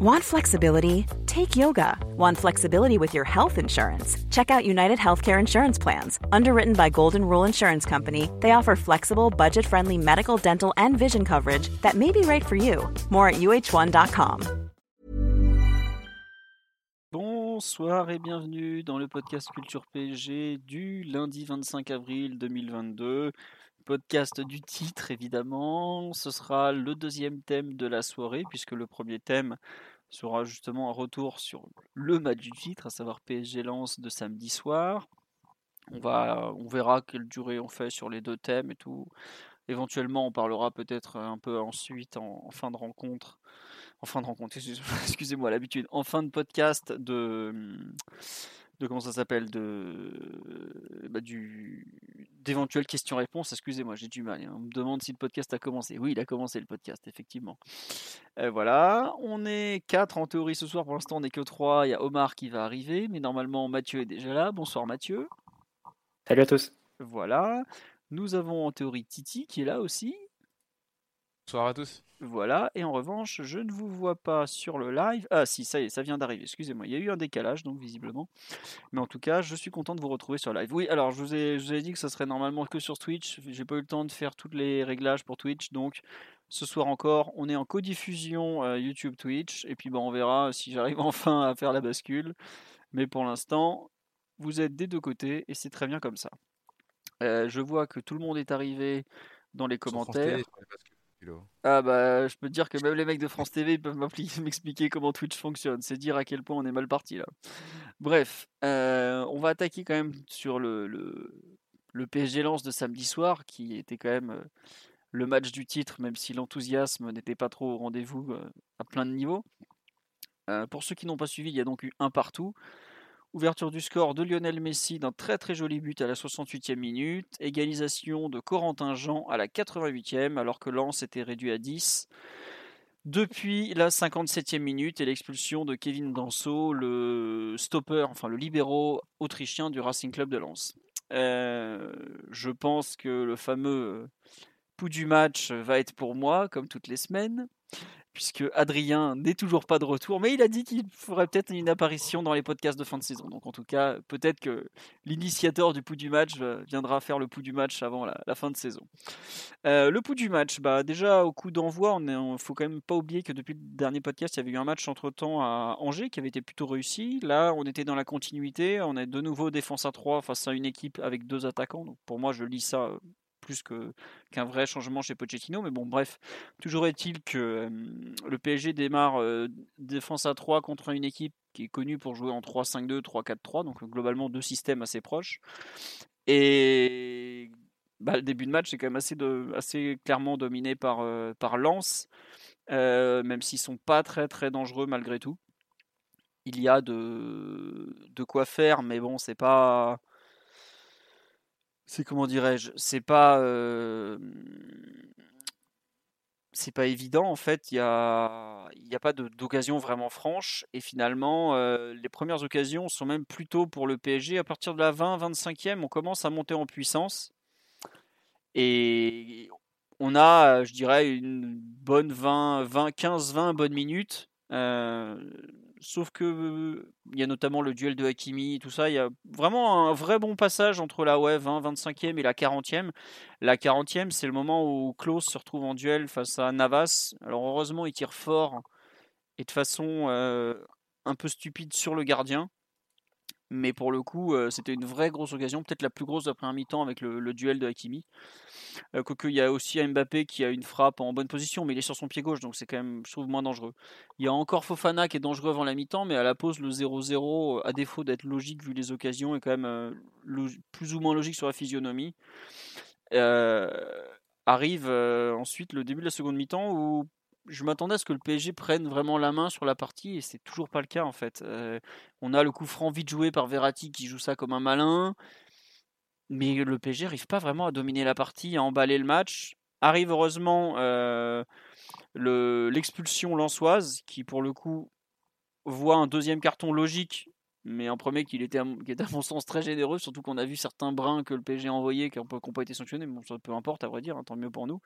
Want flexibility? Take yoga. Want flexibility with your health insurance? Check out United Healthcare Insurance Plans. Underwritten by Golden Rule Insurance Company, they offer flexible, budget friendly medical, dental, and vision coverage that may be right for you. More at uh1.com. Bonsoir et bienvenue dans le podcast Culture PSG du lundi 25 avril 2022. Podcast du titre évidemment. Ce sera le deuxième thème de la soirée puisque le premier thème sera justement un retour sur le match du titre, à savoir PSG Lens de samedi soir. On, va, on verra quelle durée on fait sur les deux thèmes et tout. Éventuellement, on parlera peut-être un peu ensuite en, fin de rencontre. En fin de rencontre, excusez-moi l'habitude. En fin de podcast de de comment ça s'appelle de bah, du d'éventuelles questions-réponses. Excusez-moi, j'ai du mal. Hein. On me demande si le podcast a commencé. Oui, il a commencé le podcast, effectivement. Euh, voilà, on est quatre en théorie ce soir. Pour l'instant, on n'est que trois. Il y a Omar qui va arriver, mais normalement Mathieu est déjà là. Bonsoir Mathieu. Salut à tous. Voilà. Nous avons en théorie Titi qui est là aussi. Bonsoir à tous. Voilà, et en revanche, je ne vous vois pas sur le live. Ah si, ça y est, ça vient d'arriver, excusez-moi. Il y a eu un décalage, donc visiblement. Mais en tout cas, je suis content de vous retrouver sur le live. Oui, alors je vous ai, je vous ai dit que ça serait normalement que sur Twitch. J'ai pas eu le temps de faire tous les réglages pour Twitch, donc ce soir encore, on est en codiffusion euh, YouTube Twitch. Et puis bon, on verra si j'arrive enfin à faire la bascule. Mais pour l'instant, vous êtes des deux côtés, et c'est très bien comme ça. Euh, je vois que tout le monde est arrivé dans les commentaires. Ah bah je peux dire que même les mecs de France TV peuvent m'expliquer comment Twitch fonctionne. C'est dire à quel point on est mal parti là. Bref, euh, on va attaquer quand même sur le, le, PSG Lance de samedi soir qui était quand même euh, le match du titre, même si l'enthousiasme n'était pas trop au rendez-vous euh, à plein de niveaux. pour ceux qui n'ont pas suivi, il y a donc eu un partout. Ouverture du score de Lionel Messi d'un très très joli but à la 68e minute. Égalisation de Corentin Jean à la 88e alors que Lens était réduit à 10. Depuis la 57e minute et l'expulsion de Kevin Danso, le stopper, enfin le libéraux autrichien du Racing Club de Lens. Euh, je pense que le fameux pouls du match va être pour moi, comme toutes les semaines puisque Adrien n'est toujours pas de retour, mais il a dit qu'il ferait peut-être une apparition dans les podcasts de fin de saison. Donc en tout cas, peut-être que l'initiateur du pouls du match euh, viendra faire le pouls du match avant la, fin de saison. Euh, le pouls du match, bah déjà au coup d'envoi, il ne faut quand même pas oublier que depuis le dernier podcast, il y avait eu un match entre-temps à Angers qui avait été plutôt réussi. Là, on était dans la continuité, on est de nouveau défense à 3 face à une équipe avec deux attaquants. Donc pour moi, je lis ça plus qu'un vrai changement chez Pochettino. Mais bon, bref, toujours est-il que le PSG démarre défense à 3 contre une équipe qui est connue pour jouer en 3-5-2, 3-4-3, donc globalement deux systèmes assez proches. Et bah, le début de match est quand même assez, assez clairement dominé par, euh, par Lens, même s'ils sont pas très très dangereux malgré tout. Il y a de, de quoi faire, mais bon, c'est pas c'est comment dirais-je, c'est pas c'est pas évident en fait. Il y a y a pas d'occasion vraiment franche et finalement les premières occasions sont même plutôt pour le PSG. À partir de la 20-25e, on commence à monter en puissance et on a, je dirais, une bonne 20, 20 15-20 bonnes minutes sauf que il y a notamment le duel de Hakimi, tout ça. Il y a vraiment un vrai bon passage entre la ouais, 20, 25e et la 40e. La 40e, c'est le moment où Klaus se retrouve en duel face à Navas. Alors heureusement, il tire fort et de façon un peu stupide sur le gardien. Mais pour le coup, c'était une vraie grosse occasion, peut-être la plus grosse d'après un mi-temps avec le, duel de Hakimi. Euh, quoique il y a aussi Mbappé qui a une frappe en bonne position, mais il est sur son pied gauche, donc c'est quand même, je trouve, moins dangereux. Il y a encore Fofana qui est dangereux avant la mi-temps, mais à la pause, le 0-0, à défaut d'être logique vu les occasions, est quand même plus ou moins logique sur la physionomie. arrive ensuite le début de la seconde mi-temps où je m'attendais à ce que le PSG prenne vraiment la main sur la partie et c'est toujours pas le cas en fait. Euh, on a le coup franc vite joué par Verratti qui joue ça comme un malin, mais le PSG n'arrive pas vraiment à dominer la partie, à emballer le match. Arrive heureusement euh, l'expulsion lançoise qui pour le coup voit un deuxième carton logique, mais un premier qui était, à mon sens très généreux, surtout qu'on a vu certains brins que le PSG a envoyés qui n'ont pas été sanctionnés, bon ça peu importe à vrai dire, hein, tant mieux pour nous.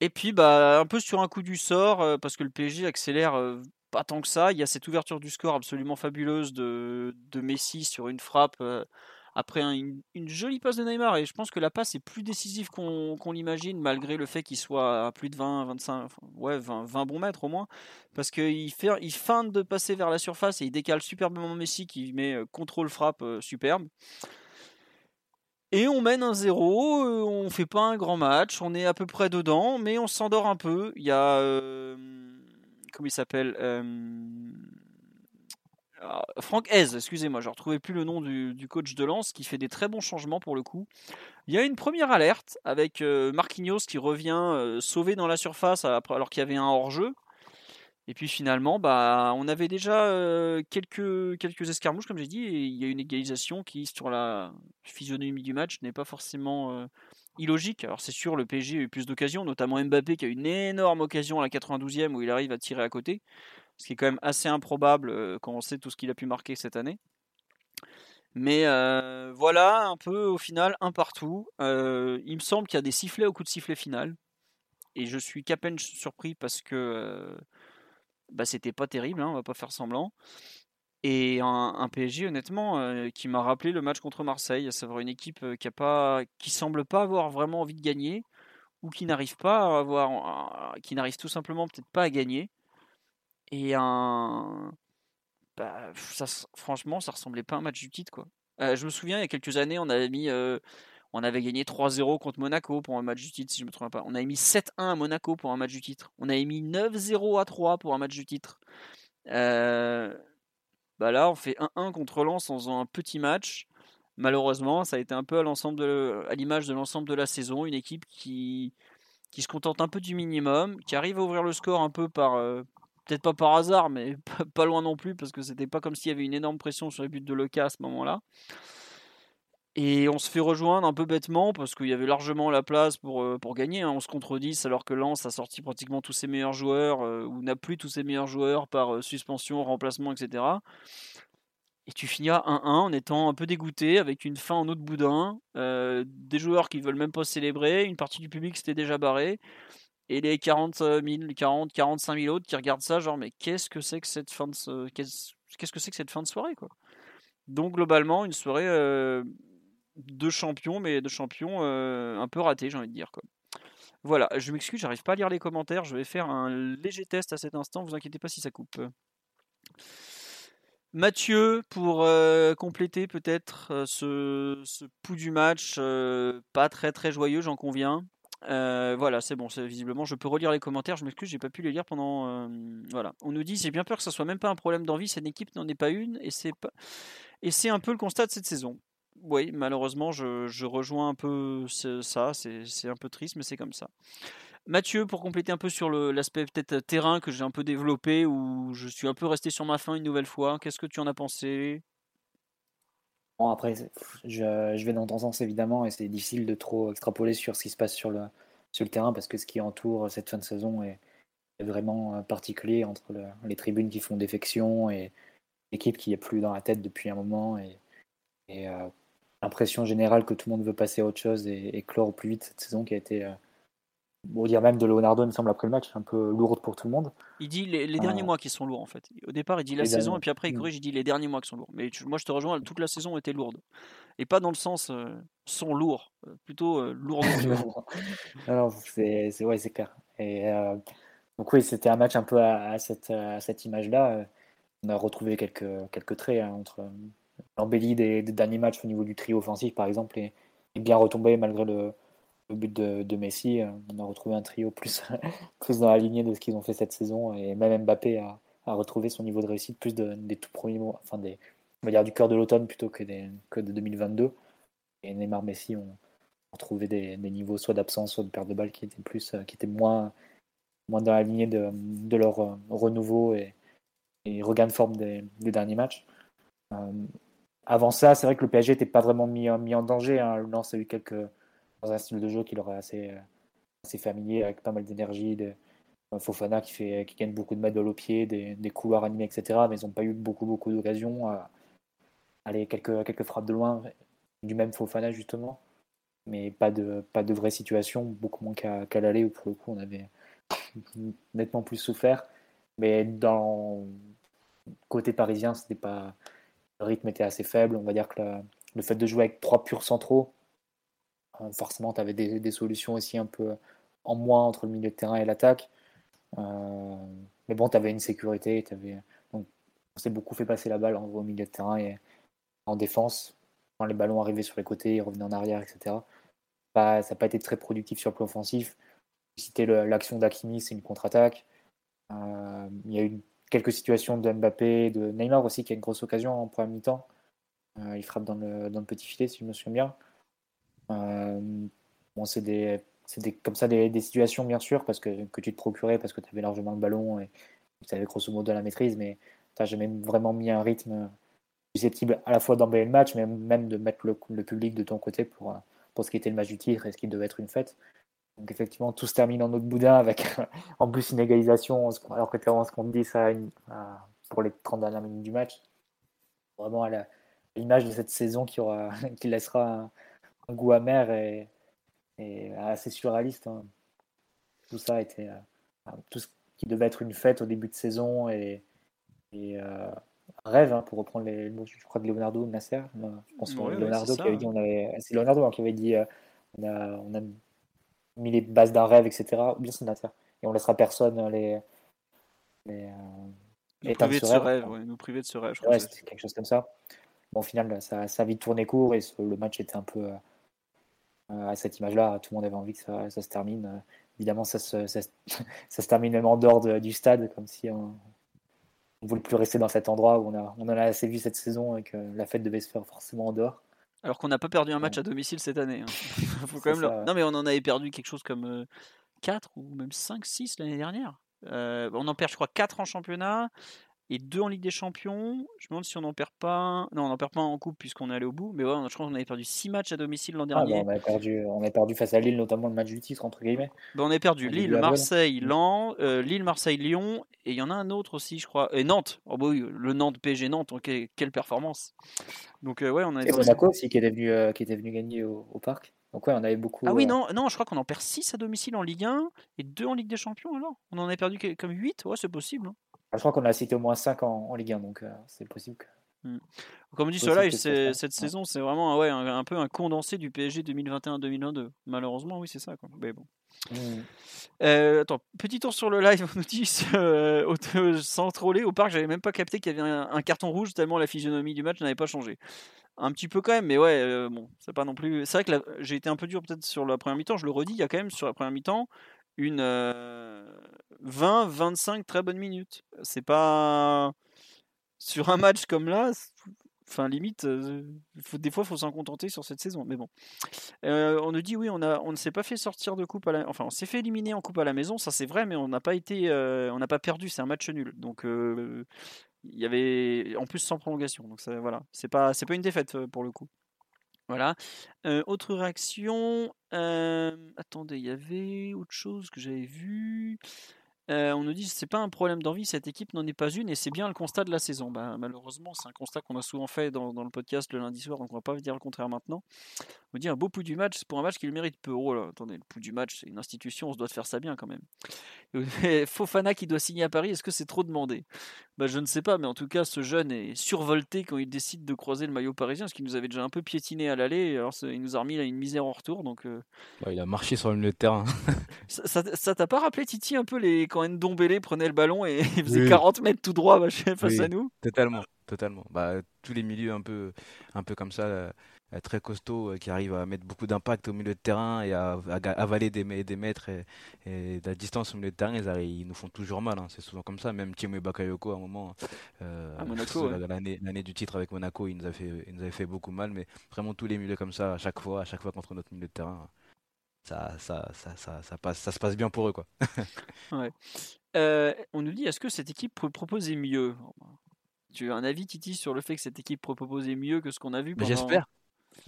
Et puis, bah, un peu sur un coup du sort, parce que le PSG accélère pas tant que ça. Il y a cette ouverture du score absolument fabuleuse de, Messi sur une frappe après une, jolie passe de Neymar. Et je pense que la passe est plus décisive qu'on l'imagine, malgré le fait qu'il soit à plus de 20, 25, ouais, 20, bons mètres au moins. Parce qu'il il feinte de passer vers la surface et il décale superbement Messi qui met euh, contrôle frappe euh, superbe. Et on mène un 0, euh, on fait pas un grand match, on est à peu près dedans, mais on s'endort un peu. Il y a. comment il s'appelle Franck Hez, excusez-moi, je ne retrouvais plus le nom du, coach de Lens qui fait des très bons changements pour le coup. Il y a une première alerte avec euh, Marquinhos qui revient euh, sauvé dans la surface alors qu'il y avait un hors-jeu. Et puis finalement, bah, on avait déjà quelques, quelques escarmouches, comme j'ai dit, et il y a une égalisation qui, sur la physionomie du match, n'est pas forcément illogique. Alors c'est sûr, le PSG a eu plus d'occasions, notamment Mbappé qui a eu une énorme occasion à la 92e où il arrive à tirer à côté ce qui est quand même assez improbable quand on sait tout ce qu'il a pu marquer cette année. Mais voilà, un peu au final, un partout. Il me semble qu'il y a des sifflets au coup de sifflet final. Et je suis qu'à peine surpris parce que bah, c'était pas terrible, hein, on va pas faire semblant. Et un, PSG, honnêtement, qui m'a rappelé le match contre Marseille, à savoir une équipe qui a pas, qui semble pas avoir vraiment envie de gagner, ou qui n'arrive pas à avoir, qui n'arrive tout simplement peut-être pas à gagner. Et un. Bah, franchement, ça ressemblait pas à un match du titre. Quoi. Euh, je me souviens, il y a quelques années, on avait mis. Euh, on avait gagné 3-0 contre Monaco pour un match du titre, si je me trompe pas. On avait mis 7-1 à Monaco pour un match du titre. On avait mis 9-0 à 3 pour un match du titre. Euh, bah là, on fait 1-1 contre Lens en faisant un petit match. Malheureusement, ça a été un peu à l'image de l'ensemble de la saison, une équipe qui qui se contente un peu du minimum, qui arrive à ouvrir le score un peu par peut-être pas par hasard, mais pas loin non plus, parce que c'était pas comme s'il y avait une énorme pression sur les buts de Leca à ce moment-là. Et on se fait rejoindre un peu bêtement, parce qu'il y avait largement la place pour, euh, pour gagner. Hein. On se contre 10, alors que Lens a sorti pratiquement tous ses meilleurs joueurs, euh, ou n'a plus tous ses meilleurs joueurs par euh, suspension, remplacement, etc. Et tu finis à 1-1 en étant un peu dégoûté, avec une fin en autre boudin, des joueurs qui veulent même pas célébrer, une partie du public s'était déjà barré et les 40 000, 40, 45 000 autres qui regardent ça, genre, mais qu'est-ce que c'est que cette fin de, qu'est-ce, que c'est que cette fin de soirée, quoi? Donc, globalement, une soirée euh, de champions, mais de champions euh, un peu raté, j'ai envie de dire, quoi. Voilà, je m'excuse, j'arrive pas à lire les commentaires, je vais faire un léger test à cet instant, vous inquiétez pas si ça coupe. Mathieu, pour euh, compléter peut-être ce, ce pouls du match, pas très très joyeux, j'en conviens. Euh, voilà, c'est bon, visiblement. Je peux relire les commentaires. Je m'excuse, j'ai pas pu les lire pendant. Euh, voilà, on nous dit, j'ai bien peur que ça soit même pas un problème d'envie. Cette équipe n'en est pas une. Et c'est un peu le constat de cette saison. Oui, malheureusement, je, rejoins un peu ça. C'est un peu triste, mais c'est comme ça. Mathieu, pour compléter un peu sur l'aspect peut-être terrain que j'ai un peu développé, où je suis un peu resté sur ma fin une nouvelle fois. Qu'est-ce que tu en as pensé? Bon, après, je, vais dans ton sens évidemment, et c'est difficile de trop extrapoler sur ce qui se passe sur le, terrain parce que ce qui entoure cette fin de saison est, vraiment euh, particulier entre les tribunes qui font défection et l'équipe qui est plus dans la tête depuis un moment et, euh, l'impression générale que tout le monde veut passer à autre chose et, clore au plus vite cette saison qui a été euh, Bon, dire même de Leonardo, il me semble, après le match, un peu lourde pour tout le monde. Il dit les, derniers mois qui sont lourds, en fait. Au départ, il dit la saison, et puis après, il mm. corrige, il dit les derniers mois qui sont lourds. Mais moi, je te rejoins, toute la saison était lourde. Et pas dans le sens euh, sont lourds, euh, plutôt euh, lourd. Alors, c'est ouais, c'est clair. Et, donc, oui, c'était un match un peu à, cette, cette image-là. On a retrouvé quelques, quelques traits hein, entre l'embellie des, derniers matchs au niveau du trio offensif, par exemple, et bien retombé malgré le but de, Messi, euh, on a retrouvé un trio plus, plus dans la lignée de ce qu'ils ont fait cette saison. Et même Mbappé a, retrouvé son niveau de réussite plus des tout premiers mois, enfin des, on va dire du cœur de l'automne plutôt que, de 2022. Et Neymar Messi ont, retrouvé des, niveaux soit d'absence, soit de perte de balle qui étaient, plus, euh, qui étaient moins, moins dans la lignée de, leur euh, renouveau et, regain de forme des, derniers matchs. Avant ça, c'est vrai que le PSG n'était pas vraiment mis, en danger. Hein. Lens a eu quelques dans un style de jeu qui leur est assez, euh, assez familier, avec pas mal d'énergie. De, Fofana qui, fait, qui gagne beaucoup de mètres au pied, des, couloirs animés, etc. Mais ils n'ont pas eu beaucoup, beaucoup d'occasions. aller quelques, quelques frappes de loin, du même Fofana justement. mais pas de, pas de vraie situation, beaucoup moins qu'à l'aller où pour le coup on avait nettement plus souffert. Mais dans côté parisien, c'était pas le rythme était assez faible. On va dire que le fait de jouer avec trois purs centraux, euh, forcément, tu avais des, solutions aussi un peu en moins entre le milieu de terrain et l'attaque. Euh, mais bon, tu avais une sécurité. Avais... On s'est beaucoup fait passer la balle au milieu de terrain et en défense. Quand les ballons arrivaient sur les côtés, ils revenaient en arrière, etc. ça n'a pas été très productif sur le plan offensif. C'était l'action d'Akimi, c'est une contre-attaque. Euh, il y a eu quelques situations de Mbappé, de Neymar aussi, qui a une grosse occasion en première mi-temps. il frappe dans le, dans le, petit filet, si je me souviens bien. Euh, bon, c'est comme ça des, situations, bien sûr, parce que, que tu te procurais, parce que tu avais largement le ballon et tu avais grosso modo la maîtrise, mais tu n'as jamais vraiment mis un rythme susceptible à la fois d'emballer le match, mais même de mettre le, le, public de ton côté pour, pour ce qui était le match du titre et ce qui devait être une fête. Donc effectivement, tout se termine en notre boudin avec en plus une égalisation, alors que clairement ce qu'on dit ça pour les 30 dernières minutes du match. Vraiment à l'image de cette saison qui, aura, qui laissera un goût amer et, assez surréaliste. Hein. Tout ça était euh, tout ce qui devait être une fête au début de saison et, euh, un rêve, hein, pour reprendre les mots, je crois de Leonardo ou Nasser. je pense que Leonardo qui avait dit, on avait, c'est Leonardo hein, qui avait dit, euh, on, a, on a mis les bases d'un rêve, etc. Ou bien c'est Nasser. Et on laissera personne les, les, nous priver de ce rêve, nous priver de ce rêve. ouais, c'était quelque chose comme ça. Bon, au final, ça, ça a vite tourné court et le match était un peu euh, à cette image-là. Tout le monde avait envie que ça, se termine. Euh, évidemment, ça se, ça, se termine même en dehors du stade, comme si on ne voulait plus rester dans cet endroit où on, a, on en a assez vu cette saison et que la fête devait se faire forcément en dehors. Alors qu'on n'a pas perdu un match à domicile cette année. Hein. Faut quand même Non, mais on en avait perdu quelque chose comme 4 euh, ou même 5, 6 l'année dernière. on en perd, je crois, 4 en championnat et deux en Ligue des Champions. Je me demande si on n'en perd pas. Non, on n'en perd pas en Coupe puisqu'on est allé au bout. Mais ouais, je crois qu'on avait perdu six matchs à domicile l'an ah, dernier. on, a perdu, on a perdu face à Lille, notamment le match du titre, entre guillemets. Ben, on a perdu Lille, Marseille, euh, Lille, Marseille, Lyon. Et il y en a un autre aussi, je crois. Et Nantes. Oh, bah oui, le Nantes, PSG Nantes. quelle performance. Donc, euh, ouais, on a. Et Monaco aussi qui était venu, euh, qui était venu gagner au, parc. Donc, ouais, on avait beaucoup. Ah oui, non, non je crois qu'on en perd 6 à domicile en Ligue 1 et 2 en Ligue des Champions alors. On en a perdu comme 8. Ouais, c'est possible. Hein. Je crois qu'on a cité au moins 5 en, Ligue 1, donc euh, c'est possible que. Hmm. Comme dit ce live, cette saison, c'est vraiment ouais, un, peu un condensé du PSG 2021-2022. Malheureusement, oui, c'est ça. Quoi. Mais bon. Hmm. Euh, attends, petit tour sur le live, on nous dit euh, sans troller, au parc, j'avais même pas capté qu'il y avait un, carton rouge tellement la physionomie du match n'avait pas changé. Un petit peu quand même, mais ouais, bon, c'est pas non plus. C'est vrai que j'ai été un peu dur peut-être sur la première mi-temps, je le redis, il y a quand même sur la première mi-temps une 20-25 très bonnes minutes. C'est pas sur un match comme là, enfin limite, faut, des fois il faut s'en contenter sur cette saison. Mais bon, on nous dit oui, on a, on ne s'est pas fait sortir de coupe à la, enfin on s'est fait éliminer en coupe à la maison, ça c'est vrai, mais on n'a pas été, on n'a pas perdu, c'est un match nul. Donc il y avait en plus sans prolongation. Donc voilà, c'est pas, c'est pas une défaite pour le coup. Voilà. autre réaction. attendez, il y avait autre chose que j'avais vu. Euh, on nous dit c'est pas un problème d'envie, cette équipe n'en est pas une et c'est bien le constat de la saison. Bah, malheureusement, c'est un constat qu'on a souvent fait dans, le podcast le lundi soir, donc on va pas dire le contraire maintenant. On dit un beau pouls du match, c'est pour un match qui le mérite peu. Oh là, attendez, le pouls du match, c'est une institution, on se doit de faire ça bien quand même. Fofana qui doit signer à Paris, est-ce que c'est trop demandé? Bah, Je ne sais pas, mais en tout cas, ce jeune est survolté quand il décide de croiser le maillot parisien, ce qui nous avait déjà un peu piétiné à l'aller. Alors, il nous a remis là, une misère en retour. Donc, euh. il a marché sur le terrain. ça t'a pas rappelé, Titi, un peu les quand Ndombele prenait le ballon et il faisait 40 mètres tout droit face à nous. Totalement, totalement. Bah, tous les milieux un peu, un peu comme ça, euh, très costauds, euh, qui arrivent à mettre beaucoup d'impact au milieu de terrain et à, avaler des, des mètres et, et, de la distance au milieu de terrain, ils, ils nous font toujours mal. Hein. C'est souvent comme ça. Même Timo Bakayoko, à un moment, euh, l'année du titre avec Monaco, il nous, a fait, il nous avait fait beaucoup mal. Mais vraiment tous les milieux comme ça, à chaque fois, à chaque fois contre notre milieu de terrain ça, ça, ça, ça, ça, passe, ça se passe bien pour eux. Quoi. ouais. Euh, on nous dit est-ce que cette équipe peut proposer mieux? Tu as un avis, Titi, sur le fait que cette équipe peut proposer mieux que ce qu'on a vu pendant... J'espère.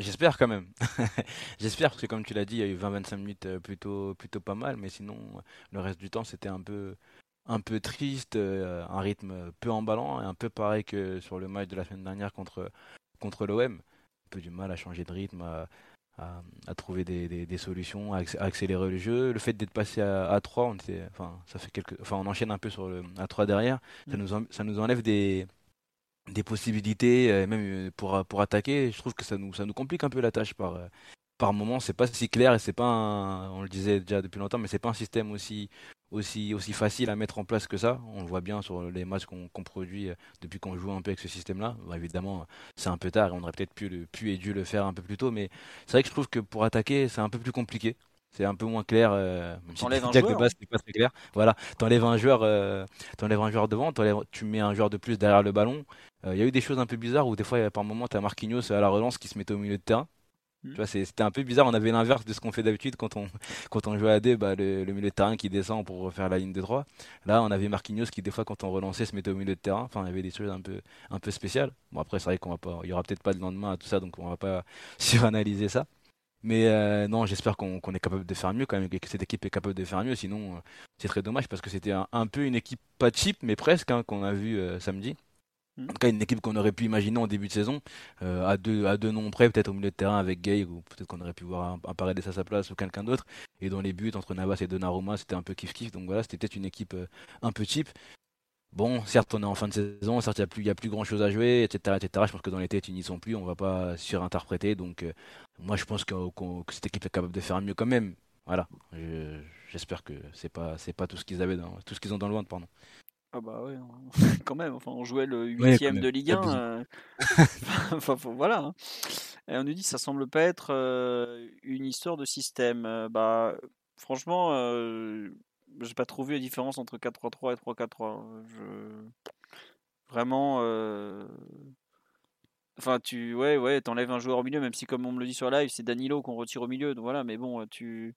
J'espère quand même. J'espère parce que comme tu l'as dit, il y a eu 20-25 minutes euh, plutôt, plutôt pas mal, mais sinon le reste du temps c'était un peu, un peu triste, euh, un rythme peu emballant, et un peu pareil que sur le match de la semaine dernière contre, contre l'OM. Un peu du mal à changer de rythme, à, trouver des, solutions, à, accélérer le jeu. Le fait d'être passé à, 3, on enfin, ça fait quelques, enfin, on enchaîne un peu sur le à 3 derrière. Ça mm. nous, ça nous enlève des, des possibilités, euh, même euh, pour, pour attaquer. Je trouve que ça nous, ça nous complique un peu la tâche par, euh, par moment. C'est pas si clair et c'est pas, on le disait déjà depuis longtemps, mais c'est pas un système aussi, aussi, aussi facile à mettre en place que ça. On le voit bien sur les matchs qu'on produit depuis qu'on joue un peu avec ce système-là. évidemment, c'est un peu tard et on aurait peut-être pu, pu et dû le faire un peu plus tôt, mais c'est vrai que je trouve que pour attaquer, c'est un peu plus compliqué c'est un peu moins clair. Euh, un joueur. de base, c'est pas très clair. Voilà, t'enlèves un joueur, euh, t'enlèves un joueur devant, tu mets un joueur de plus derrière le ballon. Il euh, y a eu des choses un peu bizarres où des fois, par moment, t'as Marquinhos à la relance qui se mettait au milieu de terrain. Hmm. Tu vois, c'était un peu bizarre. On avait l'inverse de ce qu'on fait d'habitude quand on, quand on jouait à D, bah, le, milieu de terrain qui descend pour faire la ligne de 3. Là, on avait Marquinhos qui, des fois, quand on relançait, se mettait au milieu de terrain. Enfin, il y avait des choses un peu, un peu spéciales. Bon, après, c'est vrai qu'on va pas, il y aura peut-être pas de lendemain à tout ça, donc on va pas suranalyser ça. Mais euh, non, j'espère qu'on est capable de faire mieux quand même, que cette équipe est capable de faire mieux. Sinon, euh, c'est très dommage parce que c'était un, peu une équipe pas cheap, mais presque, hein, qu'on a vu euh, samedi. Mm. En tout cas, une équipe qu'on aurait pu imaginer en début de saison, à, deux, à deux noms près, peut-être au milieu de terrain avec Gay, ou peut-être qu'on aurait pu voir un, un Paredes à sa place ou quelqu'un d'autre. Et dans les buts, entre Navas et Donnarumma, c'était un peu kiff-kiff. Donc voilà, c'était peut-être une équipe un peu cheap. Bon, certes, on est en fin de saison, certes, il n'y a, plus, a plus grand chose à jouer, etc.. Je pense que dans les têtes, ils n'y sont plus, on va pas surinterpréter. Donc, euh, moi, je pense que, cette équipe est capable de faire mieux quand même. Voilà. J'espère que c'est pas, pas tout ce qu'ils avaient dans, tout ce qu'ils ont dans le ventre, pardon. Ah bah ouais, quand même. Enfin, on jouait le huitième de Ligue 1. Euh, enfin, voilà. Hein. Et on nous dit que ça semble pas être euh, une histoire de système. bah, franchement, j'ai pas trouvé la différence entre 4-3-3 et 3-4-3. Je... Vraiment. Euh... Enfin, tu. Ouais, ouais, t'enlèves un joueur au milieu, même si, comme on me le dit sur live, c'est Danilo qu'on retire au milieu. Donc voilà, mais bon, tu.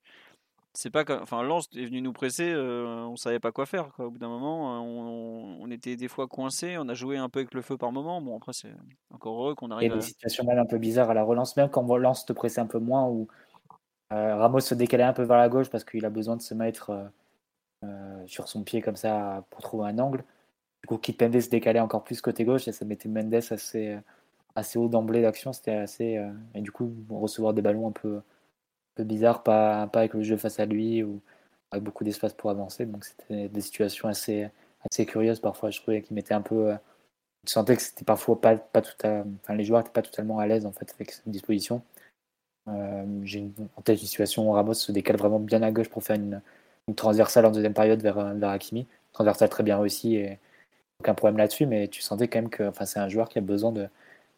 C'est pas. Enfin, Lance est venu nous presser, euh, on savait pas quoi faire. Quoi. Au bout d'un moment, on, on, était des fois coincés, on a joué un peu avec le feu par moment. Bon, après, c'est encore heureux qu'on arrive. Il y a des situations mal un peu bizarres à la relance, même quand Lance te pressait un peu moins, ou euh, Ramos se décalait un peu vers la gauche parce qu'il a besoin de se mettre euh, euh, sur son pied comme ça pour trouver un angle. Du coup, Kipembe se décalait encore plus côté gauche et ça mettait Mendes assez, assez haut d'emblée d'action. C'était assez. Euh, et du coup, recevoir des ballons un peu, peu bizarres, pas, pas avec le jeu face à lui ou avec beaucoup d'espace pour avancer. Donc, c'était des situations assez, assez curieuses parfois. Je trouvais qu'il mettait un peu. Je sentais que c'était parfois pas, tout à, enfin, les joueurs n'étaient pas totalement à l'aise en fait avec cette disposition. Euh, J'ai en tête une situation où Ramos se décale vraiment bien à gauche pour faire une, transversale en deuxième période vers, vers Hakimi. Transversale très bien réussi et aucun problème là-dessus, mais tu sentais quand même que enfin, c'est un joueur qui a besoin de,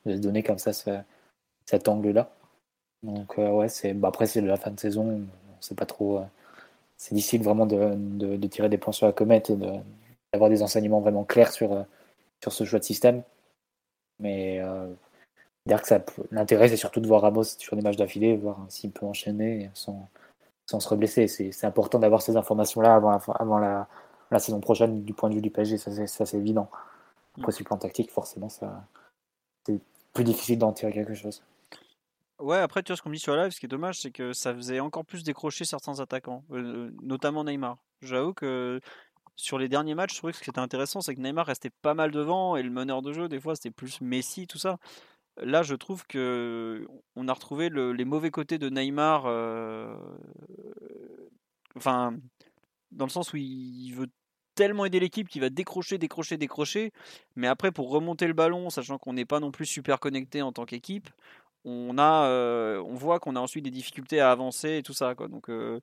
se donner comme ça ce, cet angle-là. Donc euh, ouais, c'est bah, après c'est la fin de saison, on sait pas trop. Euh, c'est difficile vraiment de, de, tirer des points sur la comète et d'avoir des enseignements vraiment clairs sur, euh, sur ce choix de système. Mais dire que l'intérêt c'est surtout de voir Ramos sur des matchs d'affilée, voir s'il peut enchaîner sans, sans se reblesser. C'est important d'avoir ces informations-là avant, la, avant la, la, saison prochaine du point de vue du PSG, ça c'est évident. Après, sur le plan tactique, forcément, ça c'est plus difficile d'en tirer quelque chose. Ouais, après, tu vois ce qu'on dit sur la live, ce qui est dommage, c'est que ça faisait encore plus décrocher certains attaquants, euh, notamment Neymar. J'avoue que sur les derniers matchs, je trouvais que ce qui était intéressant, c'est que Neymar restait pas mal devant et le meneur de jeu, des fois, c'était plus Messi, tout ça. Là, je trouve que on a retrouvé les mauvais côtés de Neymar. Euh, enfin, dans le sens où il veut tellement aider l'équipe qu'il va décrocher, décrocher, décrocher. Mais après, pour remonter le ballon, sachant qu'on n'est pas non plus super connecté en tant qu'équipe, on a, euh, on voit qu'on a ensuite des difficultés à avancer et tout ça. Quoi. Donc, euh,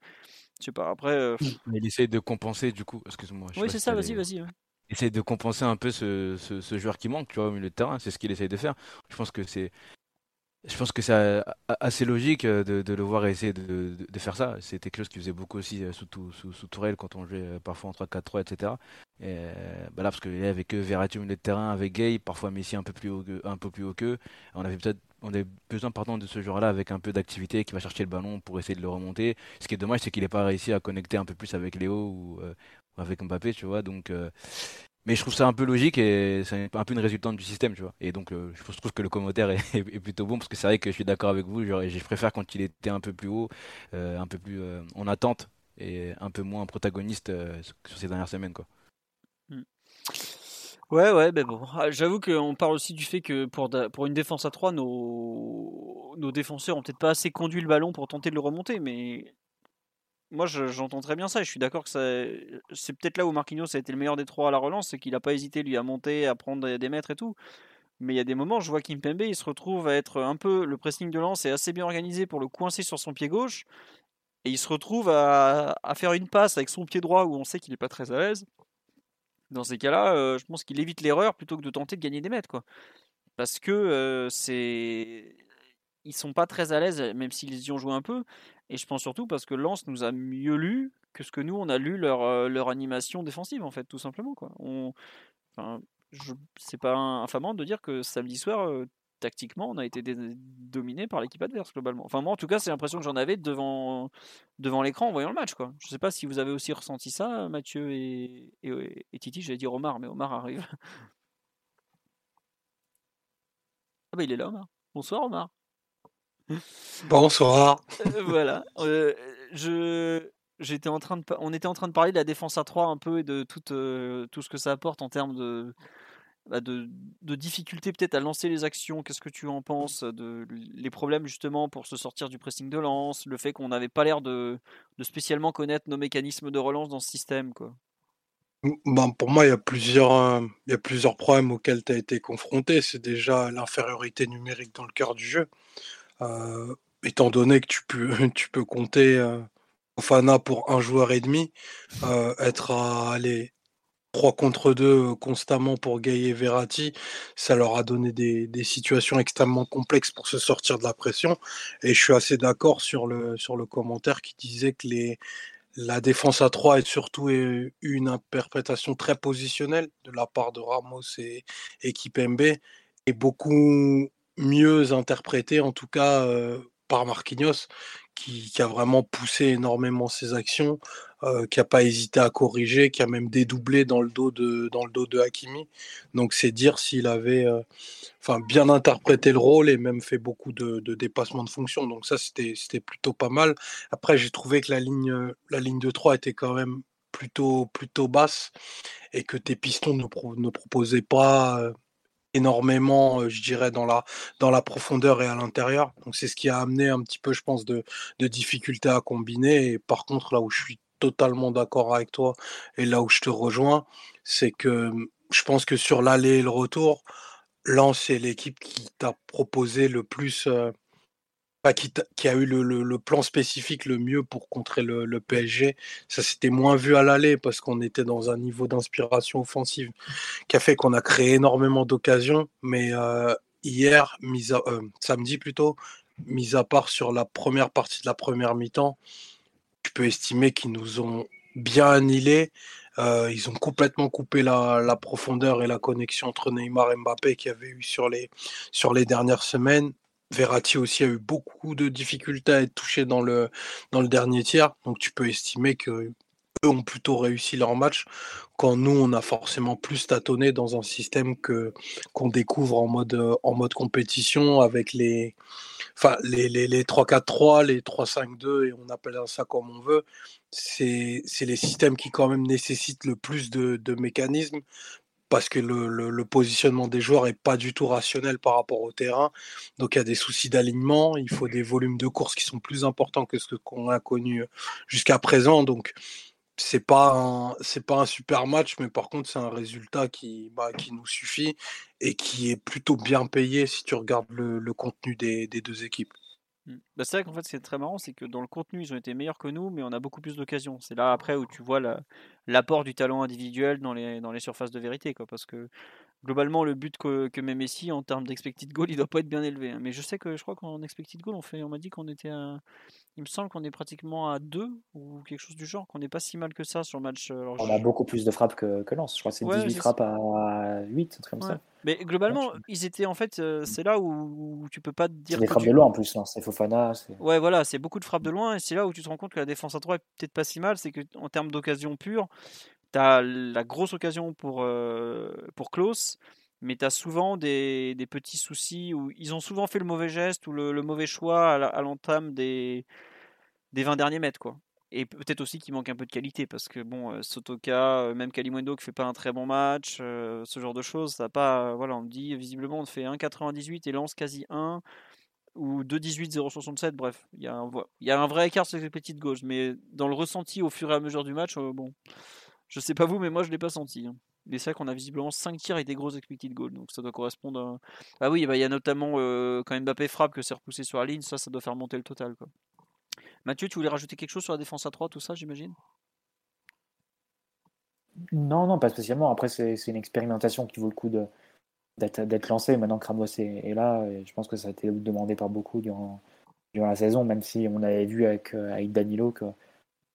je sais pas. Après, il essaie de compenser du coup. Excuse-moi. Oui, c'est ça. Vas-y, vas-y essaye de compenser un peu ce, ce, joueur qui manque, tu vois, au milieu de terrain. C'est ce qu'il essaye de faire. Je pense que c'est, je pense que c'est assez logique euh, de, de, le voir essayer de, de, faire ça. C'était quelque chose qu'il faisait beaucoup aussi euh, sous, sous, sous, Tourelle quand on jouait euh, parfois en 3-4-3, etc. Et bah là, parce qu'il y avait que Verratti au milieu de terrain avec Gay, parfois Messi un peu plus haut, un peu plus haut qu'eux. On avait peut-être on avait besoin pardon, de ce joueur-là avec un peu d'activité qui va chercher le ballon pour essayer de le remonter. Ce qui est dommage, c'est qu'il n'ait pas réussi à connecter un peu plus avec Léo ou avec Mbappé, tu vois. Donc, mais je trouve ça un peu logique et c'est un peu une résultante du système, tu vois. Et donc, euh, je trouve que le commentaire est, plutôt bon parce que c'est vrai que je suis d'accord avec vous. Je préfère quand il était un peu plus haut, euh, un peu plus euh, en attente et un peu moins protagoniste sur ces dernières semaines, quoi. Ouais, ouais, ben bon. Ah, J'avoue qu'on parle aussi du fait que pour, pour une défense à 3, nos, nos défenseurs ont peut-être pas assez conduit le ballon pour tenter de le remonter, mais moi je- j'entends très bien ça et je suis d'accord que c'est peut-être là où Marquinhos a été le meilleur des trois à la relance, c'est qu'il a pas hésité lui à monter, à prendre des mètres et tout. Mais il y a des moments, je vois Kimpembe, il se retrouve à être un peu. Le pressing de lance est assez bien organisé pour le coincer sur son pied gauche. Et il se retrouve à, à faire une passe avec son pied droit où on sait qu'il n'est pas très à l'aise. Dans ces cas-là, euh, je pense qu'il évite l'erreur plutôt que de tenter de gagner des mètres. Quoi. Parce que euh, c'est. Ils sont pas très à l'aise, même s'ils y ont joué un peu. Et je pense surtout parce que Lens nous a mieux lu que ce que nous, on a lu leur, euh, animation défensive, en fait, tout simplement. Quoi. C'est pas infamant de dire que samedi soir, euh, tactiquement, on a été dominé par l'équipe adverse globalement. Enfin, moi, en tout cas, c'est l'impression que j'en avais devant, devant l'écran en voyant le match. Quoi. Je sais pas si vous avez aussi ressenti ça, Mathieu et, et, et Titi. J'allais dire Omar, mais Omar arrive. Ah bah il est là, Omar. Bonsoir, Omar. Bonsoir. Euh, voilà. Euh, je, j'étais en train de, on était en train de parler de la défense à 3 un peu et de tout, euh, tout ce que ça apporte en termes de, de, de difficulté peut-être à lancer les actions. Qu'est-ce que tu en penses de les problèmes justement pour se sortir du pressing de lance, le fait qu'on n'avait pas l'air de, spécialement connaître nos mécanismes de relance dans ce système, quoi? Ben, pour moi, il y a plusieurs, euh, il y a plusieurs problèmes auxquels tu as été confronté. C'est déjà l'infériorité numérique dans le cœur du jeu. Euh, étant donné que tu peux, compter euh, Fofana pour un joueur et demi, euh, être à aller 3 contre 2 constamment pour Gay et Verratti, ça leur a donné des, situations extrêmement complexes pour se sortir de la pression. Et je suis assez d'accord sur le, sur le commentaire qui disait que les, la défense à 3 est surtout eu une interprétation très positionnelle de la part de Ramos et, et Kipembe et beaucoup mieux interprétée en tout cas euh, par Marquinhos qui, a vraiment poussé énormément ses actions, euh, qui n'a pas hésité à corriger, qui a même dédoublé dans le dos de, dans le dos de Hakimi. Donc c'est dire s'il avait euh, bien interprété le rôle et même fait beaucoup de, de dépassements de fonction. Donc ça c'était plutôt pas mal. Après j'ai trouvé que la ligne, la ligne de 3 était quand même plutôt, plutôt basse et que tes pistons ne proposaient pas euh, énormément, je dirais, dans la, dans la profondeur et à l'intérieur. Donc c'est ce qui a amené un petit peu, je pense, de, de difficultés à combiner. Et par contre, là où je suis totalement d'accord avec toi et là où je te rejoins, c'est que je pense que sur l'aller et le retour, Lens, c'est l'équipe qui t'a proposé le plus, euh, qui, a eu le, plan spécifique le mieux pour contrer le, PSG. Ça s'était moins vu à l'aller parce qu'on était dans un niveau d'inspiration offensive qui a fait qu'on a créé énormément d'occasions. Mais euh, hier, euh, samedi plutôt, mis à part sur la première partie de la première mi-temps, je peux estimer qu'ils nous ont bien annihilés. Euh, ils ont complètement coupé la, la profondeur et la connexion entre Neymar et Mbappé qu'il y avait eu sur les, sur les dernières semaines. Verratti aussi a eu beaucoup de difficultés à être touché dans le, dans le dernier tiers. Donc tu peux estimer que eux ont plutôt réussi leur match quand nous on a forcément plus tâtonné dans un système que qu'on découvre en mode euh, en mode compétition avec les enfin les, les, les 3-4-3, les 3-5-2 et on appelle ça comme on veut. C'est les systèmes qui quand même nécessitent le plus de, de mécanismes parce que le, le- le positionnement des joueurs est pas du tout rationnel par rapport au terrain. Donc il y a des soucis d'alignement, il faut des volumes de course qui sont plus importants que ce qu'on a connu jusqu'à présent. Donc c'est pas c'est pas un super match, mais par contre c'est un résultat qui, bah, qui nous suffit et qui est plutôt bien payé si tu regardes le, le contenu des, des deux équipes. Mm. Bah, c'est vrai qu'en fait, c'est très marrant, c'est que dans le contenu, ils ont été meilleurs que nous, mais on a beaucoup plus d'occasions. C'est là après où tu vois la- l'apport du talent individuel dans les, dans les surfaces de vérité, quoi. Parce que globalement, le but que, que met Messi en termes d'expected goal, il doit pas être bien élevé. hein. Mais je sais que je crois qu'en expected goal, on fait, on m'a dit qu'on était à, il me semble qu'on est pratiquement à 2 ou quelque chose du genre, qu'on n'est pas si mal que ça sur le match. euh, alors On je- a beaucoup plus de frappes que, que Lens. Je crois que c'est Ouais, 18 c'est frappes à 8, un truc comme Ouais. ça. Mais globalement, Ouais, ils étaient en fait, euh, c'est là où, où tu peux pas te dire C'est des frappes tu- de loin en plus. Lens. C'est Fofana. c'est- Ouais, voilà, c'est beaucoup de frappes de loin et c'est là où tu te rends compte que la défense à 3 est peut-être pas si mal. C'est que en termes d'occasion pure, tu as la grosse occasion pour, pour Klaus, mais tu as souvent des, des petits soucis où ils ont souvent fait le mauvais geste ou le, mauvais choix à l'entame des, des 20 derniers mètres. Quoi. et peut-être aussi qu'il manque un peu de qualité parce que bon, Sotoka, même Kalimwendo qui fait pas un très bon match, ce genre de choses, ça pas. Voilà, on me dit visiblement on fait 1,98 et lance quasi 1 ou 2,18, 0,67. Bref, il y, a un, y a un vrai écart sur les petites gauches, mais dans le ressenti au fur et à mesure du match, bon, je sais pas vous, mais moi je l'ai pas senti. Hein. Mais c'est vrai qu'on a visiblement 5 tirs et des gros expected goals. Donc ça doit correspondre à. Ah oui, bah, il y a notamment quand Mbappé frappe que c'est repoussé sur la ligne. Ça, ça doit faire monter le total. Mathieu, tu voulais rajouter quelque chose sur la défense à 3, tout ça, j'imagine? Non, non, pas spécialement. Après, c'est une expérimentation qui vaut le coup d'être lancée. Maintenant que Ramos est, là, je pense que ça a été demandé par beaucoup durant, durant la saison, même si on avait vu avec, euh, avec Danilo que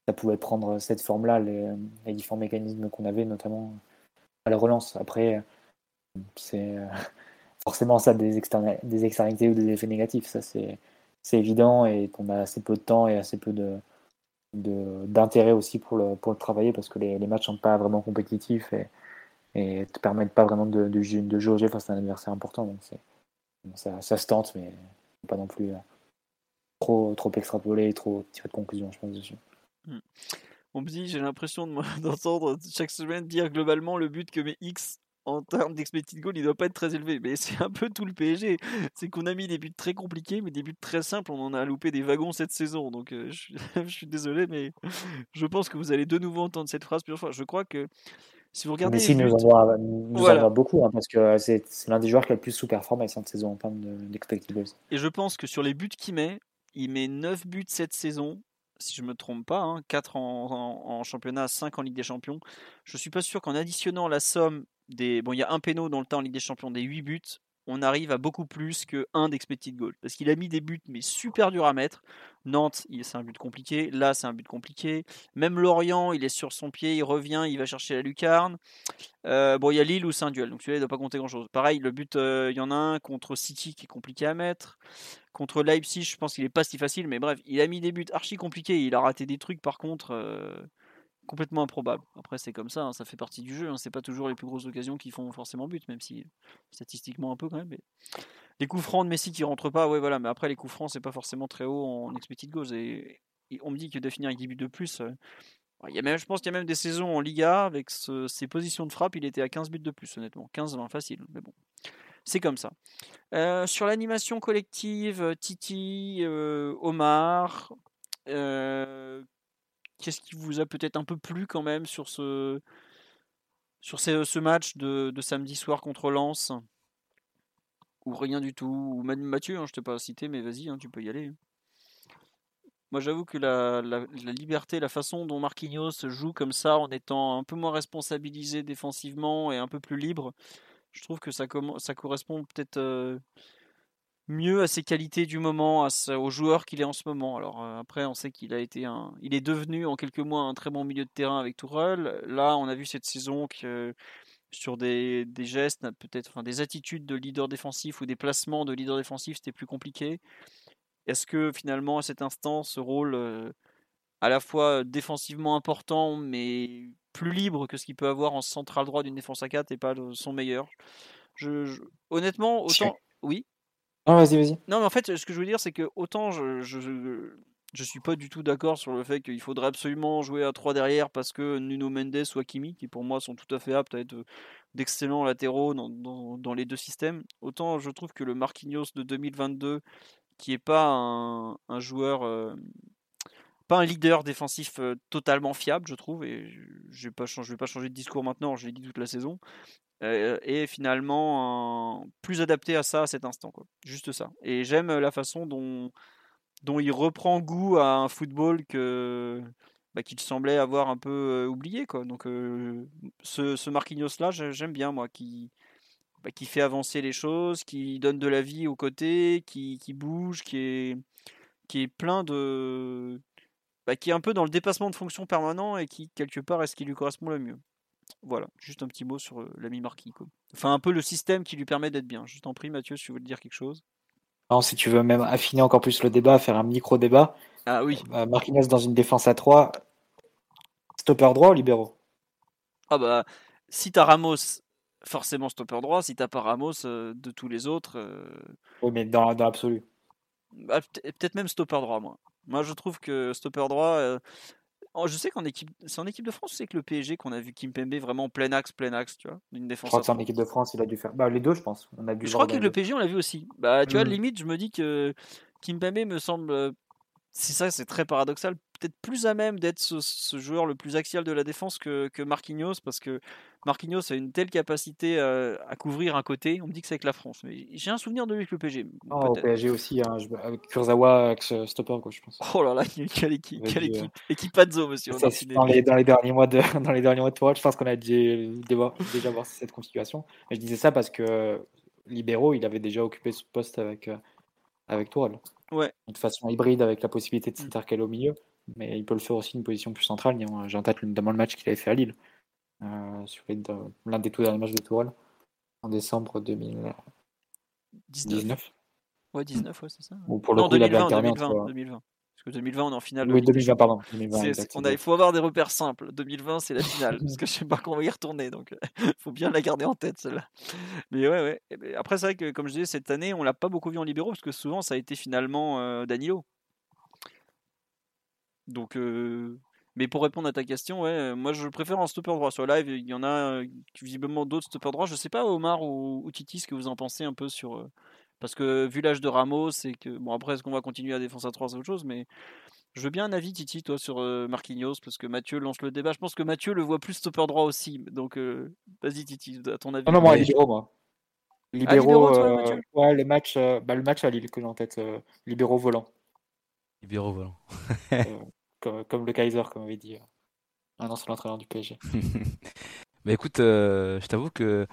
ça pouvait prendre cette forme-là, les, les, différents mécanismes qu'on avait, notamment à la relance. Après, c'est forcément ça des, des externalités ou des effets négatifs. Ça, c'est évident et qu'on a assez peu de temps et assez peu de d'intérêt aussi pour le, pour le travailler parce que les, matchs sont pas vraiment compétitifs et, te permettent pas vraiment de, de, de jauger face à un adversaire important. Donc ça, se tente, mais pas non plus euh, trop, trop extrapolé trop tirer de conclusion, je pense, dessus. Hmm. On me dit, j'ai l'impression d'entendre chaque semaine dire globalement le but que met X en termes d'expected goal, il doit pas être très élevé. Mais c'est un peu tout le PSG. C'est qu'on a mis des buts très compliqués, mais des buts très simples. On en a loupé des wagons cette saison. Donc euh, je, suis désolé, mais je pense que vous allez de nouveau entendre cette phrase plusieurs fois. Je crois que si vous regardez. Mais si, nous en nous beaucoup, hein, parce que c'est l'un des joueurs qui a le plus sous-performé cette saison en termes d'expected goals. Et je pense que sur les buts qu'il met, il met 9 buts cette saison si je me trompe pas, hein, 4 en, en, championnat, 5 en Ligue des Champions. Je suis pas sûr qu'en additionnant la somme Bon, il y a un péno dans le temps en Ligue des Champions des 8 buts. On arrive à beaucoup plus que un d'expected goal. Parce qu'il a mis des buts, mais super dur à mettre. Nantes, c'est un but compliqué. Là, c'est un but compliqué. Même Lorient, il est sur son pied, il revient, il va chercher la lucarne. Euh, bon, il y a Lille où c'est un duel, donc celui-là, il ne doit pas compter grand-chose. Pareil, le but, euh, il y en a un contre City qui est compliqué à mettre. Contre Leipzig, je pense qu'il n'est pas si facile, mais bref, il a mis des buts archi compliqués. Il a raté des trucs, par contre. Euh, complètement improbable. Après, c'est comme ça, hein, ça fait partie du jeu. Hein, c'est pas toujours les plus grosses occasions qui font forcément but, même si statistiquement un peu quand même. Les coups francs de Messi qui rentrent pas, ouais, voilà. Mais après, les coups francs, c'est pas forcément très haut en expected goals. On me dit que de finir avec 10 buts de plus. Euh, il y a même, je pense qu'il y a même des saisons en Liga avec ses positions de frappe, il était à 15 buts de plus, honnêtement. 15-20 facile, mais bon. C'est comme ça. Euh, sur l'animation collective, Titi, euh, Omar, Qu'est-ce qui vous a peut-être un peu plu quand même sur ce, sur ce, match de, samedi soir contre Lens? Ou rien du tout Ou Mathieu, hein, je ne t'ai pas cité, mais vas-y, hein, tu peux y aller. Moi, j'avoue que la, liberté, la façon dont Marquinhos joue comme ça, en étant un peu moins responsabilisé défensivement et un peu plus libre, je trouve que ça, ça correspond peut-être euh, mieux à ses qualités du moment, à, au joueur qu'il est en ce moment. Alors euh, après, on sait qu'il a été un, il est devenu en quelques mois un très bon milieu de terrain avec Tourelle. Là, on a vu cette saison que sur des, des gestes, peut-être, enfin des attitudes de leader défensif ou des placements de leader défensif, c'était plus compliqué. Est-ce que finalement, à cet instant, ce rôle euh, à la fois défensivement important, mais plus libre que ce qu'il peut avoir en central droit d'une défense à 4 et pas son meilleur? Je, Honnêtement, autant. Oui? Vas-y. Non, mais en fait, ce que je veux dire, c'est que autant je, je, suis pas du tout d'accord sur le fait qu'il faudrait absolument jouer à 3 derrière parce que Nuno Mendes ou Hakimi, qui pour moi sont tout à fait aptes à être d'excellents latéraux dans, les deux systèmes, autant je trouve que le Marquinhos de 2022, qui est pas un, un joueur. Euh, pas un leader défensif euh, totalement fiable, je trouve, et je ne vais pas changer de discours maintenant, je l'ai dit toute la saison, euh, est finalement plus adapté à ça à cet instant. Quoi. Juste ça. Et j'aime la façon dont, il reprend goût à un football que bah, qu'il semblait avoir un peu euh, oublié. Quoi. Donc euh, ce, ce Marquinhos-là, j'aime bien, moi, qui, bah, qui fait avancer les choses, qui donne de la vie aux côtés, qui, qui bouge, qui est, qui est plein de... Bah, qui est un peu dans le dépassement de fonction permanent et qui, quelque part, est ce qui lui correspond le mieux. Voilà, juste un petit mot sur euh, l'ami Marquis. Enfin, un peu le système qui lui permet d'être bien. Je t'en prie, Mathieu, si tu veux dire quelque chose. Non, si tu veux même affiner encore plus le débat, faire un micro-débat. Ah oui. Euh, Marquinhos dans une défense à 3, stopper droit ou libéraux? Ah bah, si t'as Ramos, forcément stopper droit. Si t'as pas Ramos, euh, de tous les autres. Oui, mais dans, dans l'absolu. Bah, peut-être même stopper droit, moi. Moi, je trouve que stopper droit, je sais qu'en équipe, c'est en équipe de France, c'est que le PSG qu'on a vu Kim Pembe vraiment plein axe, plein axe, tu vois, une Je défense. crois à que c'est en équipe de France, il a dû faire. Bah, les deux, je pense. On a dû Je crois dans le PSG, on l'a vu aussi. Bah, tu vois, Mm. limite, je me dis que Kim Pembe me semble, euh, c'est ça, c'est très paradoxal, peut-être plus à même d'être ce, ce joueur le plus axial de la défense que, que Marquinhos, parce que Marquinhos a une telle capacité euh, à couvrir un côté. On me dit que c'est avec la France, mais j'ai un souvenir de lui avec le PSG. Non, au peut-être. PSG aussi, hein, je- avec Kurzawa, avec ce stopper, quoi, je pense. Oh là là, quelle équipe, quelle euh. équipe, équipazzo, monsieur. Ça, dans, les, dans les derniers mois de dans les derniers mois de Tourelle, je pense qu'on a déjà, déjà voir cette configuration. Je disais ça parce que libéraux, il avait déjà occupé ce poste avec euh, avec Tourelle. Ouais. De façon hybride avec la possibilité de Mm. s'intercaler au milieu, mais il peut le faire aussi une position plus centrale. J'ai en tête notamment le match qu'il avait fait à Lille, euh, sur l'un des tout derniers matchs de Tourelle en décembre 2019. 19. Ouais, 19, ouais, c'est ça. Ou pour le non, coup, il avait 2020, alterné 2020, entre- 2020. Parce que 2020, on est en finale. Oui, Ligue des 2020, pardon. 2020, C'est- exact, on c'est a- il faut avoir des repères simples. 2020, c'est la finale. parce que je sais pas qu'on va y retourner. Donc, il faut bien la garder en tête, celle-là. Mais ouais, ouais. Et ben, Après, c'est vrai que, comme je disais, cette année, on l'a pas beaucoup vu en libéraux. Parce que souvent, ça a été finalement euh, Danilo. Donc, euh, mais pour répondre à ta question, ouais, euh, moi, je préfère en stopper droit. Sur live, il y en a euh, visiblement d'autres stoppers droits. Je sais pas, Omar ou, ou Titi, ce que vous en pensez un peu sur. Parce que vu l'âge de Ramos, c'est que. Bon, après, est-ce qu'on va continuer à défense à 3 C'est autre chose. Mais je veux bien un avis, Titi, toi, sur euh, Marquinhos, parce que Mathieu lance le débat. Je pense que Mathieu le voit plus stopper droit aussi. Donc, euh, vas-y, Titi, à ton avis. Non, non, moi, Mais- libéraux, moi. libéraux, Libéraux, toi, euh, ouais, le match, euh, bah, le match à Lille que j'ai en tête, euh, libéraux volants, Libéraux volant. comme, comme le Kaiser, comme avait dit euh, un ancien entraîneur du PSG. Bah écoute, euh, je t'avoue que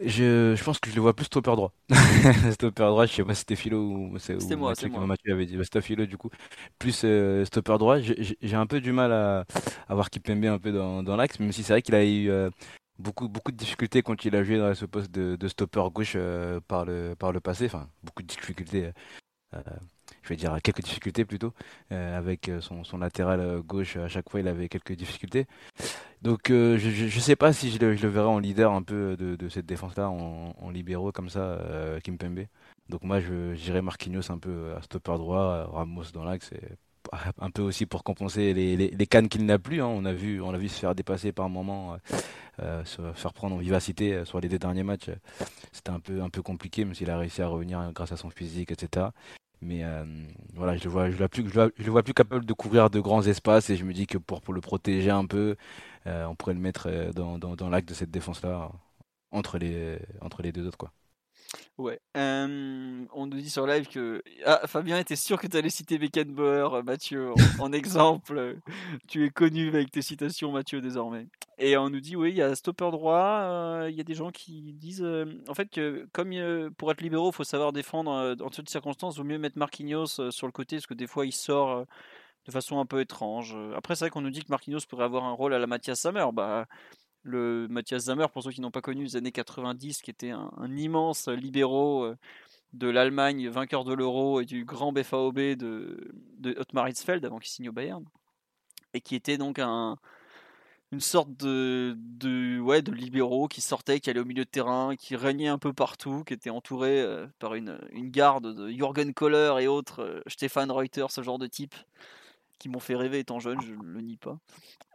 je, je pense que je le vois plus stopper droit. stopper droit, je sais pas si c'était Philo ou c'est C'était moi, c'est moi. Mathieu avait dit. Bah, c'était Philo du coup. Plus euh, stopper droit, j'ai- j'ai j'ai un peu du mal à, à voir Kipembe un peu dans, dans l'axe, même si c'est vrai qu'il a eu euh, beaucoup, beaucoup de difficultés quand il a joué dans ce poste de, de stopper gauche euh, par, le, par le passé. Enfin, beaucoup de difficultés. Je vais dire quelques difficultés plutôt euh, avec euh, son, latéral euh, gauche à chaque fois il avait quelques difficultés. Donc je, je sais pas si je le, verrai en leader un peu de, cette défense là en, en libéraux comme ça euh, Kimpembe donc moi je j'irai Marquinhos un peu à stopper droit Ramos dans l'axe un peu aussi pour compenser les, cannes qu'il n'a plus hein. on a vu on l'a vu se faire dépasser par moment se faire prendre en vivacité sur les deux derniers matchs. C'était un peu un peu compliqué même s'il a réussi à revenir grâce à son physique etc mais euh, voilà, je le vois, le vois plus, capable de couvrir de grands espaces et je me dis que pour, le protéger un peu, euh, on pourrait le mettre euh, dans, dans, l'acte de cette défense-là entre les, entre les deux autres. Ouais. On nous dit sur live que ah, Fabien était sûr que tu allais citer Beckenbauer, euh, Mathieu, en, exemple. Tu es connu avec tes citations, Mathieu, désormais. Et on nous dit, oui, il y a stopper droit. euh, Il y a des gens qui disent, en fait, que comme euh, pour être libéraux, il faut savoir défendre en toutes circonstances. Vaut mieux mettre Marquinhos sur le côté, parce que des fois, il sort de façon un peu étrange. Après, c'est vrai qu'on nous dit que Marquinhos pourrait avoir un rôle à la Mathias Sammer. Bah, le Mathias Sammer, pour ceux qui n'ont pas connu les années 90, qui était un, immense libéraux euh, de l'Allemagne, vainqueur de l'Euro et du grand BFAOB de, de Otmar Hitzfeld avant qu'il signe au Bayern, et qui était donc un, une sorte de, ouais, de libéraux qui sortait, qui allait au milieu de terrain, qui régnait un peu partout, qui était entouré euh, par une, une garde de Jürgen Kohler et autres, euh, Stéphane Reuter, ce genre de type, qui m'ont fait rêver étant jeune, je ne le nie pas.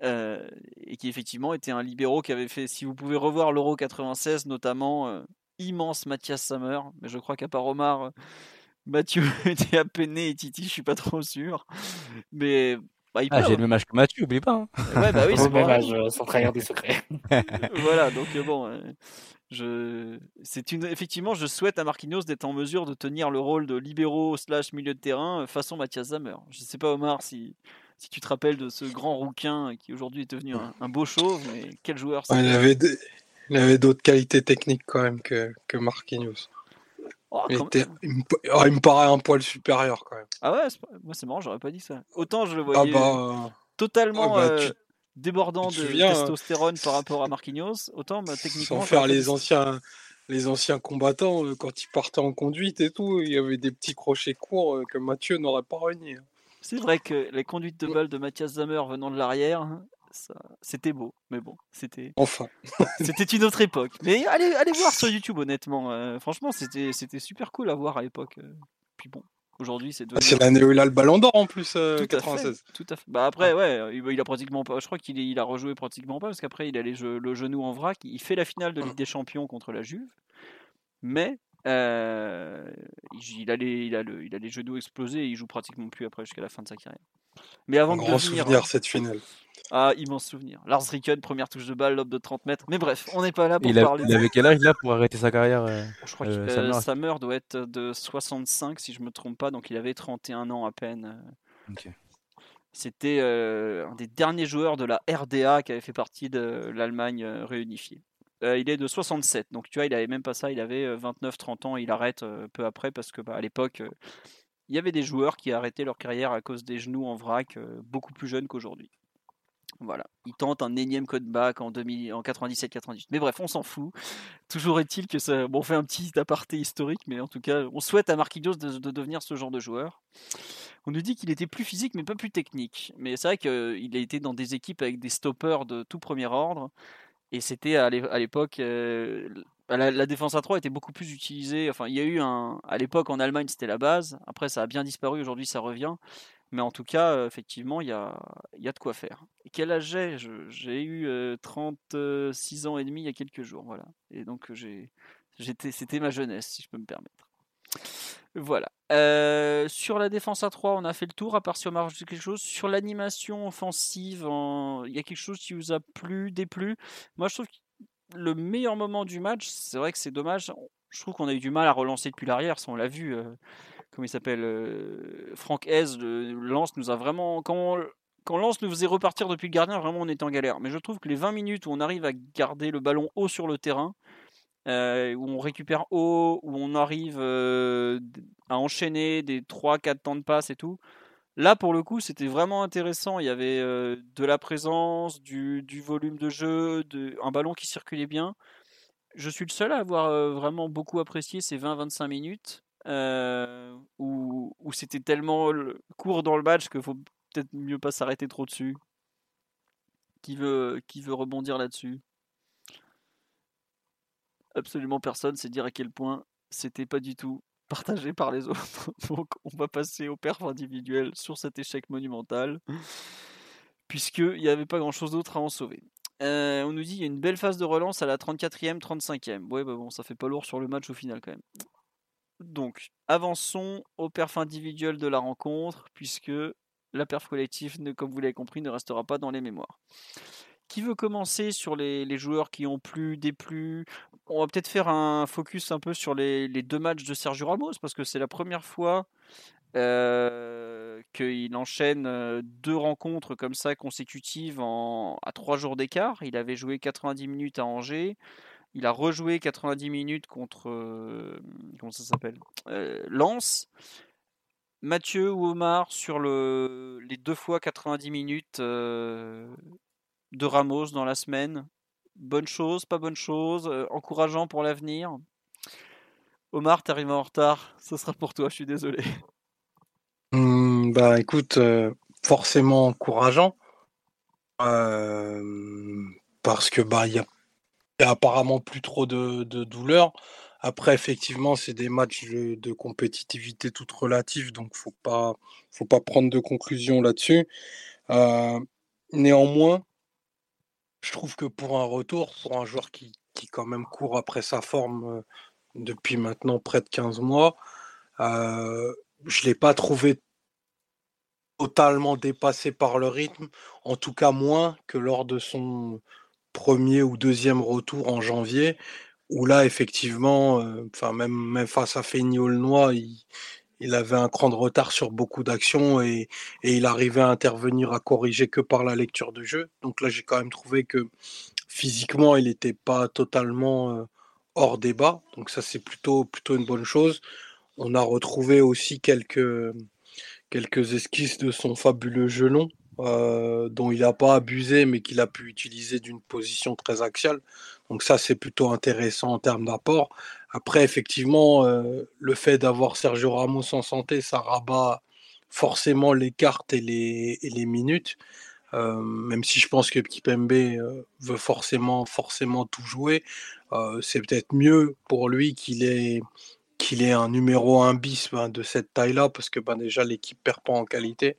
Euh, et qui effectivement était un libéraux qui avait fait, si vous pouvez revoir l'Euro 96 notamment, euh, immense Mathias Sammer, mais je crois qu'à part Omar, euh, Mathieu était à peine né et Titi, je suis pas trop sûr. Mais bah, il Ah, j'ai le même âge que Mathieu, oublie pas. hein. Ouais, bah oui, c'est même âge, euh, sans trahir des secrets. voilà, donc euh, bon, euh, je, c'est une, effectivement, je souhaite à Marquinhos d'être en mesure de tenir le rôle de libéraux slash milieu de terrain façon Mathias Zammer. Je sais pas Omar si, si tu te rappelles de ce grand rouquin qui aujourd'hui est devenu un, un beau chauve, mais quel joueur Ouais, il avait d'autres qualités techniques quand même que, que Marquinhos. Oh, Il, quand était- même. il me, oh, il me paraît un poil supérieur quand même. Ah ouais, moi c'est marrant, j'aurais pas dit ça. Autant je le Ah voyais bah, totalement ah bah, euh, débordant de hein. testostérone par rapport à Marquinhos, autant bah, techniquement. sans faire les anciens, les anciens combattants, euh, quand ils partaient en conduite et tout, il y avait des petits crochets courts euh, que Mathieu n'aurait pas renié. C'est vrai que les conduites de balle de Mathias Zammer venant de l'arrière, hein, c'était beau. Mais bon, c'était, Enfin, c'était une autre époque. Mais allez, allez voir sur YouTube, honnêtement. euh, franchement, c'était, c'était super cool à voir à l'époque. euh. Puis bon, Aujourd'hui, c'est Ah, C'est l'année où il a le ballon d'or en plus, euh, Tout à fait. 96. Tout à fait. Bah après, ouais, il, il a pratiquement pas. Je crois qu'il il a rejoué pratiquement pas parce qu'après, il a les jeux- le genou en vrac. Il fait la finale de Ligue des Champions contre la Juve, mais euh, il, il a les, il, a le, il a les genoux explosés et il joue pratiquement plus après jusqu'à la fin de sa carrière. Mais avant de devenir. souvenir cette finale. Ah, immense souvenir. Lars Ricken, première touche de balle, lobe de 30 mètres. Mais bref, on n'est pas là pour Il, a- parler il de avait quel âge là pour arrêter sa carrière euh Je crois Euh, que sa mère doit être de 65 si je me trompe pas, donc il avait 31 ans à peine. euh. Ok. C'était euh, un des derniers joueurs de la RDA qui avait fait partie de l'Allemagne euh, réunifiée. Euh, il est de 67, donc tu vois, il avait même pas ça, il avait 29-30 ans, et il arrête euh, peu après parce que bah, à l'époque, euh, il y avait des joueurs qui arrêtaient leur carrière à cause des genoux en vrac, euh, beaucoup plus jeunes qu'aujourd'hui. Voilà, il tente un énième comeback en, 2000 en 97-98. Mais bref, on s'en fout. Toujours est-il que ça. Bon, on fait un petit aparté historique, mais en tout cas, on souhaite à Marquinhos de, de devenir ce genre de joueur. On nous dit qu'il était plus physique, mais pas plus technique. Mais c'est vrai qu'il a été dans des équipes avec des stoppers de tout premier ordre. Et c'était à l'époque. euh, la, la défense à 3 était beaucoup plus utilisée. Enfin, il y a eu un. À l'époque, en Allemagne, c'était la base. Après, ça a bien disparu. Aujourd'hui, ça revient. Mais en tout cas, euh, effectivement, il y a, y a de quoi faire. Et quel âge j'ai? J'ai eu euh, 36 ans et demi il y a quelques jours. Voilà. Et donc, euh, j'ai, c'était ma jeunesse, si je peux me permettre. Voilà. Euh, sur la défense à 3, on a fait le tour, à part si on marche quelque chose. Sur l'animation offensive, en- il y a quelque chose qui vous a plu, déplu? Moi, je trouve que le meilleur moment du match, c'est vrai que c'est dommage. Je trouve qu'on a eu du mal à relancer depuis l'arrière, on l'a vu. euh, comment il s'appelle euh, Franck Hez, Lance nous a vraiment. Quand Lance nous faisait repartir depuis le gardien, vraiment on était en galère. Mais je trouve que les 20 minutes où on arrive à garder le ballon haut sur le terrain, euh, où on récupère haut, où on arrive euh, à enchaîner des 3-4 temps de passe et tout. Là, pour le coup, c'était vraiment intéressant. Il y avait euh, de la présence, du, volume de jeu, un ballon qui circulait bien. Je suis le seul à avoir euh, vraiment beaucoup apprécié ces 20-25 minutes euh, où, c'était tellement le- court dans le match qu'il faut peut-être mieux pas s'arrêter trop dessus. Qui veut, qui veut rebondir là-dessus? Absolument personne, c'est dire à quel point c'était pas du tout partagé par les autres. Donc on va passer au perf individuel sur cet échec monumental, puisqu'il n'y avait pas grand-chose d'autre à en sauver. Euh, on nous dit qu'il y a une belle phase de relance à la 34e, 35e. Ouais, bah bon, ça fait pas lourd sur le match au final quand même. Donc, avançons au perf individuel de la rencontre, puisque la perf collective, comme vous l'avez compris, ne restera pas dans les mémoires. Qui veut commencer sur les, joueurs qui ont plu, déplu? On va peut-être faire un focus un peu sur les, deux matchs de Sergio Ramos, parce que c'est la première fois euh, qu'il enchaîne euh, deux rencontres comme ça consécutives en, à trois jours d'écart. Il avait joué 90 minutes à Angers. Il a rejoué 90 minutes contre euh, comment ça s'appelle? Euh, Lens. Mathieu ou Omar sur le, les deux fois 90 minutes de Ramos dans la semaine. Bonne chose, pas bonne chose, euh, encourageant pour l'avenir. Omar, t'es arrivé en retard, ce sera pour toi, je suis désolé. Hmm, bah écoute, euh, forcément encourageant. euh, parce que bah il y a, apparemment plus trop de, de douleur. Après, effectivement, c'est des matchs de, compétitivité toute relative, donc faut pas, faut pas prendre de conclusion là-dessus. Néanmoins, je trouve que pour un retour, pour un joueur qui, quand même court après sa forme euh, depuis maintenant près de 15 mois, euh, je l'ai pas trouvé totalement dépassé par le rythme, en tout cas moins que lors de son premier ou deuxième retour en janvier, où là, effectivement, euh, même face à Feigny-Aulnois, il, avait un cran de retard sur beaucoup d'actions et, et il arrivait à intervenir à corriger que par la lecture de jeu. Donc là, j'ai quand même trouvé que physiquement, il n'était pas totalement euh, hors débat. Donc ça, c'est plutôt, plutôt une bonne chose. On a retrouvé aussi quelques, quelques esquisses de son fabuleux gelon, euh, dont il n'a pas abusé, mais qu'il a pu utiliser d'une position très axiale. Donc ça, c'est plutôt intéressant en termes d'apport. Après, effectivement, euh, le fait d'avoir Sergio Ramos en santé, ça rabat forcément les cartes et les, minutes. Euh, même si je pense que Kipembe euh, veut forcément, forcément tout jouer, c'est peut-être mieux pour lui qu'il ait, qu'il ait un numéro 1 bis ben, de cette taille-là, parce que ben, déjà l'équipe perd pas en qualité.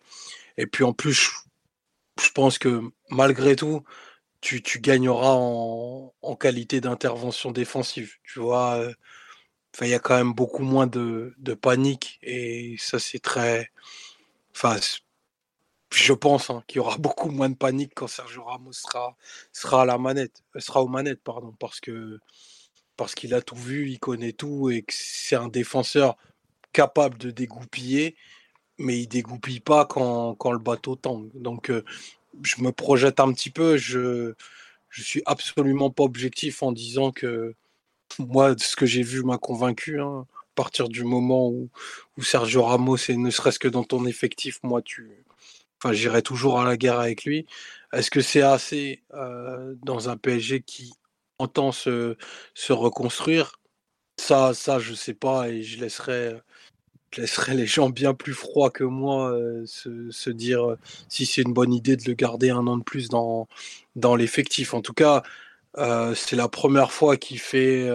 Et puis en plus, je, pense que malgré tout, tu, gagneras en, qualité d'intervention défensive. Tu vois, il y a quand même beaucoup moins de, panique et ça c'est très. Enfin, je pense hein, qu'il y aura beaucoup moins de panique quand Sergio Ramos sera, sera à la manette, euh, sera aux manettes, pardon, parce que parce qu'il a tout vu, il connaît tout et c'est un défenseur capable de dégoupiller, mais il dégoupille pas quand, quand le bateau tangue. Donc je me projette un petit peu, je je suis absolument pas objectif en disant que moi ce que j'ai vu m'a convaincu. Hein. à partir du moment où, où Sergio Ramos est ne serait-ce que dans ton effectif, moi tu enfin j'irai toujours à la guerre avec lui. Est-ce que c'est assez euh, dans un PSG qui entend se, se reconstruire, ça, ça, je sais pas, et je laisserai, je les gens bien plus froids que moi euh, se, se, dire euh, si c'est une bonne idée de le garder un an de plus dans, dans l'effectif. En tout cas, euh, c'est la première fois qu'il fait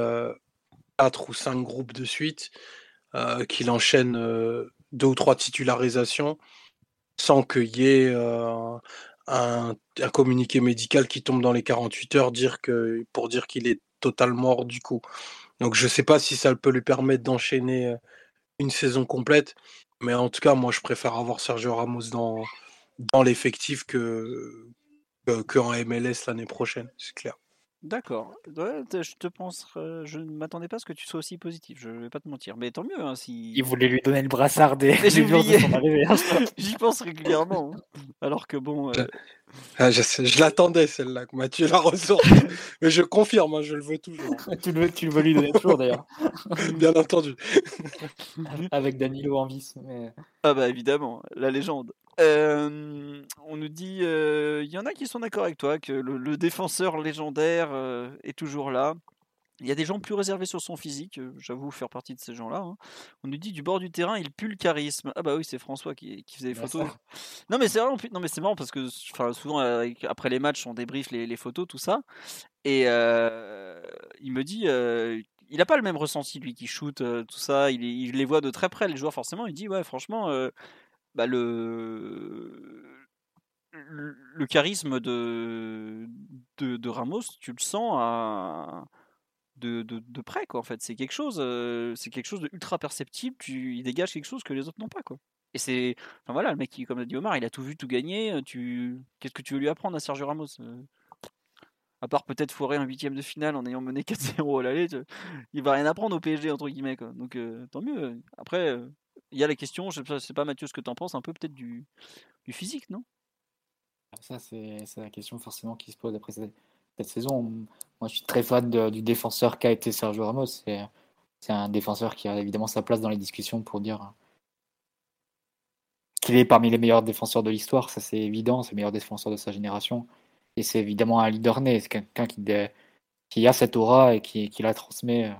quatre ou cinq groupes de suite, qu'il enchaîne deux ou trois titularisations sans qu'il y ait un, communiqué médical qui tombe dans les 48 heures dire que, pour dire qu'il est totalement hors du coup. Donc je ne sais pas si ça peut lui permettre d'enchaîner une saison complète, mais en tout cas, moi je préfère avoir Sergio Ramos dans, dans l'effectif que, que, que en MLS l'année prochaine, c'est clair. D'accord. je te pense, je ne m'attendais pas à ce que tu sois aussi positif. Je vais pas te mentir, mais tant mieux hein, si. Il voulait lui donner le brassard des. J'ai oublié. Hein, J'y pense régulièrement. Hein. Alors que bon. Euh, ah, je, l'attendais celle-là, que Mathieu la ressort. mais je confirme, je le veux toujours. tu, le veux, tu le veux lui donner toujours d'ailleurs. Bien entendu. Avec Danilo en vis. Ah bah évidemment, la légende on nous dit, il y en a qui sont d'accord avec toi que le, défenseur légendaire est toujours là. Il y a des gens plus réservés sur son physique, j'avoue faire partie de ces gens-là. Hein. On nous dit du bord du terrain, il pue le charisme. Ah bah oui, c'est François qui, faisait les photos. Non mais c'est non mais c'est marrant parce que souvent après les matchs on débriefe les, photos tout ça et il me dit il n'a pas le même ressenti lui qui shoot tout ça, il, il, les voit de très près les joueurs forcément. Il dit ouais franchement bah, le, charisme de, de, Ramos, tu le sens de, près, quoi, en fait. C'est quelque chose, c'est quelque chose de ultra perceptible. Tu, il dégage quelque chose que les autres n'ont pas, quoi. Et c'est, enfin voilà, le mec comme l'a dit Omar, il a tout vu, tout gagné. Tu, qu'est-ce que tu veux lui apprendre à Sergio Ramos À part peut-être foirer un huitième de finale en ayant mené 4-0 à l'aller, il va rien apprendre au PSG entre guillemets, quoi. Donc tant mieux. Après, il y a la question, je ne sais pas Mathieu ce que tu en penses, un peu peut-être du, physique, non? Ça, c'est la question forcément qui se pose après cette, saison. Moi, je suis très fan du défenseur qu'a été Sergio Ramos. C'est un défenseur qui a évidemment sa place dans les discussions pour dire qu'il est parmi les meilleurs défenseurs de l'histoire. Ça, c'est évident. C'est le meilleur défenseur de sa génération. Et c'est évidemment un leader né. C'est quelqu'un qui, qui, a cette aura et qui, qui la transmet euh,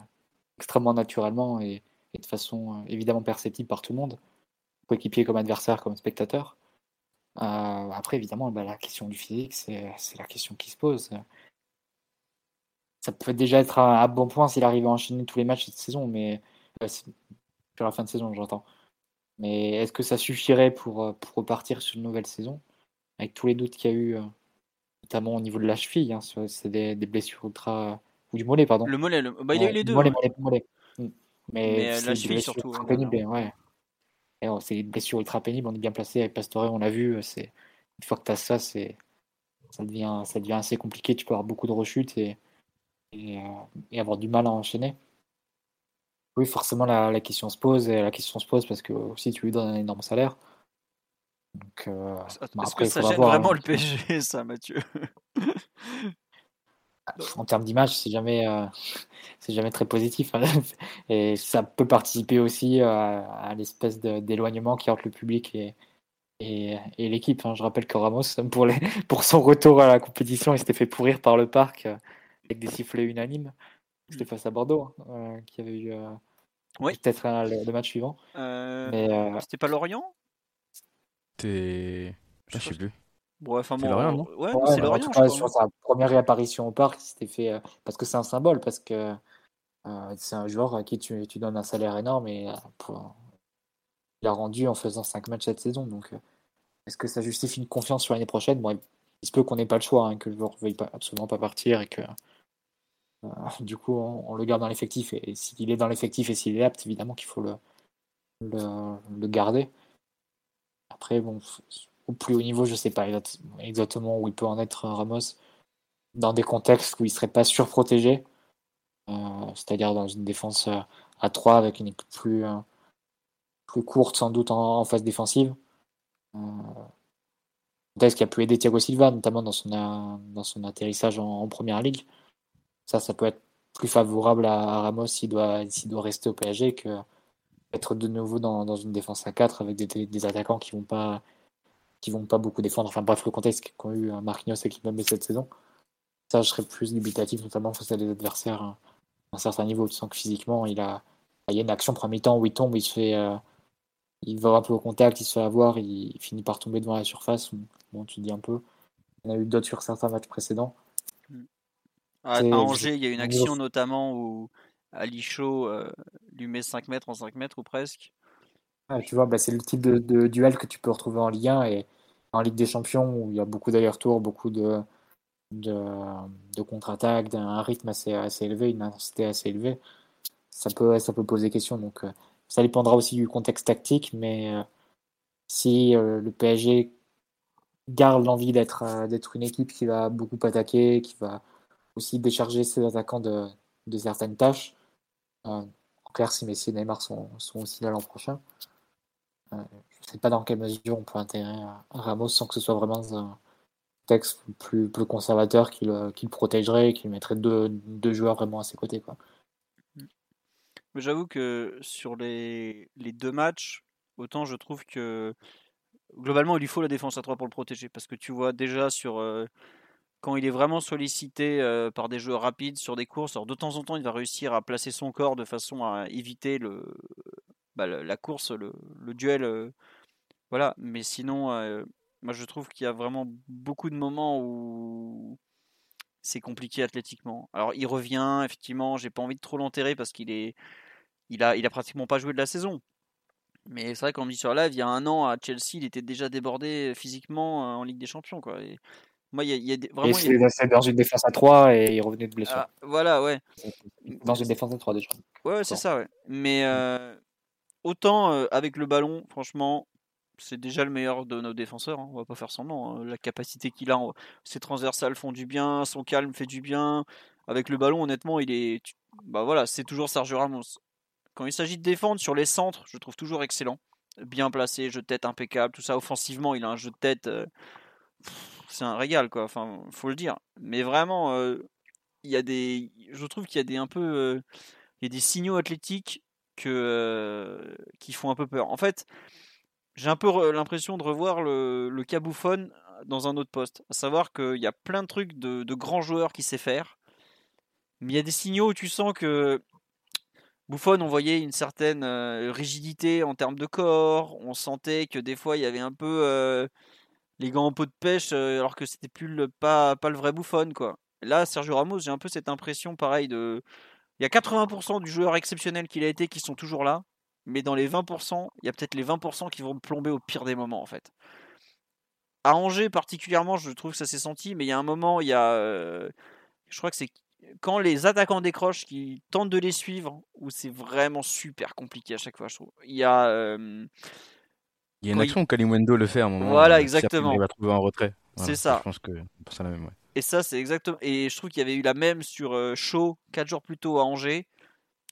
extrêmement naturellement. Et, de façon euh, évidemment perceptible par tout le monde, coéquipier comme adversaire, comme spectateur. Euh, après, évidemment, bah, la question du physique, c'est la question qui se pose. Ça peut déjà être un, bon point s'il arrive à enchaîner tous les matchs cette saison, mais euh, sur la fin de saison, j'entends. Mais est-ce que ça suffirait pour, pour repartir sur une nouvelle saison? Avec tous les doutes qu'il y a eu, notamment au niveau de la cheville, hein, c'est des, blessures ultra. ou du mollet, pardon. Le mollet, bah, il y a eu les deux. Mollet, hein. mollet, mollet. Mais, euh, la cheville surtout. Hein, pénible, ouais. c'est une blessure ultra pénible. On est bien placé avec Pastore, on l'a vu. C'est une fois que tu as ça, c'est ça devient ça devient assez compliqué. Tu peux avoir beaucoup de rechutes et et, euh, avoir du mal à enchaîner. Oui, forcément la, la, question se pose et la question se pose parce que aussi tu lui donnes un énorme salaire. Donc, euh, Est-ce que ça gêne vraiment hein. le PSG, ça, Mathieu? En termes d'image, c'est jamais, euh, c'est jamais très positif. Hein. Et ça peut participer aussi à, l'espèce d'éloignement qui entre le public et, et, l'équipe. Hein. Je rappelle que Ramos, pour, les, pour son retour à la compétition, il s'était fait pourrir par le parc euh, avec des sifflets unanimes. C'était face à Bordeaux, hein, euh, qui avait eu peut-être le, match suivant. C'était pas Lorient? C'était. Je sais plus. Bref, c'est Lorient, Ouais, c'est Lorient. sur sa première réapparition au parc, c'était fait euh, parce que c'est un symbole, parce que c'est un joueur à qui tu, tu, donnes un salaire énorme et il a rendu en faisant 5 matchs cette saison. Donc, est-ce que ça justifie une confiance sur l'année prochaine? Bon, Il se peut qu'on n'ait pas le choix, hein, que le joueur ne veuille pas, absolument pas partir et que du coup on, le garde dans l'effectif. Et, s'il est dans l'effectif et s'il est apte, évidemment qu'il faut le, le, garder. Après, bon, au plus haut niveau, je ne sais pas exactement où il peut en être Ramos dans des contextes où il ne serait pas surprotégé, euh, c'est-à-dire dans une défense à 3 avec une équipe plus, euh, courte sans doute en, phase défensive. Euh, Peut-être qu'il a pu aider Thiago Silva, notamment dans son, dans son atterrissage en, première ligue. Ça, ça peut être plus favorable à, Ramos s'il doit, doit rester au PSG que être de nouveau dans, une défense à 4 avec des, des, attaquants qui vont pas qui vont pas beaucoup défendre. Enfin bref, le contexte qu'ont eu Marquinhos et Kimpembe cette saison, ça je serais plus dubitatif, notamment face à des adversaires à un certain niveau. Tu sens que physiquement, il a, il y a une action premier temps où il tombe, il se fait, euh, il va un peu au contact, il se fait avoir, il finit par tomber devant la surface. Bon, tu dis un peu. Il y en a eu d'autres sur certains matchs précédents. À, Angers, il y a une action notamment où Ali Chaud euh, lui met 5 mètres en 5 mètres ou presque. Ah, tu vois, bah, c'est le type de, duel que tu peux retrouver en Ligue 1 et Ligue des Champions où il y a beaucoup d'aller-retour, beaucoup de, de, contre-attaque, d'un rythme assez, assez élevé, une intensité assez élevée. Ça peut, ça peut poser question. Donc, euh, ça dépendra aussi du contexte tactique, mais euh, si le PSG garde l'envie d'être d'être une équipe qui va beaucoup attaquer, qui va aussi décharger ses attaquants de, de certaines tâches. Euh, en clair, si Messi et Neymar sont, sont aussi là l'an prochain, euh, je ne sais pas dans quelle mesure on peut intégrer Ramos sans que ce soit vraiment un texte plus, conservateur qui le, protégerait et qui mettrait deux, joueurs vraiment à ses côtés. Quoi. J'avoue que sur les, deux matchs, autant je trouve que globalement, il lui faut la défense à 3 pour le protéger. Parce que tu vois déjà sur, euh, quand il est vraiment sollicité euh, par des joueurs rapides sur des courses, alors de temps en temps, il va réussir à placer son corps de façon à éviter le, bah, la course, le, duel. Euh, voilà, mais sinon, euh, moi je trouve qu'il y a vraiment beaucoup de moments où c'est compliqué athlétiquement. Alors il revient, effectivement, j'ai pas envie de trop l'enterrer parce qu'il est, il a, il a pratiquement pas joué de la saison. Mais c'est vrai qu'on me dit sur live, il y a un an à Chelsea, il était déjà débordé physiquement en Ligue des Champions, quoi. Et moi, il y a, vraiment. il est dans une défense à 3 et il revenait de blessure. Ah, voilà, ouais. Dans une défense à 3 déjà. Ouais, c'est ça, ouais. Mais euh, autant avec le ballon, franchement, c'est déjà le meilleur de nos défenseurs. Hein. On va pas faire semblant. Hein. La capacité qu'il a, ses transversales font du bien, son calme fait du bien. Avec le ballon, honnêtement, il est. Bah voilà, c'est toujours Sergio Ramos. Quand il s'agit de défendre sur les centres, je trouve toujours excellent. Bien placé, jeu de tête impeccable, tout ça. Offensivement, il a un jeu de tête. C'est un régal, quoi. Enfin, faut le dire. Mais vraiment, il y a des, je trouve qu'il y a des un peu, il y a des signaux athlétiques que euh, qui font un peu peur. En fait, j'ai un peu l'impression de revoir le, le cas dans un autre poste. À savoir qu'il y a plein de trucs de, de grands joueurs qui sait faire, mais il y a des signaux où tu sens que Buffon, on voyait une certaine rigidité en termes de corps. On sentait que des fois, il y avait un peu les gants en peau de pêche euh, alors que c'était plus le, pas, pas le vrai bouffon quoi. Là, Sergio Ramos, j'ai un peu cette impression pareil de. Il y a 80% du joueur exceptionnel qu'il a été qui sont toujours là, mais dans les 20%, il y a peut-être les 20% qui vont plomber au pire des moments en fait. À Angers particulièrement, je trouve que ça s'est senti, mais il y a un moment, il y a. Euh, je crois que c'est quand les attaquants décrochent, qui tentent de les suivre, où c'est vraiment super compliqué à chaque fois, je trouve. Il y a. Euh, il y a une action où Kalimwendo le fait à un moment. Voilà, euh, exactement. Il va trouver un retrait. c'est ça. Je pense que c'est la même. Et ça, c'est exactement. Et je trouve qu'il y avait eu la même sur Shaw 4 jours plus tôt à Angers,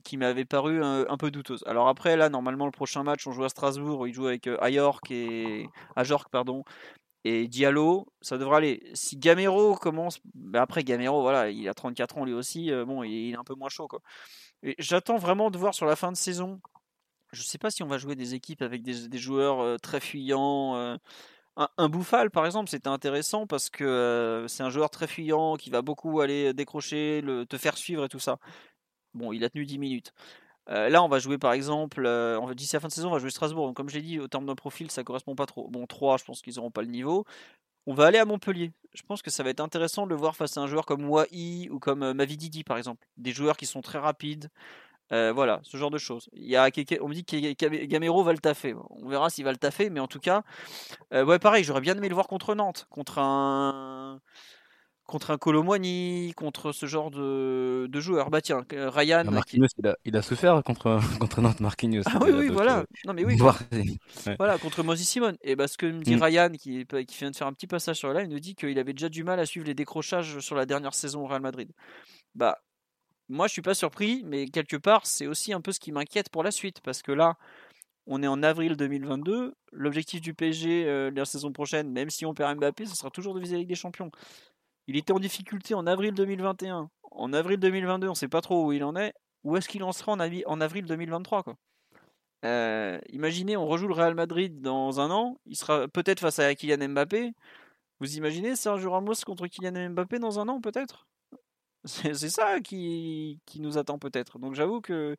qui m'avait paru un, peu douteuse. Alors après, là, normalement, le prochain match, on joue à Strasbourg, il joue avec Ayork et Ajork, pardon, et Diallo, ça devrait aller. Si Gamero commence, ben après Gamero, voilà, il a 34 ans lui aussi, bon, il est un peu moins chaud quoi. J'attends vraiment de voir sur la fin de saison je ne sais pas si on va jouer des équipes avec des, joueurs très fuyants. Un, Bouffal, par exemple, c'était intéressant parce que c'est un joueur très fuyant qui va beaucoup aller décrocher, le, te faire suivre et tout ça. Bon, il a tenu 10 minutes. là, on va jouer par exemple, d'ici la fin de saison, on va jouer Strasbourg. Donc, comme je l'ai dit, au terme d'un profil, ça correspond pas trop. Bon, 3, je pense qu'ils n'auront pas le niveau. on va aller à Montpellier. Je pense que ça va être intéressant de le voir face à un joueur comme Wai ou comme euh, Mavididi par exemple. Des joueurs qui sont très rapides. Euh, voilà, ce genre de choses. Il y a, on me dit que Gamero va le taffer. On verra s'il va le taffer, mais en tout cas, euh, ouais, pareil, j'aurais bien aimé le voir contre Nantes, contre un contre un contre ce genre de, de joueur. Bah tiens, euh, Ryan. Marquinhos, il, a, souffert contre, contre Nantes, Marquinhos. Ah oui, oui, voilà. Non, mais oui. Voilà, contre Moses Simon. Et bah, ce que me dit mm. Ryan, qui, qui vient de faire un petit passage sur là, il nous dit qu'il avait déjà du mal à suivre les décrochages sur la dernière saison au Real Madrid. Bah, moi, je suis pas surpris, mais quelque part, c'est aussi un peu ce qui m'inquiète pour la suite, parce que là, on est en avril 2022. L'objectif du PSG euh, la saison prochaine, même si on perd Mbappé, ce sera toujours de viser Ligue des Champions. Il était en difficulté en avril 2021. En avril 2022, on ne sait pas trop où il en est. Où est-ce qu'il en sera en, avril 2023 quoi? Euh, Imaginez, on rejoue le Real Madrid dans un an. Il sera peut-être face à Kylian Mbappé. Vous imaginez Sergio Ramos contre Kylian Mbappé dans un an, peut-être? C'est ça qui, qui, nous attend, peut-être. Donc j'avoue que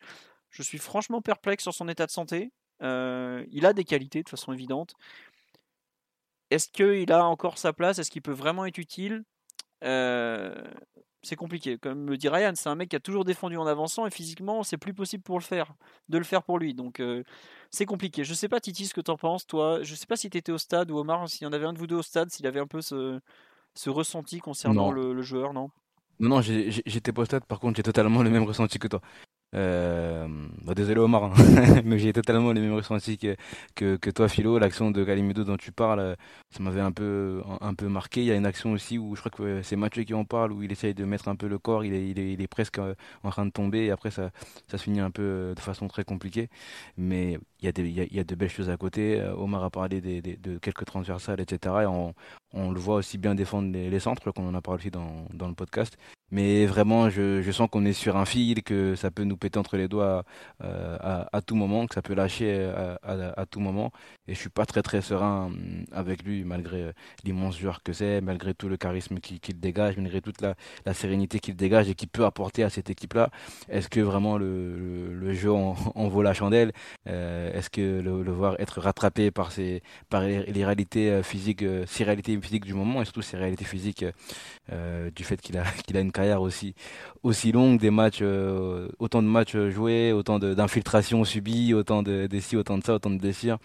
je suis franchement perplexe sur son état de santé. Euh, il a des qualités de façon évidente. Est-ce qu'il a encore sa place? Est-ce qu'il peut vraiment être utile? Euh, c'est compliqué. Comme me dit Ryan, c'est un mec qui a toujours défendu en avançant et physiquement, c'est plus possible pour le faire, de le faire pour lui. Donc euh, c'est compliqué. Je sais pas, Titi, ce que t'en penses, toi? Je sais pas si t'étais au stade ou Omar, s'il y en avait un de vous deux au stade, s'il avait un peu ce, ce ressenti concernant le, joueur, non? Non, non, au stade. Par contre, j'ai totalement le même ressenti que toi. Euh, bah, désolé Omar, hein. mais j'ai totalement les mêmes ressentis que, que, toi Philo. L'action de Galimedo dont tu parles, ça m'avait un peu, un peu marqué. Il y a une action aussi où je crois que c'est Mathieu qui en parle, où il essaye de mettre un peu le corps, il est, il est, il est presque euh, en train de tomber et après ça, ça se finit un peu euh, de façon très compliquée. Mais il y, a des, il, y a, de belles choses à côté. Omar a parlé de quelques transversales, etc. Et on, on, le voit aussi bien défendre les, les centres, qu'on en a parlé aussi dans, dans le podcast. Mais vraiment, je, je sens qu'on est sur un fil, que ça peut nous péter entre les doigts euh, à, à, tout moment, que ça peut lâcher euh, à, à, tout moment. Et je suis pas très très serein hum, avec lui, malgré euh, l'immense joueur que c'est, malgré tout le charisme qu'il dégage, malgré toute la, la sérénité qu'il dégage et qu'il peut apporter à cette équipe-là. Est-ce que vraiment le, le, jeu en, vaut la chandelle? Est-ce que le, voir être rattrapé par, ses, par les, réalités physiques, ses réalités physiques du moment et surtout ses réalités physiques du fait qu'il a, qu'il a une carrière aussi, aussi longue, des matchs, euh, autant de matchs joués, autant d'infiltrations subies, autant de décis, autant de ça, autant de déchires.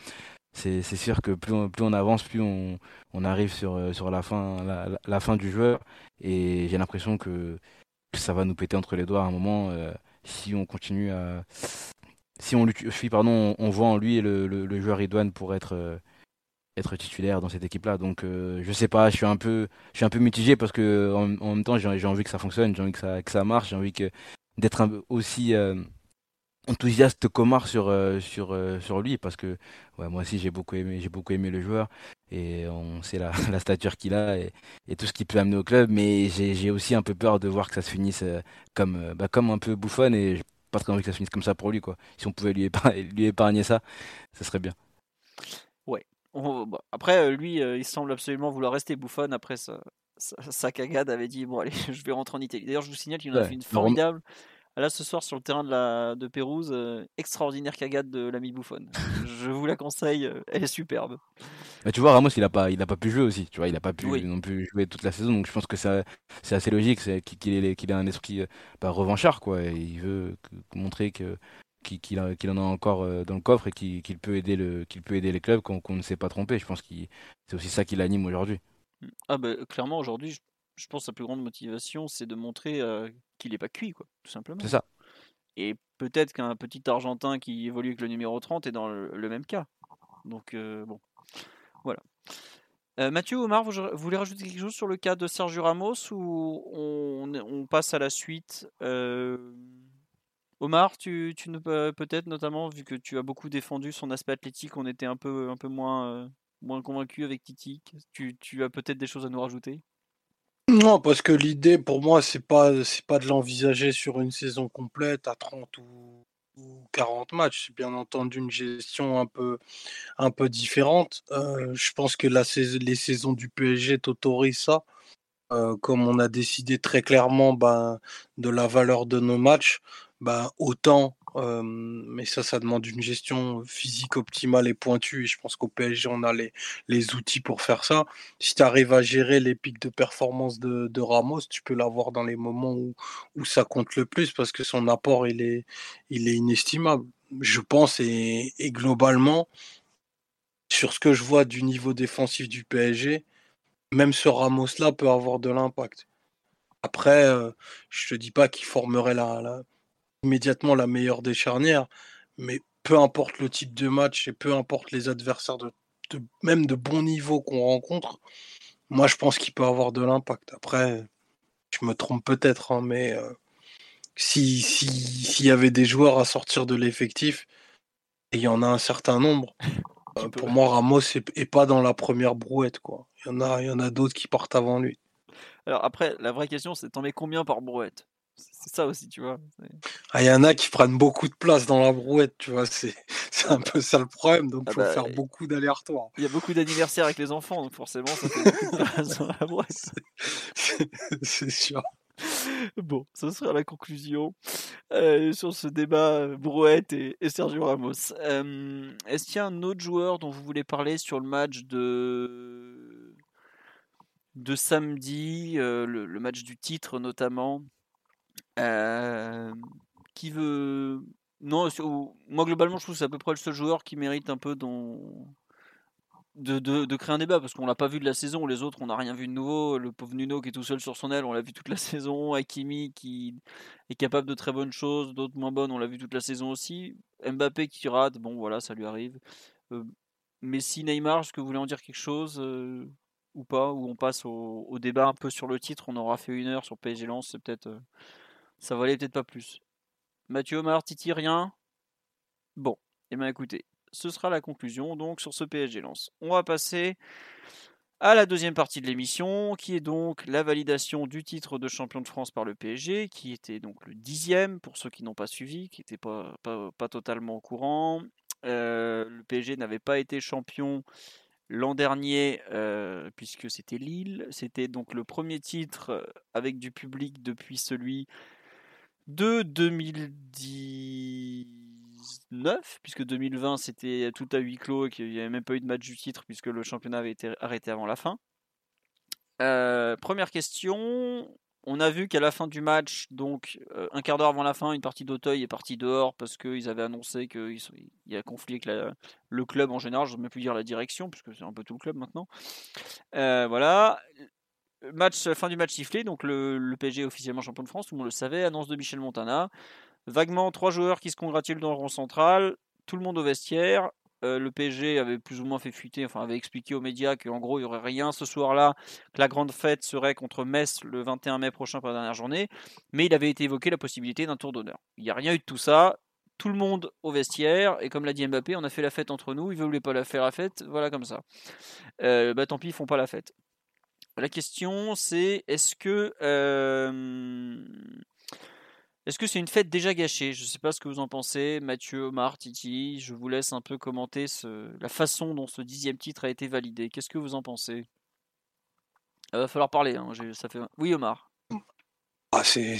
C'est sûr que plus on, plus on avance, plus on, arrive sur, euh, sur la, fin, la, fin du joueur. Et j'ai l'impression que, ça va nous péter entre les doigts à un moment euh, si on continue à. Si on, pardon, on, voit en lui le, le, joueur idoine pour être être titulaire dans cette équipe-là. Donc euh, je sais pas, je suis un peu, je suis un peu mitigé parce que en, même temps j'ai envie que ça fonctionne, j'ai envie que ça, que ça marche, j'ai envie que d'être aussi euh, enthousiaste qu'Omar sur euh, sur sur lui parce que ouais, moi aussi j'ai beaucoup aimé j'ai beaucoup aimé le joueur et on sait la, la stature qu'il a et, tout ce qu'il peut amener au club mais j'ai aussi un peu peur de voir que ça se finisse comme bah, comme un peu bouffonne et pas très envie que ça se finisse comme ça pour lui quoi si on pouvait lui épargner, lui épargner ça ça serait bien bah, après, lui, il semble absolument vouloir rester bouffonne après sa, sa, cagade avait dit bon allez je vais rentrer en Italie. D'ailleurs je vous signale qu'il en a fait une formidable. Là ce soir sur le terrain de la de Pérouse, extraordinaire cagade de l'ami bouffonne. je vous la conseille, elle est superbe. Tu vois Ramos il a pas il a pas pu jouer aussi, tu vois il a pas pu non plus jouer toute la saison donc je pense que c'est assez logique c'est qu'il ait un esprit bah, revanchard quoi et il veut montrer que qu'il en a encore euh, dans le coffre et qu'il peut aider le qu'il peut aider les clubs qu'on ne s'est pas trompé. Je pense que c'est aussi ça qui l'anime aujourd'hui. Ah bah, clairement aujourd'hui, je, pense que sa plus grande motivation c'est de montrer euh, qu'il n'est pas cuit quoi, tout simplement. C'est ça. Et peut-être qu'un petit Argentin qui évolue avec le numéro 30 est dans le, même cas. Donc euh, bon, voilà. Mathieu, Omar, vous, voulez rajouter quelque chose sur le cas de Sergio Ramos ou on, on passe à la suite? Omar, tu, tu peut-être notamment, vu que tu as beaucoup défendu son aspect athlétique, on était un peu, un peu moins, moins convaincu avec Titi. Tu, tu as peut-être des choses à nous rajouter? Non, parce que l'idée pour moi, c'est pas, c'est pas de l'envisager sur une saison complète à 30 ou, 40 matchs. C'est bien entendu une gestion un peu, un peu différente. Euh, je pense que la les saisons du PSG t'autorisent ça. Euh, comme on a décidé très clairement ben, de la valeur de nos matchs, bah, autant mais ça, ça demande une gestion physique optimale et pointue. Et je pense qu'au PSG, on a les, les outils pour faire ça. Si tu arrives à gérer les pics de performance de, Ramos, tu peux l'avoir dans les moments où, où ça compte le plus parce que son apport, il est, il est inestimable. Je pense, et, globalement, sur ce que je vois du niveau défensif du PSG, même ce Ramos-là peut avoir de l'impact. Après, euh, je te dis pas qu'il formerait la, immédiatement la meilleure des charnières, mais peu importe le type de match et peu importe les adversaires de, même de bon niveau qu'on rencontre, moi je pense qu'il peut avoir de l'impact. Après, je me trompe peut-être, hein, mais euh, si s'il y avait des joueurs à sortir de l'effectif, et il y en a un certain nombre, euh, pour moi Ramos est, pas dans la première brouette quoi. Il y en a, il y en a d'autres qui partent avant lui. Alors après, la vraie question, c'est t'en mets combien par brouette? C'est ça aussi, tu vois. Ah, il y en a qui prennent beaucoup de place dans la brouette, tu vois. C'est un peu ça le problème, donc il ah faut bah, faire beaucoup d'allers-retours. Il y a beaucoup d'anniversaires avec les enfants, donc forcément, ça fait beaucoup de place dans la brouette. C'est sûr. Bon, ce sera la conclusion euh, sur ce débat euh, Brouette et, Sergio Ramos. Euh, est-ce qu'il y a un autre joueur dont vous voulez parler sur le match de de samedi, euh, le, match du titre notamment? Euh, qui veut. Non, moi globalement, je trouve que c'est à peu près le seul joueur qui mérite un peu de, de, créer un débat parce qu'on l'a pas vu de la saison. Les autres, on n'a rien vu de nouveau. Le pauvre Nuno qui est tout seul sur son aile, on l'a vu toute la saison. Hakimi qui est capable de très bonnes choses, d'autres moins bonnes, on l'a vu toute la saison aussi. Mbappé qui rate, bon voilà, ça lui arrive. Euh, Messi, Neymar, est-ce que vous voulez en dire quelque chose ou pas, ou on passe au, débat un peu sur le titre. On aura fait une heure sur PSG Lens, c'est peut-être, euh, ça valait peut-être pas plus. Mathieu Omar, Titi, rien? Bon, et eh bien écoutez, ce sera la conclusion donc sur ce PSG Lens. On va passer à la deuxième partie de l'émission, qui est donc la validation du titre de champion de France par le PSG, qui était donc le dixième pour ceux qui n'ont pas suivi, qui n'étaient pas, pas, totalement au courant. Euh, le PSG n'avait pas été champion L'an dernier, euh, puisque c'était Lille, c'était donc le premier titre euh, avec du public depuis celui de 2019, puisque 2020 c'était tout à huis clos et qu'il n'y avait même pas eu de match du titre puisque le championnat avait été arrêté avant la fin. Euh, première question, on a vu qu'à la fin du match, donc euh, un quart d'heure avant la fin, une partie d'Auteuil est partie dehors parce qu'ils avaient annoncé qu'il y a conflit avec le club en général, je ne même plus dire la direction, puisque c'est un peu tout le club maintenant. Euh, voilà. Match, fin du match sifflé, donc le, le, PSG officiellement champion de France, tout le monde le savait, annonce de Michel Montana. Vaguement, trois joueurs qui se congratulent dans le rond central, tout le monde au vestiaire, euh, le PSG avait plus ou moins fait fuiter, enfin avait expliqué aux médias qu'en gros il n'y aurait rien ce soir-là, que la grande fête serait contre Metz le 21 mai prochain pour la dernière journée, mais il avait été évoqué la possibilité d'un tour d'honneur. Il n'y a rien eu de tout ça, tout le monde au vestiaire, et comme l'a dit Mbappé, on a fait la fête entre nous, ils ne voulaient pas la faire la fête, voilà comme ça. Euh, bah tant pis, ils font pas la fête. La question c'est est-ce que est-ce que c'est une fête déjà gâchée? Je ne sais pas ce que vous en pensez, Mathieu, Omar, Titi. Je vous laisse un peu commenter la façon dont ce dixième titre a été validé. Qu'est-ce que vous en pensez? Il va falloir parler. Hein. Oui, Omar. Ah, c'est,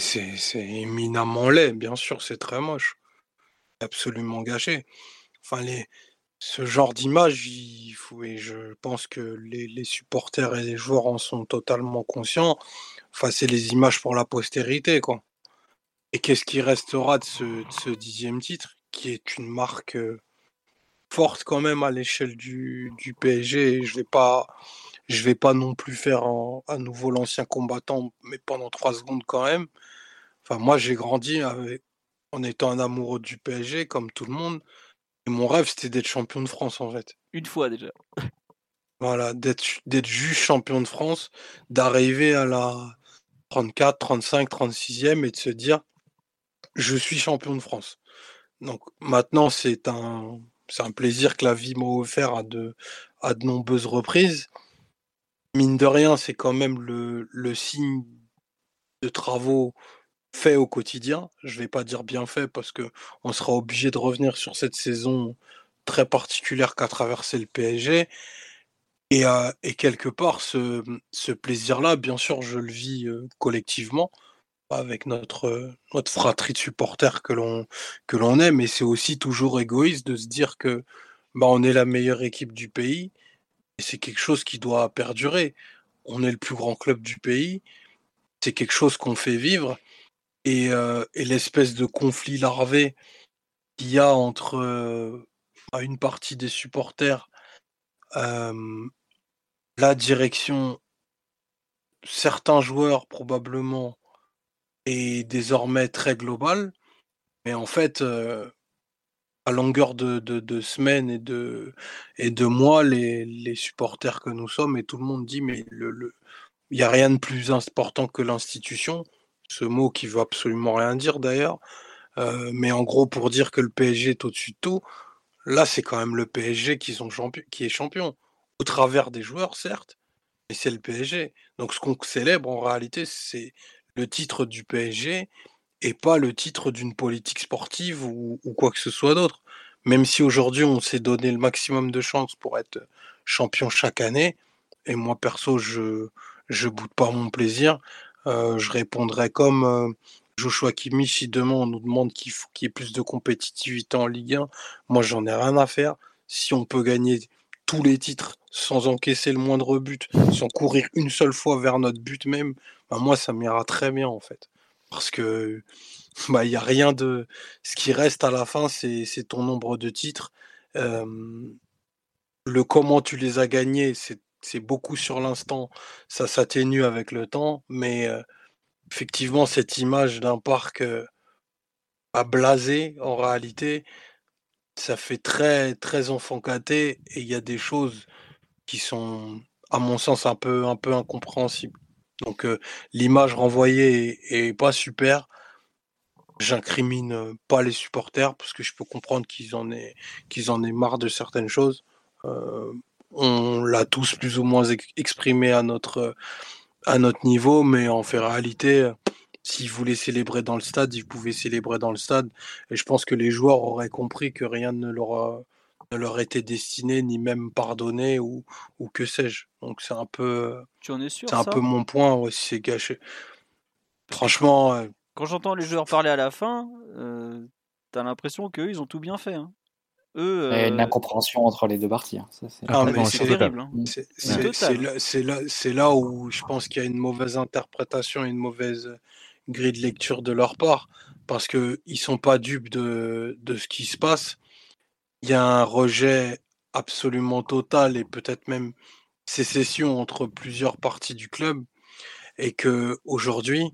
éminemment laid, bien sûr, c'est très moche. Absolument gâché. Enfin, ce genre d'image, et je pense que les, supporters et les joueurs en sont totalement conscients. Enfin, c'est les images pour la postérité, quoi. Et qu'est-ce qui restera de ce, dixième titre, qui est une marque forte quand même à l'échelle du, PSG. je vais pas, vais pas non plus faire à nouveau l'ancien combattant, mais pendant trois secondes quand même. Enfin, moi, j'ai grandi en étant un amoureux du PSG, comme tout le monde. Et mon rêve, c'était d'être champion de France, en fait. Une fois déjà. Voilà, d'être juste champion de France, d'arriver à la 34, 35, 36e et de se dire, je suis champion de France. Donc maintenant, c'est un, plaisir que la vie m'a offert à de, à de nombreuses reprises. Mine de rien, c'est quand même le, le signe de travaux faits au quotidien. Je ne vais pas dire bien fait parce que on sera obligé de revenir sur cette saison très particulière qu'a traversé le PSG. Et, euh, et quelque part, ce, plaisir-là, bien sûr, je le vis collectivement avec notre, notre fratrie de supporters que l'on que l'on est, mais c'est aussi toujours égoïste de se dire que bah, on est la meilleure équipe du pays et c'est quelque chose qui doit perdurer. On est le plus grand club du pays, c'est quelque chose qu'on fait vivre et, et l'espèce de conflit larvé qu'il y a entre une partie des supporters, la direction, certains joueurs probablement est désormais très global. Mais en fait, à longueur de, semaines et de, et de mois, les, supporters que nous sommes, et tout le monde dit, mais il n'y a rien de plus important que l'institution. Ce mot qui veut absolument rien dire d'ailleurs. mais en gros, pour dire que le PSG est au-dessus de tout, là, c'est quand même le PSG qui, est champion. Au travers des joueurs, certes, mais c'est le PSG. Donc ce qu'on célèbre en réalité, c'est le titre du PSG et pas le titre d'une politique sportive ou, quoi que ce soit d'autre. Même si aujourd'hui on s'est donné le maximum de chances pour être champion chaque année, et moi perso je je boude pas mon plaisir, euh, je répondrai comme euh, Joshua Kimmich si demain on nous demande qu'il y ait plus de compétitivité en Ligue 1, moi j'en ai rien à faire. Si on peut gagner tous les titres sans encaisser le moindre but, sans courir une seule fois vers notre but même, bah, moi ça m'ira très bien en fait. Parce que bah il y a rien de. Ce qui reste à la fin, c'est ton nombre de titres. le comment tu les as gagnés, c'est beaucoup sur l'instant. Ça s'atténue avec le temps, mais effectivement, cette image d'un parc à blasé, en réalité, ça fait très très enfant et il y a des choses qui sont, à mon sens, un peu, un incompréhensibles. Donc l'image renvoyée est, pas super. J'incrimine pas les supporters parce que je peux comprendre qu'ils en aient qu'ils en aient marre de certaines choses. On l'a tous plus ou moins exprimé à notre à notre niveau, mais en fait réalité, s'ils voulaient célébrer dans le stade, ils pouvaient célébrer dans le stade. Et je pense que les joueurs auraient compris que rien ne leur, ne leur était destiné, ni même pardonné, ou, ou que sais-je. Donc c'est un peu. Tu en es sûr C'est un peu mon point, ouais, c'est gâché. Franchement. Quand j'entends les joueurs parler à la fin, euh, t'as l'impression qu'eux, ils ont tout bien fait. Hein. Eux, euh... une incompréhension entre les deux parties. Hein. c'est terrible. Hein. C'est là, là, où je pense qu'il y a une mauvaise interprétation et une mauvaise grille de lecture de leur part, parce qu'ils ne sont pas dupes de, de, ce qui se passe. Il y a un rejet absolument total et peut-être même sécession entre plusieurs parties du club, et que aujourd'hui,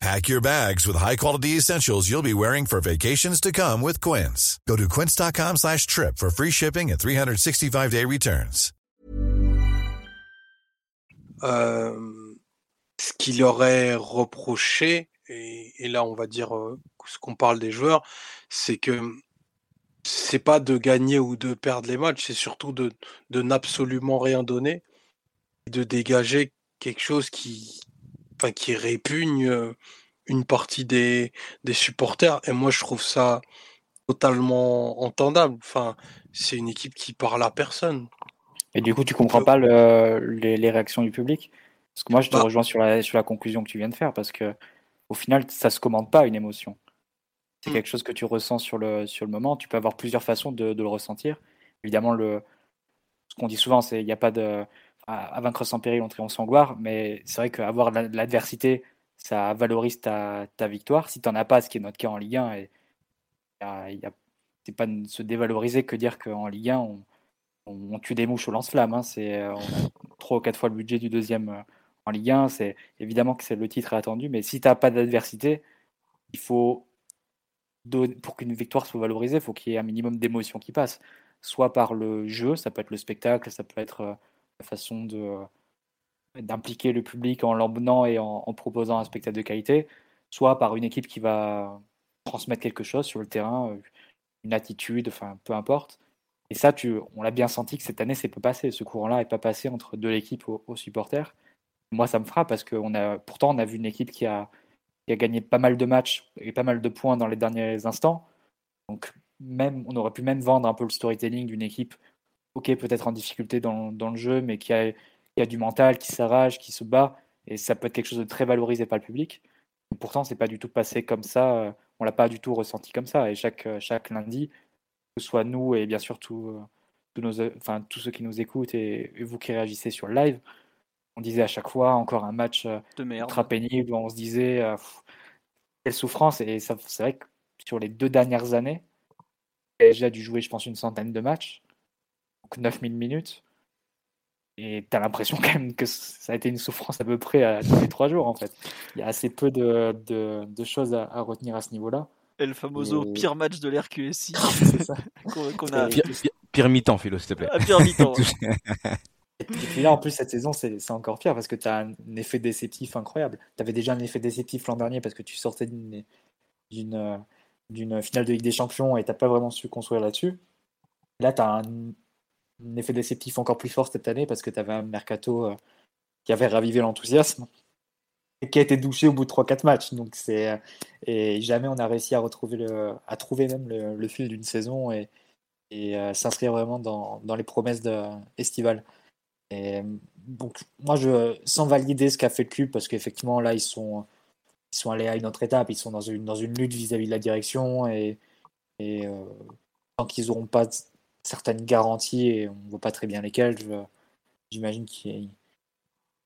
Pack your bags with high-quality essentials you'll be wearing for vacations to come with Quince. Go to quince.com slash trip for free shipping and 365-day returns. Euh, ce qu'il aurait reproché, et, et, là on va dire euh, ce qu'on parle des joueurs, c'est que c'est pas de gagner ou de perdre les matchs, c'est surtout de, de n'absolument rien donner, de dégager quelque chose qui, enfin, qui répugne une partie des, des supporters. Et moi, je trouve ça totalement entendable. Enfin, c'est une équipe qui parle à personne. Et du coup, tu comprends pas le, les, les, réactions du public? Parce que moi, je te bah rejoins sur la, sur la conclusion que tu viens de faire, parce que au final, ça se commande pas une émotion. C'est mmh. quelque chose que tu ressens sur le, sur le moment. Tu peux avoir plusieurs façons de, de le ressentir. Évidemment, le, ce qu'on dit souvent, c'est il n'y a pas de à, vaincre sans péril, on triomphe sans gloire. Mais c'est vrai qu'avoir l'adversité, ça valorise ta, victoire. Si tu n'en as pas, ce qui est notre cas en Ligue 1, et, c'est pas se dévaloriser que dire qu'en Ligue 1, on, tue des mouches au lance-flamme. Hein. C'est, a trois ou quatre fois le budget du deuxième en Ligue 1. C'est évidemment que c'est le titre attendu, mais si tu n'as pas d'adversité, il faut pour qu'une victoire soit valorisée, il faut qu'il y ait un minimum d'émotion qui passe, soit par le jeu, ça peut être le spectacle, ça peut être la façon de d'impliquer le public en l'emmenant et en, proposant un spectacle de qualité, soit par une équipe qui va transmettre quelque chose sur le terrain, une attitude, enfin peu importe. Et ça, tu, on l'a bien senti que cette année, c'est pas passé. Ce courant-là n'est pas passé entre de l'équipe aux, supporters. Moi, ça me frappe parce que on a, pourtant, on a vu une équipe qui a, qui a gagné pas mal de matchs et pas mal de points dans les derniers instants. Donc, même, on aurait pu même vendre un peu le storytelling d'une équipe, ok, peut-être en difficulté dans, dans, le jeu, mais qui a, qui a du mental, qui s'arrache, qui se bat. Et ça peut être quelque chose de très valorisé par le public. Pourtant, c'est pas du tout passé comme ça. On l'a pas du tout ressenti comme ça. Et chaque, chaque lundi, que ce soit nous et bien sûr tous nos, enfin, tous ceux qui nous écoutent et, vous qui réagissez sur le live, on disait à chaque fois encore un match de ultra pénible. On se disait quelle souffrance. Et c'est vrai que sur les deux dernières années, j'ai a dû jouer, je pense, une centaine de matchs, 9000 minutes. Et tu as l'impression quand même que ça a été une souffrance à peu près à tous les trois jours, en fait. Il y a assez peu de, de, choses à, retenir à ce niveau-là. Et le famoso pire match de l'RQSI qu'on a... Pire, pire, mi-temps, Philo, s'il te plaît. Ah, pire mi-temps. Et puis là, en plus, cette saison, c'est encore pire parce que tu as un effet déceptif incroyable. Tu avais déjà un effet déceptif l'an dernier parce que tu sortais d'une finale de Ligue des Champions et tu pas vraiment su construire là-dessus. Là, tu as un, un effet déceptif encore plus fort cette année parce que tu avais un mercato euh, qui avait ravivé l'enthousiasme et qui a été douché au bout de 3-4 matchs. Donc c'est euh, et jamais on a réussi à retrouver le, à trouver même le, fil d'une saison et, et euh, s'inscrire vraiment dans, dans, les promesses de. Et donc moi je sans valider ce qu'a fait le club parce qu'effectivement là ils sont ils sont allés à une autre étape, ils sont dans une dans une lutte vis-à-vis de la direction et, et tant qu'ils n'auront pas certaines garanties et on ne voit pas très bien lesquelles. J'imagine qu'ils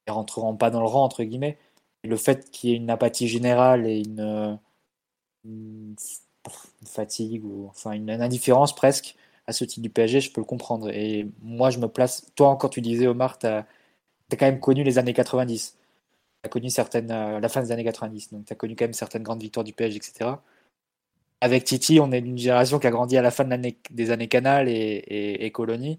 ne rentreront pas dans le rang, entre guillemets. le fait qu'il y ait une apathie générale et une, fatigue ou enfin une, indifférence presque à ce type du PSG, je peux le comprendre. Et moi, je me place. Toi, encore, tu disais, Omar, tu as, quand même connu les années 90. Tu as connu certaines, euh, la fin des années 90. Donc, tu as connu quand même certaines grandes victoires du PSG, etc avec Titi, on est d'une génération qui a grandi à la fin des années Canal et, et, Colonie.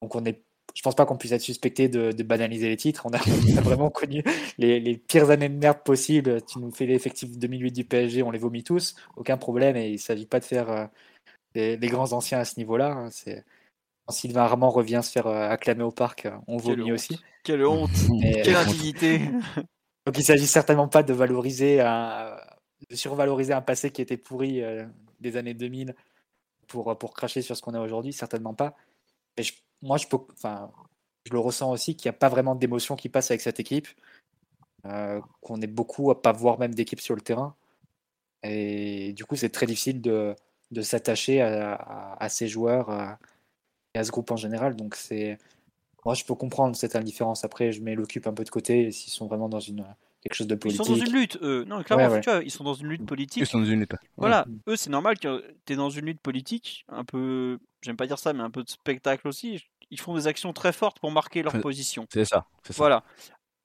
Donc on est, je pense pas qu'on puisse être suspecté de, banaliser les titres. On a, vraiment connu les, pires années de merde possibles. Tu nous fais l'effectif 2008 du PSG, on les vomit tous, aucun problème. Et il s'agit pas de faire euh, des, grands anciens à ce niveau-là. Hein. C'est quand Sylvain Armand revient se faire euh, acclamer au parc, on vomit aussi. Quelle honte, quelle indignité. Donc il s'agit certainement pas de valoriser un, de survaloriser un passé qui était pourri euh, des années 2000 pour, pour cracher sur ce qu'on a aujourd'hui, certainement pas. Mais moi, je, peux, je le ressens aussi qu'il n'y a pas vraiment d'émotion qui passe avec cette équipe, euh, qu'on est beaucoup à pas voir même d'équipe sur le terrain. Et du coup, c'est très difficile de, de s'attacher à, à, ces joueurs et à ce groupe en général. Donc, c'est moi, je peux comprendre cette indifférence. Après, je mets l'occupe un peu de côté s'ils sont vraiment dans une quelque chose de politique. Ils sont dans une lutte, eux. Non, clairement, tu vois, ils sont dans une lutte politique. Ils sont dans une lutte. Voilà, eux, c'est normal que tu es dans une lutte politique, un peu, j'aime pas dire ça, mais un peu de spectacle aussi. Ils font des actions très fortes pour marquer leur position. C'est ça, Voilà.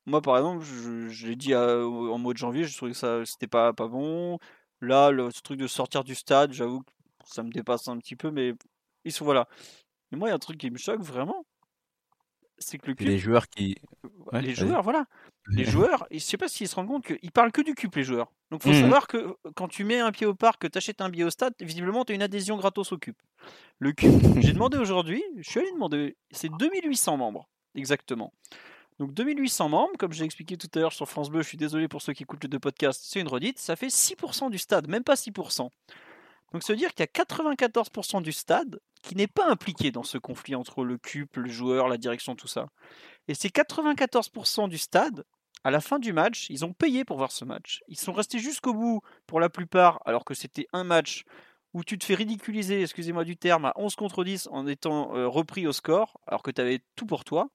Moi, par exemple, je, l'ai dit en mois de janvier, je trouvais que ça c'était pas, pas bon. Là, le, ce truc de sortir du stade, j'avoue que ça me dépasse un petit peu, mais ils sont voilà. Mais moi, il y a un truc qui me choque vraiment, c'est que le Les joueurs qui. les joueurs, voilà. Les joueurs, je sais pas s'ils se rendent compte qu'ils parlent que du cube, les joueurs. Donc, il faut mmh savoir que quand tu mets un pied au parc, que tu achètes un billet au stade, visiblement, tu as une adhésion gratos au cube. Le cube, j'ai demandé aujourd'hui, je suis allé demander, c'est 2800 membres, exactement. Donc 2800 membres, comme j'ai expliqué tout à l'heure sur France Bleu, je suis désolé pour ceux qui écoutent le deux podcasts, c'est une redite, ça fait 6% du stade, même pas 6%. Donc ça veut dire qu'il y a 94% du stade qui n'est pas impliqué dans ce conflit entre le CUP, le joueur, la direction, tout ça. Et ces 94% du stade, à la fin du match, ils ont payé pour voir ce match. Ils sont restés jusqu'au bout pour la plupart, alors que c'était un match où tu te fais ridiculiser, excusez-moi du terme, à 11 contre 10 en étant euh, repris au score, alors que tu avais tout pour toi.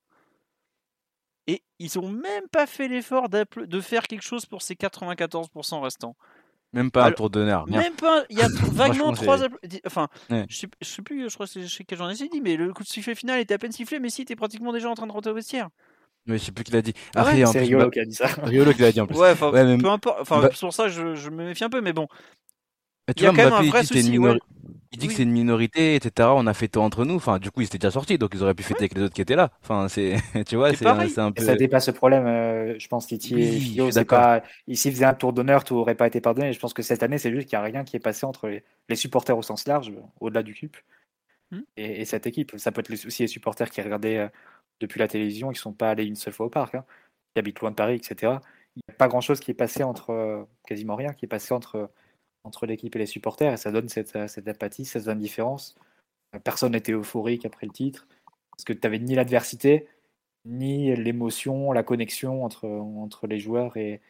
Et ils n'ont même pas fait l'effort de faire quelque chose pour ces 94% restants. Même pas un tour d'honneur. Même pas. Il y a vaguement trois. Enfin, Ouais. je sais, je sais plus. Je crois que c'est quel journaliste il dit, mais le coup de sifflet final était à peine sifflé, mais si t'es pratiquement déjà en train de rentrer au vestiaire. Mais je sais plus qui l'a dit. Ah ouais, C'est Riolo bah, qui a dit ça. Riolo qui l'a dit en plus. Ouais, enfin, Ouais, mais- peu importe. Enfin, bah- c'est pour ça que je, je me méfie un peu, mais bon. Mais Il tu y a vois, quand même un il vrai souci, ouais. Il dit que c'est une minorité, etc. On a fêté entre nous. Enfin, du coup, ils étaient déjà sortis, donc ils auraient pu fêter avec les autres qui étaient là. Enfin, c'est, tu vois, C'est c'est un, Et peu. ça dépasse le problème, euh, je pense, Titi Oui, et je Fio, suis c'est d'accord. pas. S'ils faisaient un tour d'honneur, tout aurait pas été pardonné. Je pense que cette année, c'est juste qu'il n'y a rien qui est passé entre les, les supporters au sens large, au-delà du CUP, Hmm. et, et cette équipe. Ça peut être aussi les supporters qui regardaient euh, depuis la télévision, qui sont pas allés une seule fois au parc, hein, qui habitent loin de Paris, etc. Il n'y a pas grand-chose qui est passé entre, euh, quasiment rien, qui est passé entre, entre l'équipe et les supporters, et ça donne cette, euh, cette apathie, cette indifférence. Euh, Personne n'était euphorique après le titre, parce que tu n'avais ni l'adversité, ni l'émotion, la connexion entre, entre les joueurs et,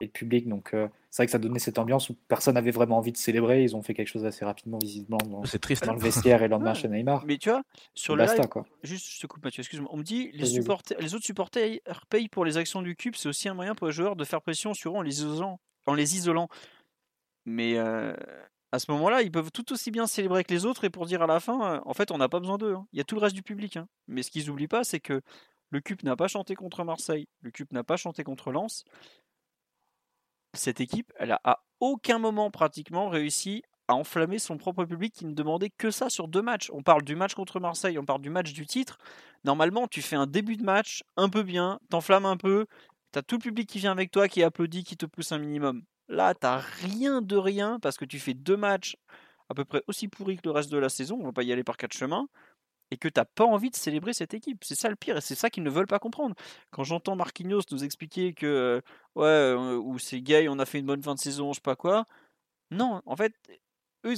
et le public. Donc euh, c'est vrai que ça donnait cette ambiance où personne n'avait vraiment envie de célébrer. Ils ont fait quelque chose assez rapidement, visiblement, dans, C'est triste. dans le vestiaire et le lendemain Ouais. chez Neymar. Mais tu vois, sur Et le basta, live, quoi. juste je te coupe Mathieu, excuse-moi. On me dit les, supporters, autres supporters payent pour les actions du cube, c'est aussi un moyen pour les joueurs de faire pression sur eux en les isolant. En les isolant. Mais euh, à ce moment-là, ils peuvent tout aussi bien célébrer que les autres et pour dire à la fin, euh, en fait, on n'a pas besoin d'eux. hein. Il y a tout le reste du public. hein. Mais ce qu'ils n'oublient pas, c'est que le CUP n'a pas chanté contre Marseille, le CUP n'a pas chanté contre Lens. Cette équipe, elle a à aucun moment pratiquement réussi à enflammer son propre public qui ne demandait que ça sur deux matchs. On parle du match contre Marseille, on parle du match du titre. Normalement, tu fais un début de match un peu bien, t'enflammes un peu, t'as tout le public qui vient avec toi, qui applaudit, qui te pousse un minimum. Là, t'as rien de rien parce que tu fais deux matchs à peu près aussi pourris que le reste de la saison. On va pas y aller par quatre chemins. Et que t'as pas envie de célébrer cette équipe. C'est ça le pire et c'est ça qu'ils ne veulent pas comprendre. Quand j'entends Marquinhos nous expliquer que euh, ouais, euh, ou c'est gay, on a fait une bonne fin de saison, je sais pas quoi. Non, en fait, eux,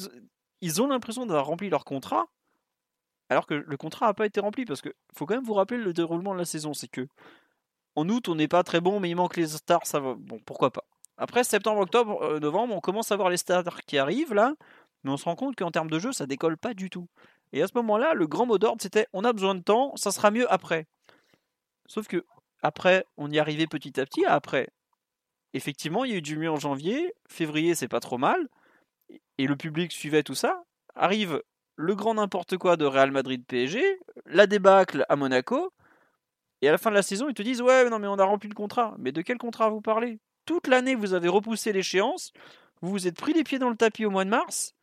ils- ont l'impression d'avoir rempli leur contrat, alors que le contrat n'a pas été rempli. Parce que faut quand même vous rappeler le déroulement de la saison. C'est que en août, on n'est pas très bon, mais il manque les stars, ça va. Bon, pourquoi pas. Après septembre, octobre, euh, novembre, on commence à voir les stars qui arrivent là, mais on se rend compte qu'en termes de jeu, ça décolle pas du tout. Et à ce moment-là, le grand mot d'ordre, c'était on a besoin de temps, ça sera mieux après. Sauf que après, on y arrivait petit à petit. Après, effectivement, il y a eu du mieux en janvier. Février, c'est pas trop mal. Et le public suivait tout ça. Arrive le grand n'importe quoi de Real Madrid PSG, la débâcle à Monaco. Et à la fin de la saison, ils te disent Ouais, non, mais on a rempli le contrat. Mais de quel contrat vous parlez? Toute l'année, vous avez repoussé l'échéance. Vous vous êtes pris les pieds dans le tapis au mois de mars.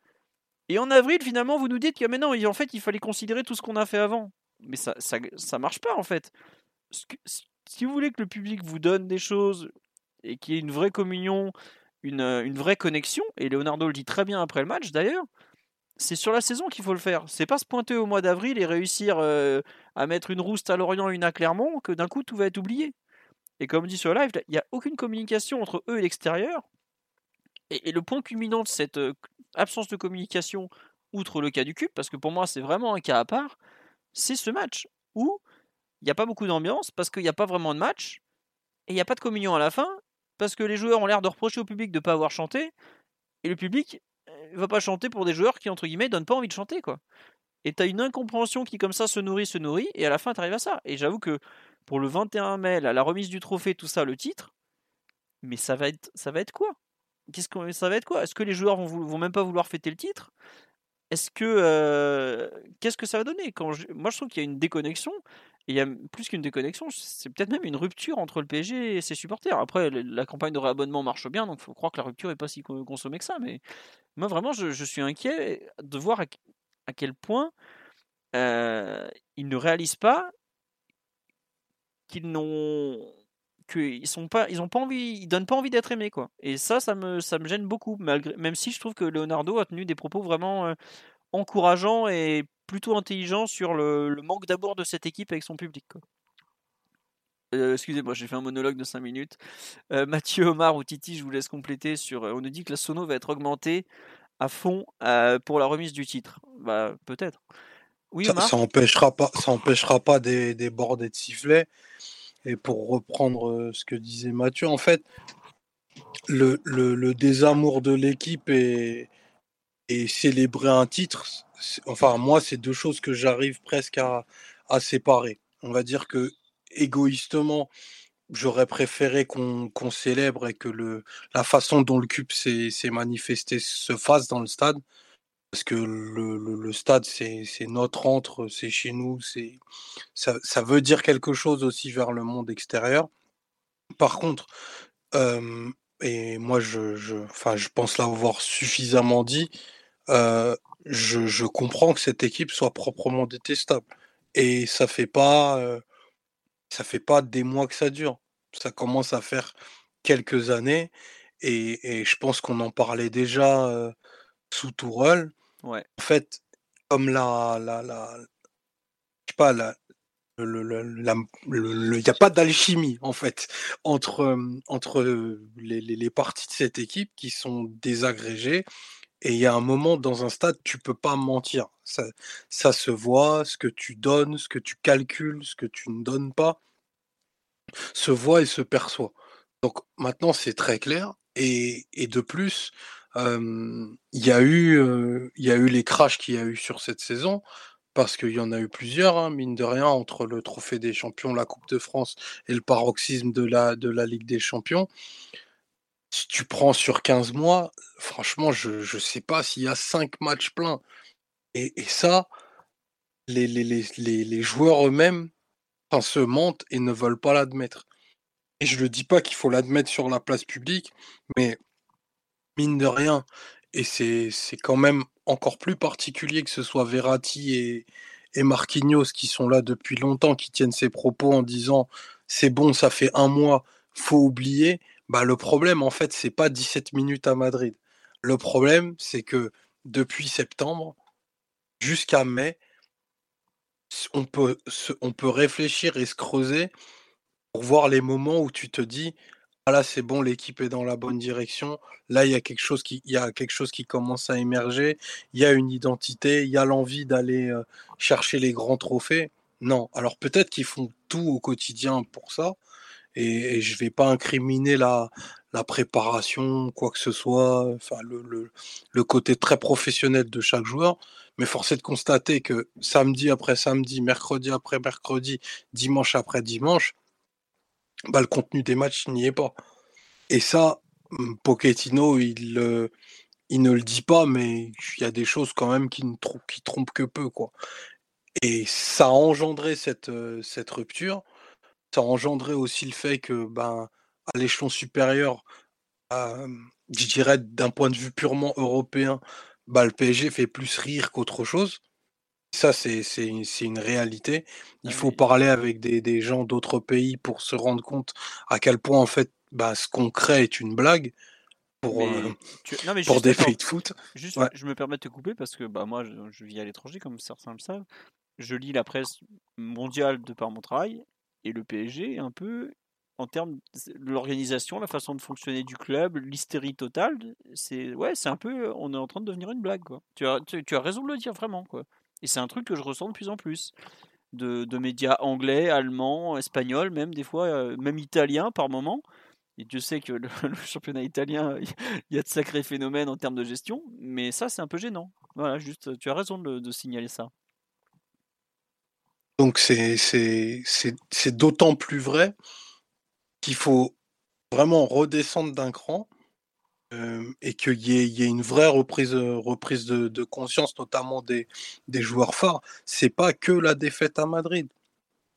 Et en avril, finalement, vous nous dites que en fait, il fallait considérer tout ce qu'on a fait avant. Mais ça, ça, marche pas, en fait. Si vous voulez que le public vous donne des choses et qu'il y ait une vraie communion, une, euh, une vraie connexion, et Leonardo le dit très bien après le match d'ailleurs, c'est sur la saison qu'il faut le faire. C'est pas se pointer au mois d'avril et réussir euh, à mettre une rouste à Lorient, une à Clermont, que d'un coup tout va être oublié. Et comme dit sur live, il n'y a aucune communication entre eux et l'extérieur. Et, le point culminant de cette euh, absence de communication, outre le cas du cube, parce que pour moi c'est vraiment un cas à part, c'est ce match où il n'y a pas beaucoup d'ambiance, parce qu'il n'y a pas vraiment de match, et il n'y a pas de communion à la fin, parce que les joueurs ont l'air de reprocher au public de ne pas avoir chanté, et le public ne va pas chanter pour des joueurs qui, entre guillemets, donnent pas envie de chanter. quoi. Et tu as une incompréhension qui, comme ça, se nourrit, se nourrit, et à la fin, tu arrives à ça. Et j'avoue que pour le 21 mai, la remise du trophée, tout ça, le titre, mais ça va être, ça va être quoi? Qu'est-ce que ça va être quoi? Est-ce que les joueurs vont, vont même pas vouloir fêter le titre? Est-ce que euh, qu'est-ce que ça va donner? Moi je trouve qu'il y a une déconnexion et il y a plus qu'une déconnexion, c'est peut-être même une rupture entre le PSG et ses supporters. Après la campagne de réabonnement marche bien, donc faut croire que la rupture est pas si co- consommée que ça. Mais moi vraiment je, suis inquiet de voir à, à quel point euh, ils ne réalisent pas qu'ils n'ont qu'ils sont pas ils ont pas envie ils donnent pas envie d'être aimés quoi. Et ça ça me ça me gêne beaucoup malgré même si je trouve que Leonardo a tenu des propos vraiment euh, encourageants et plutôt intelligents sur le, manque d'amour de cette équipe avec son public. Euh, excusez-moi j'ai fait un monologue de 5 minutes. Euh, Mathieu Omar ou Titi je vous laisse compléter sur on nous dit que la sono va être augmentée à fond pour la remise du titre. Bah peut-être oui Ça, ça empêchera pas, ça empêchera pas des, des bordées de sifflets. Et pour reprendre euh, ce que disait Mathieu, en fait, le, le- le désamour de l'équipe et, et célébrer un titre, enfin moi, c'est deux choses que j'arrive presque à, à séparer. On va dire que égoïstement, j'aurais préféré qu'on qu'on célèbre et que le, la façon dont le s'est s'est manifesté se fasse dans le stade. Parce que le, stade, c'est notre entre, c'est chez nous, ça, ça veut dire quelque chose aussi vers le monde extérieur. Par contre, et moi, je, je, enfin, je pense l'avoir suffisamment dit, je, comprends que cette équipe soit proprement détestable. Et ça fait pas, ça fait pas des mois que ça dure. Ça commence à faire quelques années. Et, je pense qu'on en parlait déjà sous Tourelle. En fait, comme la, la, la, je sais pas, la, il n'y a pas d'alchimie en fait entre, euh, entre les, les, les parties de cette équipe qui sont désagrégées et il y a un moment dans un stade tu peux pas mentir. Ça, ça se voit ce que tu donnes ce que tu calcules ce que tu ne donnes pas se voit et se perçoit. Donc maintenant c'est très clair et, et de plus il y a eu il y a eu les crashs qu'il y a eu sur cette saison parce qu'il y en a eu plusieurs, hein, mine de rien, entre le Trophée des Champions, la Coupe de France et le paroxysme de la, de la Ligue des Champions. Si tu prends sur 15 mois, franchement, je ne sais pas s'il y a 5 matchs pleins. Et, ça, les, les, les, les, joueurs eux-mêmes se mentent et ne veulent pas l'admettre. Et je ne dis pas qu'il faut l'admettre sur la place publique, mais mine de rien, et c'est quand même encore plus particulier que ce soit Verratti et, et Marquinhos qui sont là depuis longtemps, qui tiennent ces propos en disant c'est bon, ça fait un mois, faut oublier. Bah, le problème, en fait, c'est pas 17 minutes à Madrid. Le problème, c'est que depuis septembre jusqu'à mai, on peut, on peut réfléchir et se creuser pour voir les moments où tu te dis ah là c'est bon l'équipe est dans la bonne direction. Là il y a quelque chose qui commence à émerger. Il y a une identité il y a l'envie d'aller euh, chercher les grands trophées. Non alors peut-être qu'ils font tout au quotidien pour ça et, et je vais pas incriminer la préparation quoi que ce soit enfin le, le, le côté très professionnel de chaque joueur. Mais force est de constater que samedi après samedi mercredi après mercredi dimanche après dimanche bah, le contenu des matchs n'y est pas. Et ça, hum, Pochettino, il, euh, il ne le dit pas, mais il y a des choses quand même qui ne qui trompent que peu, quoi. Et ça a engendré cette, euh, cette rupture. Ça a engendré aussi le fait que, ben, à l'échelon supérieur, euh, je dirais d'un point de vue purement européen, bah, le PSG fait plus rire qu'autre chose. Ça, c'est une réalité. Il Ah, faut parler avec des, des gens d'autres pays pour se rendre compte à quel point, en fait, bah, ce qu'on crée est une blague pour, Mais euh, tu- Non, mais pour juste, des pays de foot. juste, Ouais. je me permets de te couper parce que bah, moi, je, je vis à l'étranger, comme certains le savent. Je lis la presse mondiale de par mon travail et le PSG un peu, en termes de l'organisation, la façon de fonctionner du club, l'hystérie totale, c'est ouais, c'est un peu, on est en train de devenir une blague, quoi. Tu as, tu, tu as raison de le dire, vraiment, quoi. Et c'est un truc que je ressens de plus en plus. De, médias anglais, allemands, espagnols, même des fois, euh, même italiens par moment. Et Dieu sait que le, championnat italien, il y a de sacrés phénomènes en termes de gestion, mais ça, c'est un peu gênant. Voilà, juste, tu as raison de, de signaler ça. Donc, c'est d'autant plus vrai qu'il faut vraiment redescendre d'un cran euh, et qu'il y ait, il y ait une vraie reprise, euh, reprise de, de conscience, notamment des, des joueurs phares. C'est pas que la défaite à Madrid.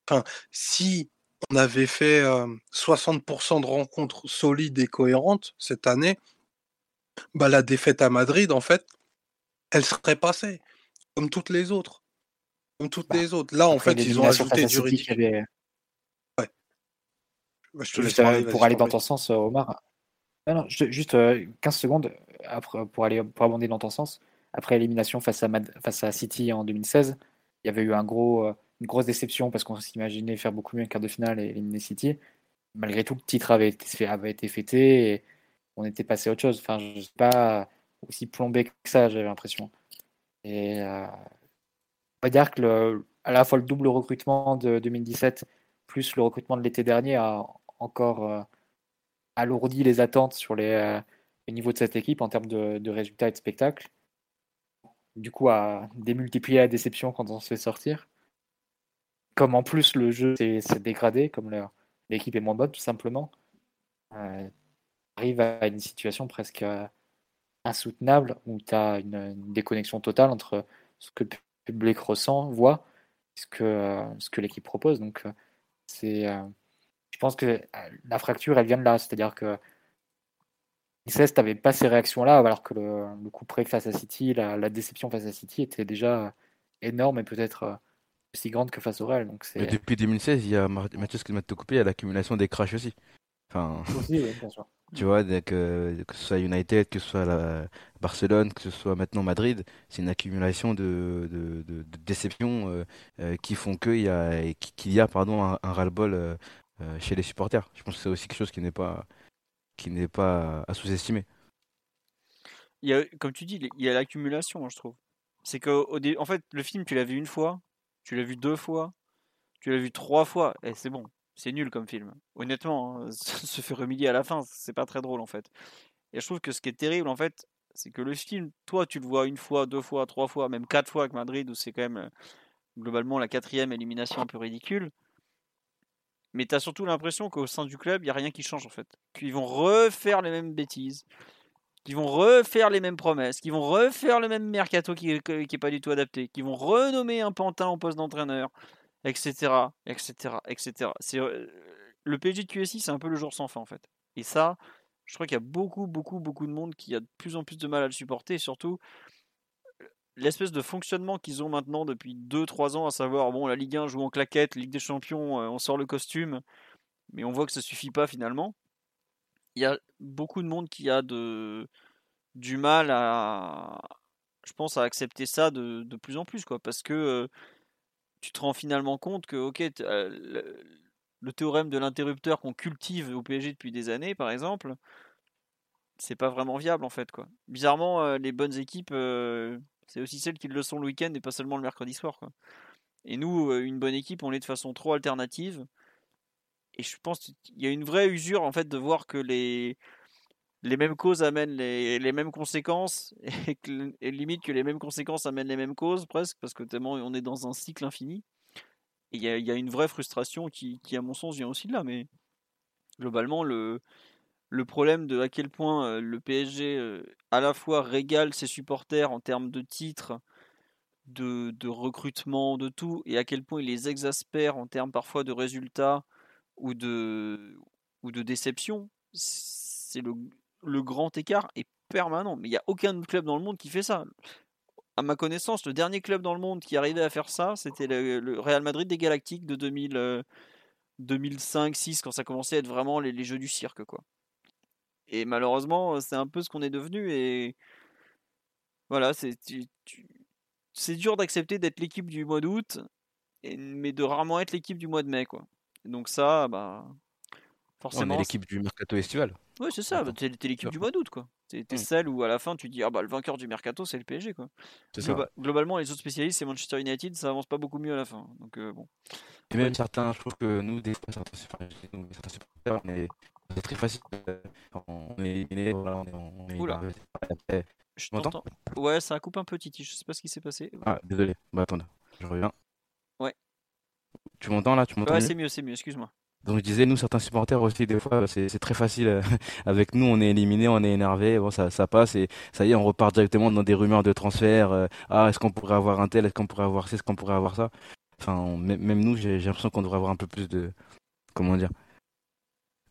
Enfin, si on avait fait euh, 60% de rencontres solides et cohérentes cette année, bah, la défaite à Madrid, en fait, elle serait passée, comme toutes les autres. Comme toutes Bah, les autres. Là, en fait, ils ont ajouté du y avait- Ouais, je te Juste, euh, parler, pour aller dans ton sens, euh, Omar. Non, non, ju- juste euh, 15 secondes après, pour, aller, pour abonder dans ton sens. Après l'élimination face à, face à City en 2016, il y avait eu un gros, euh, une grosse déception parce qu'on s'imaginait faire beaucoup mieux en quart de finale et éliminer City. Malgré tout, le titre avait été, avait été fêté et on était passé à autre chose. Enfin, je sais pas aussi plombé que ça, j'avais l'impression. Et euh, on va dire que le- à la fois le double recrutement de 2017 plus le recrutement de l'été dernier a encore euh, alourdi les attentes sur les, euh, le niveau de cette équipe en termes de, résultats et de spectacles. Du coup, à démultiplier la déception quand on se fait sortir. Comme en plus le jeu s'est dégradé, comme l'équipe est moins bonne, tout simplement. Euh, arrive à une situation presque euh, insoutenable où tu as une, déconnexion totale entre ce que le public ressent, voit, ce que, ce que l'équipe propose. Donc, c'est, je pense que la fracture, elle vient de là. C'est-à-dire que tu n'avait pas ces réactions-là, alors que le, coup près face à City, la, déception face à City était déjà énorme et peut-être aussi grande que face au Real. Donc depuis 2016, il y a Mathieu te couper, il y a l'accumulation des crashs aussi. Enfin, aussi, oui, bien sûr. Tu vois, que, que ce soit United, que ce soit la Barcelone, que ce soit maintenant Madrid, c'est une accumulation de, de, de, déceptions euh, euh, qui font qu'il y a, qu'il y a pardon, un, ras-le-bol euh, chez les supporters. Je pense que c'est aussi quelque chose qui n'est pas, qui n'est pas à sous-estimer. Il y a, comme tu dis, il y a l'accumulation, je trouve. C'est que, en fait, le film, tu l'as vu une fois, tu l'as vu deux fois, tu l'as vu trois fois, et c'est bon c'est nul comme film. Honnêtement, hein, se faire humilier à la fin, c'est pas très drôle en fait. Et je trouve que ce qui est terrible en fait, c'est que le film, toi tu le vois une fois, deux fois, trois fois, même quatre fois avec Madrid, où c'est quand même euh, globalement la quatrième élimination un peu ridicule. Mais tu as surtout l'impression qu'au sein du club, il n'y a rien qui change en fait. Qu'ils vont refaire les mêmes bêtises, qu'ils vont refaire les mêmes promesses, qu'ils vont refaire le même mercato qui n'est pas du tout adapté, qu'ils vont renommer un pantin au poste d'entraîneur, etc., etc., etc. C'est le PSG de QSI, c'est un peu le jour sans fin en fait. Et ça, je crois qu'il y a beaucoup, beaucoup, beaucoup de monde qui a de plus en plus de mal à le supporter. Surtout, l'espèce de fonctionnement qu'ils ont maintenant depuis 2-3 ans, à savoir, bon, la Ligue 1 joue en claquette, Ligue des Champions, on sort le costume, mais on voit que ça suffit pas finalement. Il y a beaucoup de monde qui a de, du mal à, je pense, à accepter ça de, de plus en plus, quoi, parce que tu te rends finalement compte que, ok, euh, le, théorème de l'interrupteur qu'on cultive au PSG depuis des années, par exemple, c'est pas vraiment viable en fait. Quoi. Bizarrement, euh, les bonnes équipes, euh, c'est aussi celles qui le sont le week-end et pas seulement le mercredi soir. Et nous, une bonne équipe, on l'est de façon trop alternative. Et je pense qu'il y a une vraie usure en fait de voir que les, les mêmes causes amènent les, les mêmes conséquences et, que, limite que les mêmes conséquences amènent les mêmes causes presque parce que tellement on est dans un cycle infini. Et il y, y a, une vraie frustration qui, qui, à mon sens, vient aussi de là. Mais globalement, le, le problème de à quel point le PSG à la fois régale ses supporters en termes de titres, de, recrutement, de tout, et à quel point il les exaspère en termes parfois de résultats ou de, ou déception, c'est le, grand écart est permanent. Mais il n'y a aucun club dans le monde qui fait ça. À ma connaissance, le dernier club dans le monde qui arrivait à faire ça, c'était le, Real Madrid des Galactiques de 2000, 2005-6, euh, quand ça commençait à être vraiment les, jeux du cirque. quoi. Et malheureusement, c'est un peu ce qu'on est devenu. Et voilà, c'est c'est dur d'accepter d'être l'équipe du mois d'août, mais de rarement être l'équipe du mois de mai. quoi. donc ça, bah, forcément. On est l'équipe du mercato estival. Ouais, c'est ça, t'es, l'équipe du mois d'août, quoi. T'es, mmh. celle où à la fin tu dis, ah bah le vainqueur du mercato c'est le PSG, quoi. Globalement, les autres spécialistes, c'est Manchester United, ça avance pas beaucoup mieux à la fin. Donc euh, bon. Et même certains, je trouve que nous, des fois, certains, certains supporters, on est, c'est très facile. On est éliminé, voilà, on est. Oula. Je t'entends Ouais, ça coupe un peu, Titi, je sais pas ce qui s'est passé. Ah, désolé. Bah attends, je reviens. Ouais. Tu m'entends là? Tu m'entends Ouais, c'est mieux, c'est mieux, excuse-moi. Donc je disais, nous, certains supporters aussi, des fois, c'est très facile. Euh, avec nous, on est éliminé, on est énervé, bon, ça, ça passe et ça y est, on repart directement dans des rumeurs de transfert. Euh, ah, est-ce qu'on pourrait avoir un tel, est-ce qu'on pourrait avoir ci, est-ce qu'on pourrait avoir ça? Enfin, même nous, j'ai l'impression qu'on devrait avoir un peu plus de, comment dire,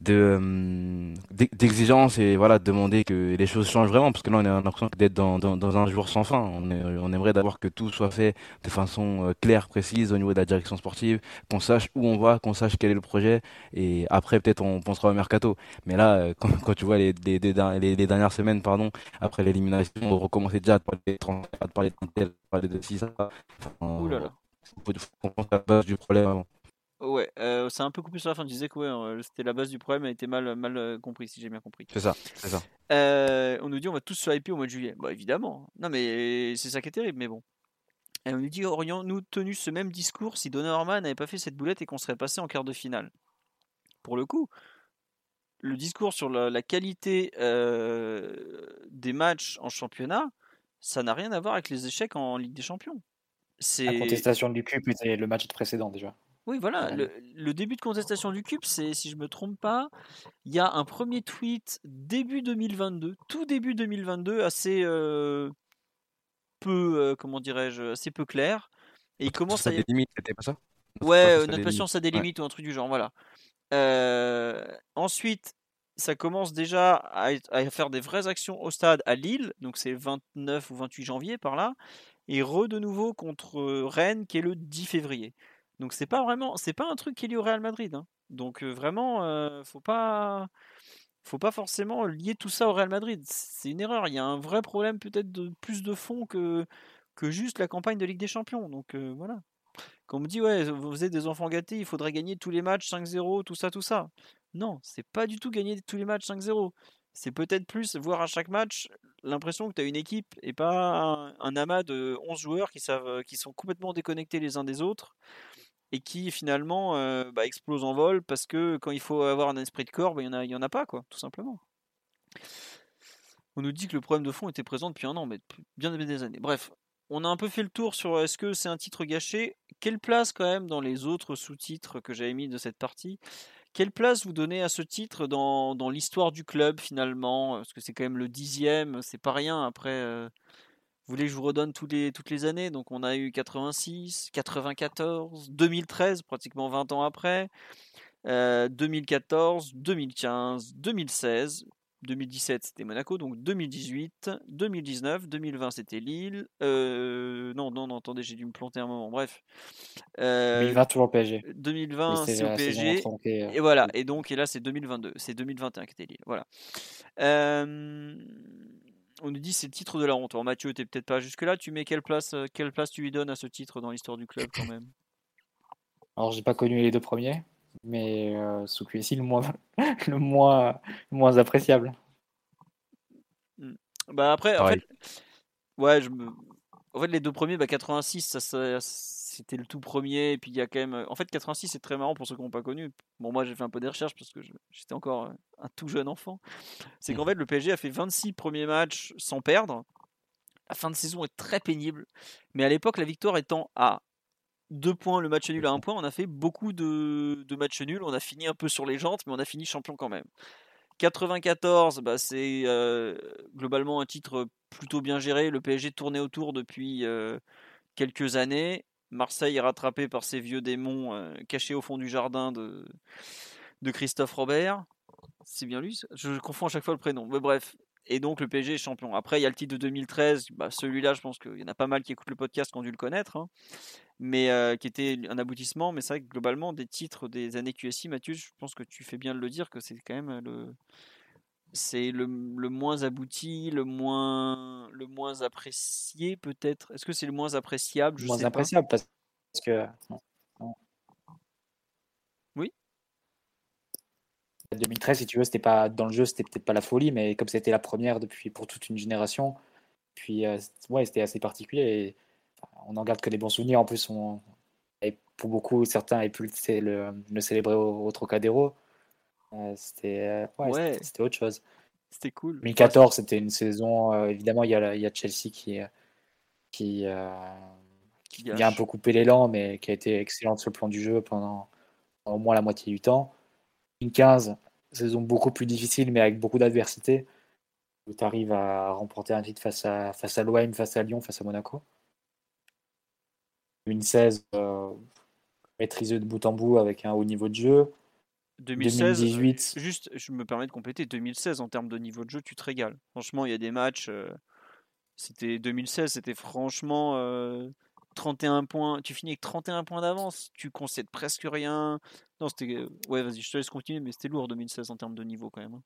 de euh, d'exigence et voilà demander que les choses changent vraiment parce que là on a l'impression d'être dans, dans, dans, un jour sans fin. On, on aimerait d'avoir que tout soit fait de façon euh, claire précise au niveau de la direction sportive qu'on sache où on va qu'on sache quel est le projet et après peut-être on pensera au mercato. Mais là euh, quand, quand tu vois les, les, les, dernières semaines pardon après l'élimination on recommençait déjà à parler de de parler de tel, parler de ci ça enfin, faut, faut pense à la base du problème avant Ouais, euh, c'est un peu coupé sur la fin. Tu disais que ouais, euh, c'était la base du problème, a été mal, mal euh, compris, si j'ai bien compris. C'est ça, c'est ça. on nous dit on va tous se hyper au mois de juillet. Bah évidemment. Non mais c'est ça qui est terrible, mais bon. Et on nous dit aurions-nous tenu ce même discours si Donnarumma n'avait pas fait cette boulette et qu'on serait passé en quart de finale? Pour le coup, le discours sur la, qualité des matchs en championnat, ça n'a rien à voir avec les échecs en Ligue des Champions. La contestation du cube était le match précédent déjà. Oui, voilà. Le, le début de contestation du cube, c'est, si je me trompe pas, il y a un premier tweet début 2022, tout début 2022, assez euh, peu, euh, comment dirais-je, assez peu clair. Et il commence Ça à limites, c'était pas ça? Ouais, euh, notre patience a des limites. Ouais. ou un truc du genre, voilà. Euh, ensuite, ça commence déjà à, faire des vraies actions au stade à Lille, donc c'est 29 ou 28 janvier par là, et re de nouveau contre Rennes qui est le 10 février. Donc c'est pas vraiment, c'est pas un truc qui est lié au Real Madrid. hein. Donc vraiment, euh, faut pas, faut pas forcément lier tout ça au Real Madrid. C'est une erreur. Il y a un vrai problème peut-être de plus de fond que juste la campagne de Ligue des Champions. Donc voilà. Quand on me dit, ouais, vous êtes des enfants gâtés, il faudrait gagner tous les matchs 5-0, tout ça, tout ça. Non, c'est pas du tout gagner tous les matchs 5-0. C'est peut-être plus voir à chaque match l'impression que tu as une équipe et pas un, amas de 11 joueurs qui sont complètement déconnectés les uns des autres et qui finalement euh, bah, explosent en vol parce que quand il faut avoir un esprit de corps, bah, il n'y en, en a pas, quoi, tout simplement. On nous dit que le problème de fond était présent depuis un an, mais bien des années. Bref, on a un peu fait le tour sur est-ce que c'est un titre gâché? Quelle place quand même dans les autres sous-titres que j'avais mis de cette partie Quelle place vous donnez à ce titre dans, dans l'histoire du club finalement? Parce que c'est quand même le dixième, c'est pas rien. Après, euh, vous voulez que je vous redonne tous les, toutes les années Donc on a eu 86, 94, 2013, pratiquement 20 ans après, euh, 2014, 2015, 2016. 2017 c'était Monaco, donc 2018, 2019, 2020 c'était Lille. Euh, non, non, non, attendez, j'ai dû me planter un moment. Bref. Euh, 2020 toujours PSG. 2020 Oui, c'est au PSG. euh, Et voilà, et donc, et là c'est 2022, c'est 2021 qui était Lille. Voilà. Euh, on nous dit c'est le titre de la honte. Alors Mathieu, t'es peut-être pas jusque-là. Tu mets quelle place, euh, quelle place tu lui donnes à ce titre dans l'histoire du club quand même? Alors, j'ai pas connu les deux premiers, mais euh, sous QSI, le moins, le moins, le moins appréciable. Bah après, en fait, ouais, je me... en fait les deux premiers, bah 86, ça, ça- c'était le tout premier, et puis il y a quand même, en fait 86 c'est très marrant pour ceux qui n'ont pas connu. Bon moi j'ai fait un peu des recherches parce que j'étais encore euh, un tout jeune enfant. C'est qu'en fait le PSG a fait 26 premiers matchs sans perdre. La fin de saison est très pénible, mais à l'époque la victoire étant à deux points, le match nul à un point, on a fait beaucoup de, de matchs nuls. On a fini un peu sur les jantes, mais on a fini champion quand même. 94, bah, c'est euh, globalement un titre plutôt bien géré. Le PSG tournait autour depuis euh, quelques années. Marseille est rattrapé par ces vieux démons euh, cachés au fond du jardin de, de Christophe Robert. C'est bien lui Je confonds à chaque fois le prénom. Mais bref. Et donc le PSG est champion. Après, il y a le titre de 2013. Bah, Celui-là, je pense qu'il y en a pas mal qui écoutent le podcast qui ont dû le connaître. hein. Mais euh, qui était un aboutissement. Mais c'est vrai que globalement, des titres des années QSI, Mathieu, je pense que tu fais bien de le dire que c'est quand même le, c'est le, le moins abouti, le moins, le moins apprécié peut-être? Est-ce que c'est le moins appréciable? Je moins sais pas. appréciable parce parce que non, non. Oui. 2013, si tu veux, c'était pas dans le jeu, c'était peut-être pas la folie, mais comme c'était la première depuis pour toute une génération, puis euh, ouais, c'était assez particulier. Et, enfin, on n'en garde que des bons souvenirs. En plus, on, et pour beaucoup, certains avaient pu le, le, le célébrer au, au Trocadéro. Euh, c'était ouais, Ouais. c'était- autre chose. C'était cool. 2014, c'était une saison. euh, évidemment, il y, a, il y a Chelsea qui, euh, qui, qui Qui vient un peu couper l'élan, mais qui a été excellente sur le plan du jeu pendant, pendant au moins la moitié du temps. 2015, saison beaucoup plus difficile, mais avec beaucoup d'adversité, où tu arrives à remporter un titre face à, face à l'OM, face à Lyon, face à Monaco. 2016, euh, maîtrisé de bout en bout avec un haut niveau de jeu. 2016, 2018. euh, juste, je me permets de compléter. 2016, en termes de niveau de jeu, tu te régales. Franchement, il y a des matchs. euh, c'était 2016, c'était franchement euh, 31 points. Tu finis avec 31 points d'avance. Tu concèdes presque rien. Non, c'était. euh, Ouais, vas-y, je te laisse continuer, mais c'était lourd 2016 en termes de niveau quand même. hein.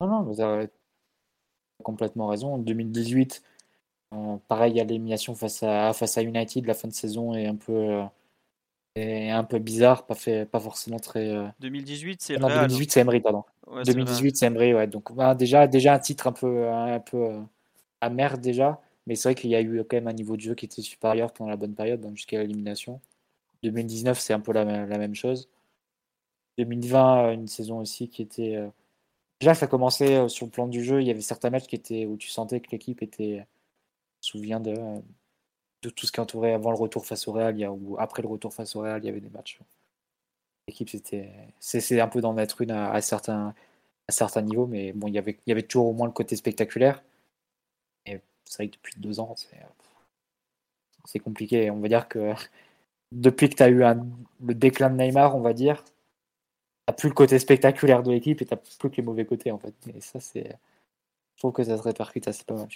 Non, non, vous avez complètement raison. 2018, euh, pareil à l'élimination face à, face à United, la fin de saison est un peu, euh, est un peu bizarre, pas, fait, pas forcément très. euh, 2018, c'est le Non, Real. hein. 2018, c'est Emery, pardon. Ouais, c'est le Real. 2018, c'est Emery, ouais. Donc, bah, déjà, déjà un titre un peu, un peu euh, amer, déjà. Mais c'est vrai qu'il y a eu quand même un niveau de jeu qui était supérieur pendant la bonne période, jusqu'à l'élimination. 2019, c'est un peu la, même- la même chose. 2020, euh, une saison aussi qui était. euh, Déjà, ça commençait euh, sur le plan du jeu. Il y avait certains matchs qui étaient, où tu sentais que l'équipe était. Je me souviens de, euh, de tout ce qui entourait avant le retour face au Real, ou après le retour face au Real, il y avait des matchs l'équipe, c'était, c'est un peu d'en mettre une à, certains, à certains niveaux, mais bon, il y avait, il y avait toujours au moins le côté spectaculaire. Et c'est vrai que depuis deux ans, c'est compliqué. On va dire que depuis que tu as eu le déclin de Neymar, on va dire, tu plus le côté spectaculaire de l'équipe et tu plus que les mauvais côtés, en fait. Et ça, c'est. Je trouve que ça se répercute assez pas mal.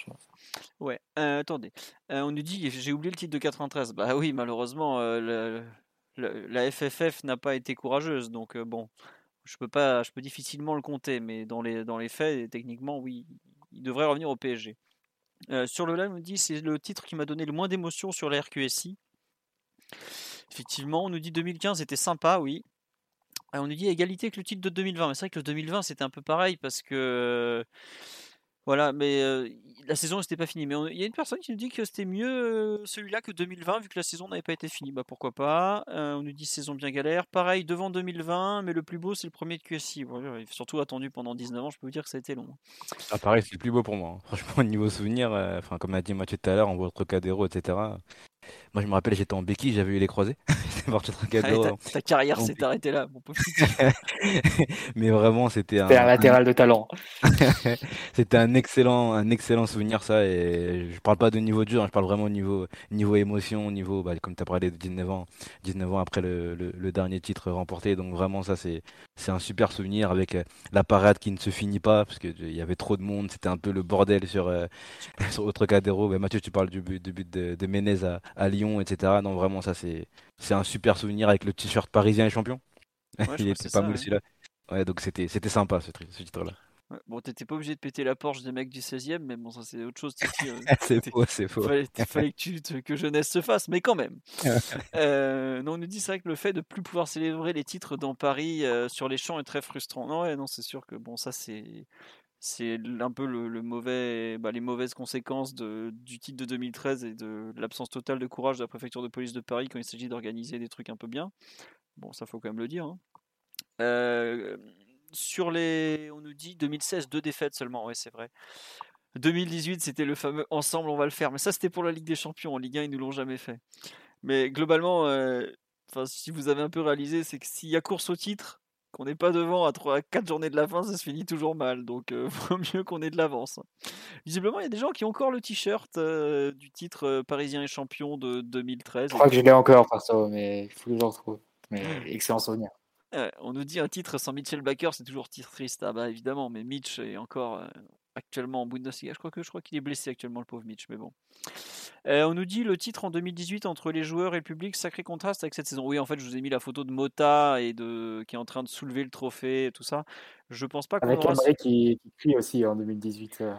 Ouais, euh, attendez. Euh, on nous dit, j'ai oublié le titre de 93. Bah oui, malheureusement, euh, la FFF n'a pas été courageuse. Donc bon, je peux, pas, je peux difficilement le compter. Mais dans les, faits, techniquement, oui, il devrait revenir au PSG. sur le live, on nous dit, c'est le titre qui m'a donné le moins d'émotion sur la RQSI. Effectivement, on nous dit 2015 c'était sympa, oui. on nous dit égalité avec le titre de 2020. Mais c'est vrai que le 2020 c'était un peu pareil parce que voilà, mais la saison n'était pas finie. Mais il y a une personne qui nous dit que c'était mieux celui-là que 2020 vu que la saison n'avait pas été finie. Bah pourquoi pas. on nous dit saison bien galère. Pareil devant 2020, mais le plus beau c'est le premier de QSI. surtout attendu pendant 19 ans, je peux vous dire que ça a été long. Hein. Ah pareil, c'est le plus beau pour moi. Hein. Franchement, au niveau souvenir, enfin comme a dit Mathieu tout à l'heure, on voit Trocadéro, etc. Moi, je me rappelle, j'étais en béquille, j'avais eu les croisés. ta, carrière s'est arrêtée là, mon Mais vraiment, c'était un, un, latéral de talent. c'était un excellent, un excellent souvenir, ça. Et je parle pas de niveau dur, hein, je parle vraiment au niveau, niveau émotion, niveau, bah, comme tu as parlé de 19 ans, 19 ans après le, le, dernier titre remporté. Donc, vraiment, ça, c'est, c'est un super souvenir avec euh, la parade qui ne se finit pas parce qu'il y avait trop de monde. C'était un peu le bordel sur, euh, sur autre Cadero. Bah, Mathieu, tu parles du but, du but de, de Menez à, à Lyon, etc. Non, vraiment, ça, c'est, c'est un super souvenir avec le t-shirt parisien et champion. Il était pas mal celui-là. Ouais, donc c'était, c'était sympa ce, ce titre-là. bon, t'étais pas obligé de péter la Porsche des mecs du 16 e mais bon, ça c'est autre chose. Euh, c'est faux, c'est faux. Fallait, fallait que, tu, que, jeunesse se fasse, mais quand même. euh, non, on nous dit c'est vrai que le fait de plus pouvoir célébrer les titres dans Paris euh, sur les champs est très frustrant. Non, ouais, non, c'est sûr que bon, ça c'est c'est un peu le, mauvais, bah, les mauvaises conséquences de, du titre de 2013 et de l'absence totale de courage de la préfecture de police de Paris quand il s'agit d'organiser des trucs un peu bien. Bon, ça faut quand même le dire. Hein. Euh, sur les, on nous dit 2016 deux défaites seulement. Oui, c'est vrai. 2018, c'était le fameux ensemble, on va le faire. Mais ça, c'était pour la Ligue des Champions. En Ligue 1, ils nous l'ont jamais fait. Mais globalement, euh, si vous avez un peu réalisé, c'est que s'il y a course au titre, qu'on n'est pas devant à 3 4 journées de la fin, ça se finit toujours mal. Donc, euh, vaut mieux qu'on ait de l'avance. Visiblement, il y a des gens qui ont encore le t-shirt euh, du titre euh, parisien et champion de 2013. Je crois que je l'ai encore, perso, mais il faut que je le retrouve. Mais excellent souvenir. on nous dit un titre sans Mitchell Baker, c'est toujours triste. Ah bah évidemment, mais Mitch est encore actuellement en Bundesliga. Je crois que je crois qu'il est blessé actuellement le pauvre Mitch, mais bon. Euh, on nous dit le titre en 2018 entre les joueurs et le public, sacré contraste avec cette saison. Oui, en fait, je vous ai mis la photo de Mota et de qui est en train de soulever le trophée et tout ça. Je pense pas qu'on avec aura... qui, qui crie aussi en 2018. Euh,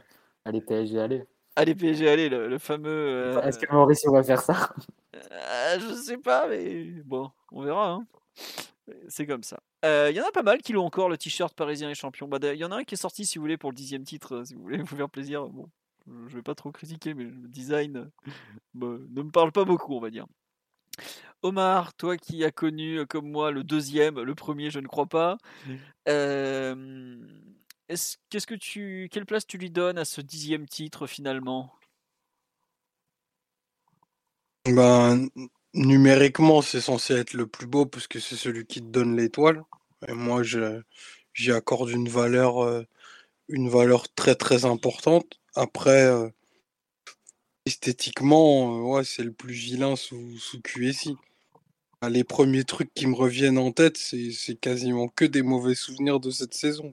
allez PSG, allez. Allez PSG, allez, le, fameux. Euh, Est-ce que Maurice va faire ça? Je sais pas, mais bon, on verra. Hein. C'est comme ça. Il y en a pas mal qui l'ont encore, le t-shirt parisien et champion. Il bah, y en a un qui est sorti, si vous voulez, pour le dixième titre, si vous voulez vous faire plaisir. Bon, je vais pas trop critiquer, mais le design bah, ne me parle pas beaucoup, on va dire. Omar, toi qui as connu comme moi le deuxième, le premier, je ne crois pas. que tu, quelle place tu lui donnes à ce dixième titre finalement? Ben, numériquement, c'est censé être le plus beau parce que c'est celui qui te donne l'étoile. Et moi, j'y accorde une valeur, une valeur très très importante. Après, euh, esthétiquement, euh, ouais, c'est le plus vilain sous, sous QSI. Les premiers trucs qui me reviennent en tête, c'est quasiment que des mauvais souvenirs de cette saison.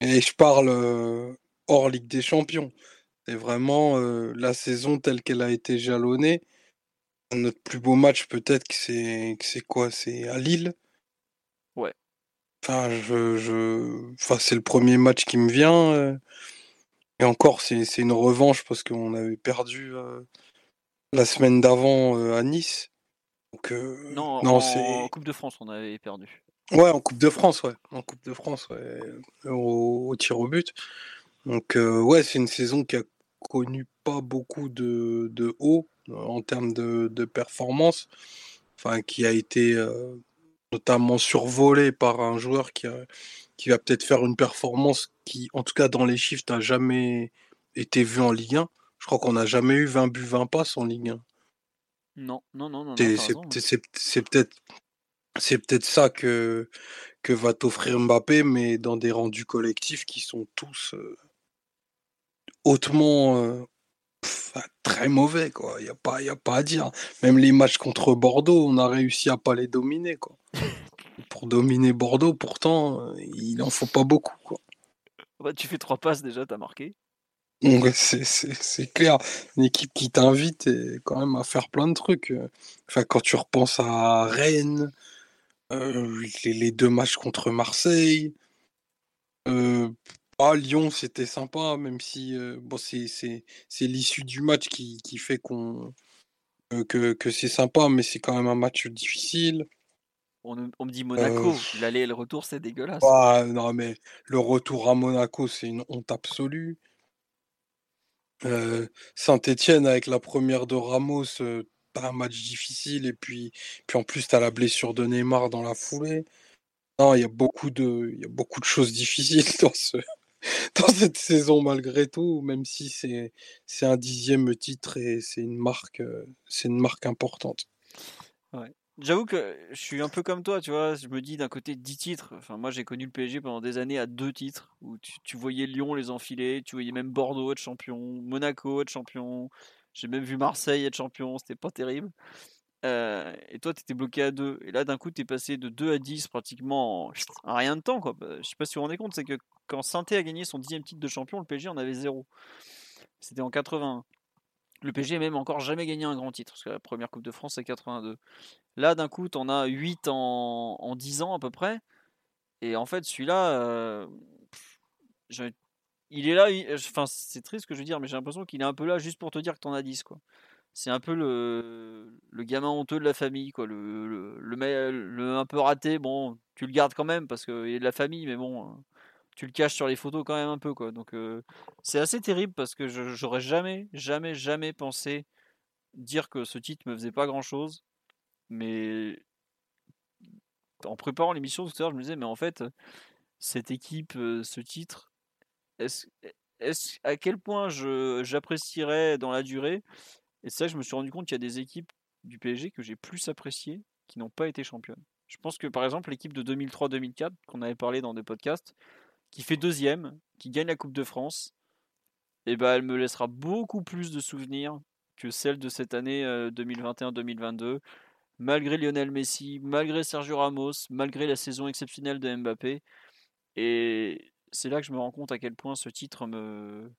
Et je parle euh, hors Ligue des Champions. C'est vraiment la saison telle qu'elle a été jalonnée. Notre plus beau match, peut-être que c'est c'est quoi? C'est à Lille? Ouais. Enfin, je, je... Enfin, c'est le premier match qui me vient. Et encore, c'est une revanche parce qu'on avait perdu la semaine d'avant à Nice. Donc, non, non en, Coupe de France, on avait perdu. Ouais, en Coupe de France, ouais. En Coupe de France, ouais. Au, tir au but. Donc, ouais, c'est une saison qui a connu pas beaucoup de, de haut en termes de, de performance. Enfin, qui a été notamment survolé par un joueur qui a, qui va peut-être faire une performance qui, en tout cas dans les chiffres, n'a jamais été vue en Ligue 1. Je crois qu'on n'a jamais eu 20 buts, 20 passes en Ligue 1. Non, non, non, non. C'est peut-être c'est peut-être ça que, que va t'offrir Mbappé, mais dans des rendus collectifs qui sont tous euh, hautement euh, pff, très mauvais. Il n'y a, pas- y a pas à dire. Même les matchs contre Bordeaux, on a réussi à pas les dominer. Quoi. Pour dominer Bordeaux, pourtant, euh, il en faut pas beaucoup. Quoi. Bah, tu fais trois passes déjà, t'as marqué. C'est clair, une équipe qui t'invite quand même à faire plein de trucs. Enfin, quand tu repenses à Rennes, euh, les, les deux matchs contre Marseille, euh, ah, Lyon c'était sympa, même si euh, bon, c'est l'issue du match qui, qui fait qu'on euh, que, que c'est sympa, mais c'est quand même un match difficile. On, on me dit Monaco, Euh, l'aller et le retour, c'est dégueulasse. Ah, non, mais le retour à Monaco, c'est une honte absolue. Saint-Étienne avec la première de Ramos, t'as un match difficile et puis, puis en plus t'as la blessure de Neymar dans la foulée. Non, il y a beaucoup de, il y a beaucoup de choses difficiles dans ce, dans cette saison malgré tout, même si c'est, un dixième titre et c'est une marque, euh, c'est une marque importante. J'avoue que je suis un peu comme toi, tu vois. Je me dis d'un côté 10 titres. Enfin, moi j'ai connu le PSG pendant des années à deux titres où tu, tu voyais Lyon les enfiler, tu voyais même Bordeaux être champion, Monaco être champion. J'ai même vu Marseille être champion, c'était pas terrible. Euh, et toi, tu étais bloqué à 2. Et là, d'un coup, tu es passé de 2 à 10 pratiquement en, en rien de temps. Quoi. Bah, Je sais pas si vous vous rendez compte, c'est que quand saint a gagné son dixième titre de champion, le PSG en avait 0. C'était en 81. Le PSG même encore jamais gagné un grand titre, parce que la première Coupe de France, c'est 82. Là, d'un coup, tu en as 8 en, en 10 ans à peu près. Et en fait, celui-là, euh, il est là. Enfin, c'est triste ce que je veux dire, mais j'ai l'impression qu'il est un peu là juste pour te dire que tu en as 10. Quoi. C'est un peu le, gamin honteux de la famille, quoi. Le, le, un peu raté. Bon, tu le gardes quand même parce qu'il est de la famille, mais bon, tu le caches sur les photos quand même un peu, quoi. Donc, euh, c'est assez terrible parce que j'aurais jamais, jamais, jamais pensé dire que ce titre me faisait pas grand-chose. Mais en préparant l'émission tout à l'heure, je me disais, mais en fait, cette équipe, euh, ce titre, est-ce, à quel point j'apprécierais dans la durée Et ça je me suis rendu compte qu'il y a des équipes du PSG que j'ai plus appréciées qui n'ont pas été championnes. Je pense que par exemple, l'équipe de 2003-2004, qu'on avait parlé dans des podcasts, qui fait deuxième, qui gagne la Coupe de France, et ben elle me laissera beaucoup plus de souvenirs que celle de cette année euh, 2021-2022 malgré Lionel Messi, malgré Sergio Ramos, malgré la saison exceptionnelle de Mbappé. Et c'est là que je me rends compte à quel point ce titre me,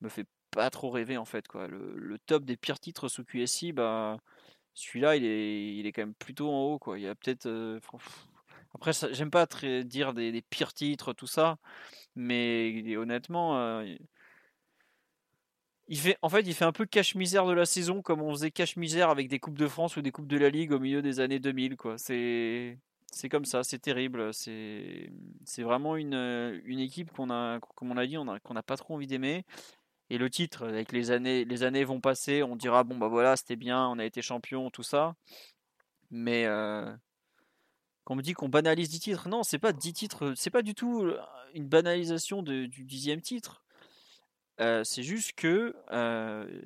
me fait pas trop rêver en fait. Quoi. Le, top des pires titres sous QSI, bah, celui-là il est, il est quand même plutôt en haut. Quoi. Il y a peut-être. euh, après, j'aime pas très dire des, pires titres, tout ça, mais honnêtement. euh, il fait, en fait, il fait un peu cache-misère de la saison comme on faisait cache-misère avec des Coupes de France ou des Coupes de la Ligue au milieu des années 2000. Quoi. C'est, c'est comme ça, c'est terrible. C'est, c'est vraiment une, une équipe qu'on a, comme on a dit, on a, qu'on n'a pas trop envie d'aimer. Et le titre, avec les années, les années vont passer, on dira bon bah voilà, c'était bien, on a été champion, tout ça. Mais euh, quand on me dit qu'on banalise 10 titres, non, c'est pas 10 titres, c'est pas du tout euh, une banalisation du dixième titre. Euh, c'est juste que euh,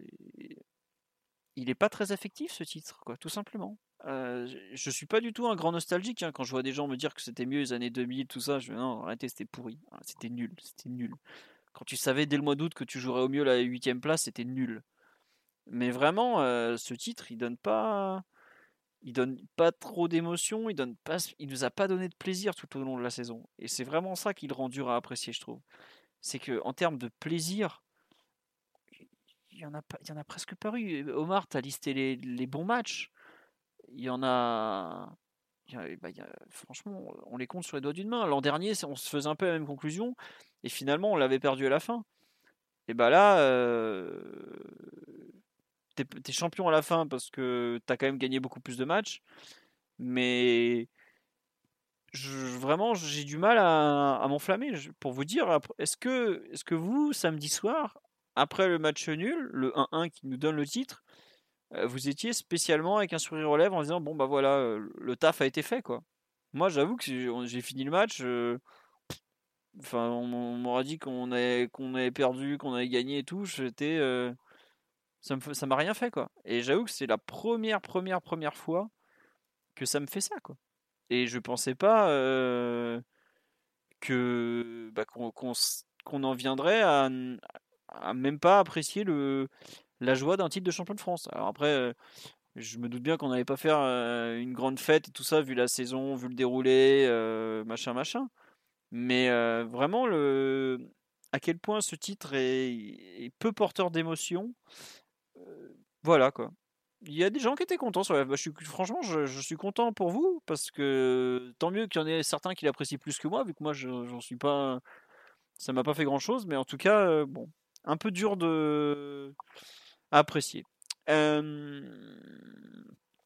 il n'est pas très affectif ce titre, quoi, tout simplement. Je- suis pas du tout un grand nostalgique hein, quand je vois des gens me dire que c'était mieux les années 2000, tout ça. Je non, arrêtez, c'était pourri, c'était nul, c'était nul. Quand tu savais dès le mois d'août que tu jouerais au mieux la huitième place, c'était nul. Mais vraiment, euh, ce titre, il donne pas, il donne pas trop d'émotion, il donne pas, il nous a pas donné de plaisir tout au long de la saison. Et c'est vraiment ça qui le rend dur à apprécier, je trouve. C'est que en termes de plaisir, il y en a pas, il y en a presque pas eu. Omar, t'as listé les, bons matchs. Il y en a, bah, franchement, on les compte sur les doigts d'une main. L'an dernier, on se faisait un peu la même conclusion, et finalement, on l'avait perdu à la fin. Et bah là, euh, t'es, champion à la fin parce que t'as quand même gagné beaucoup plus de matchs, mais vraiment, j'ai du mal à, m'enflammer. Pour vous dire, est-ce que, est-ce que vous, samedi soir, après le match nul, le 1-1 qui nous donne le titre, vous étiez spécialement avec un sourire aux lèvres en disant bon bah voilà, euh, le taf a été fait quoi. Moi, j'avoue que j'ai fini le match. euh, Enfin, on, m'aurait dit qu'on avait, qu'on avait perdu, qu'on avait gagné et tout. J'étais, euh, ça me, ça m'a rien fait quoi. Et j'avoue que c'est la première, première, première fois que ça me fait ça quoi. Et je pensais pas euh, que bah, qu'on qu'on en viendrait à même pas apprécier le, la joie d'un titre de champion de France. Alors après, euh, je me doute bien qu'on n'allait pas faire euh, une grande fête et tout ça, vu la saison, vu le déroulé, euh, machin, machin. Mais vraiment, le... à quel point ce titre est, peu porteur d'émotion, voilà quoi. Il y a des gens qui étaient contents sur la... bah, je suis... Franchement, je, je suis content pour vous, parce que tant mieux qu'il y en ait certains qui l'apprécient plus que moi, vu que moi, je- j'en suis pas... Ça m'a pas fait grand-chose, mais en tout cas, bon, un peu dur de... Euh,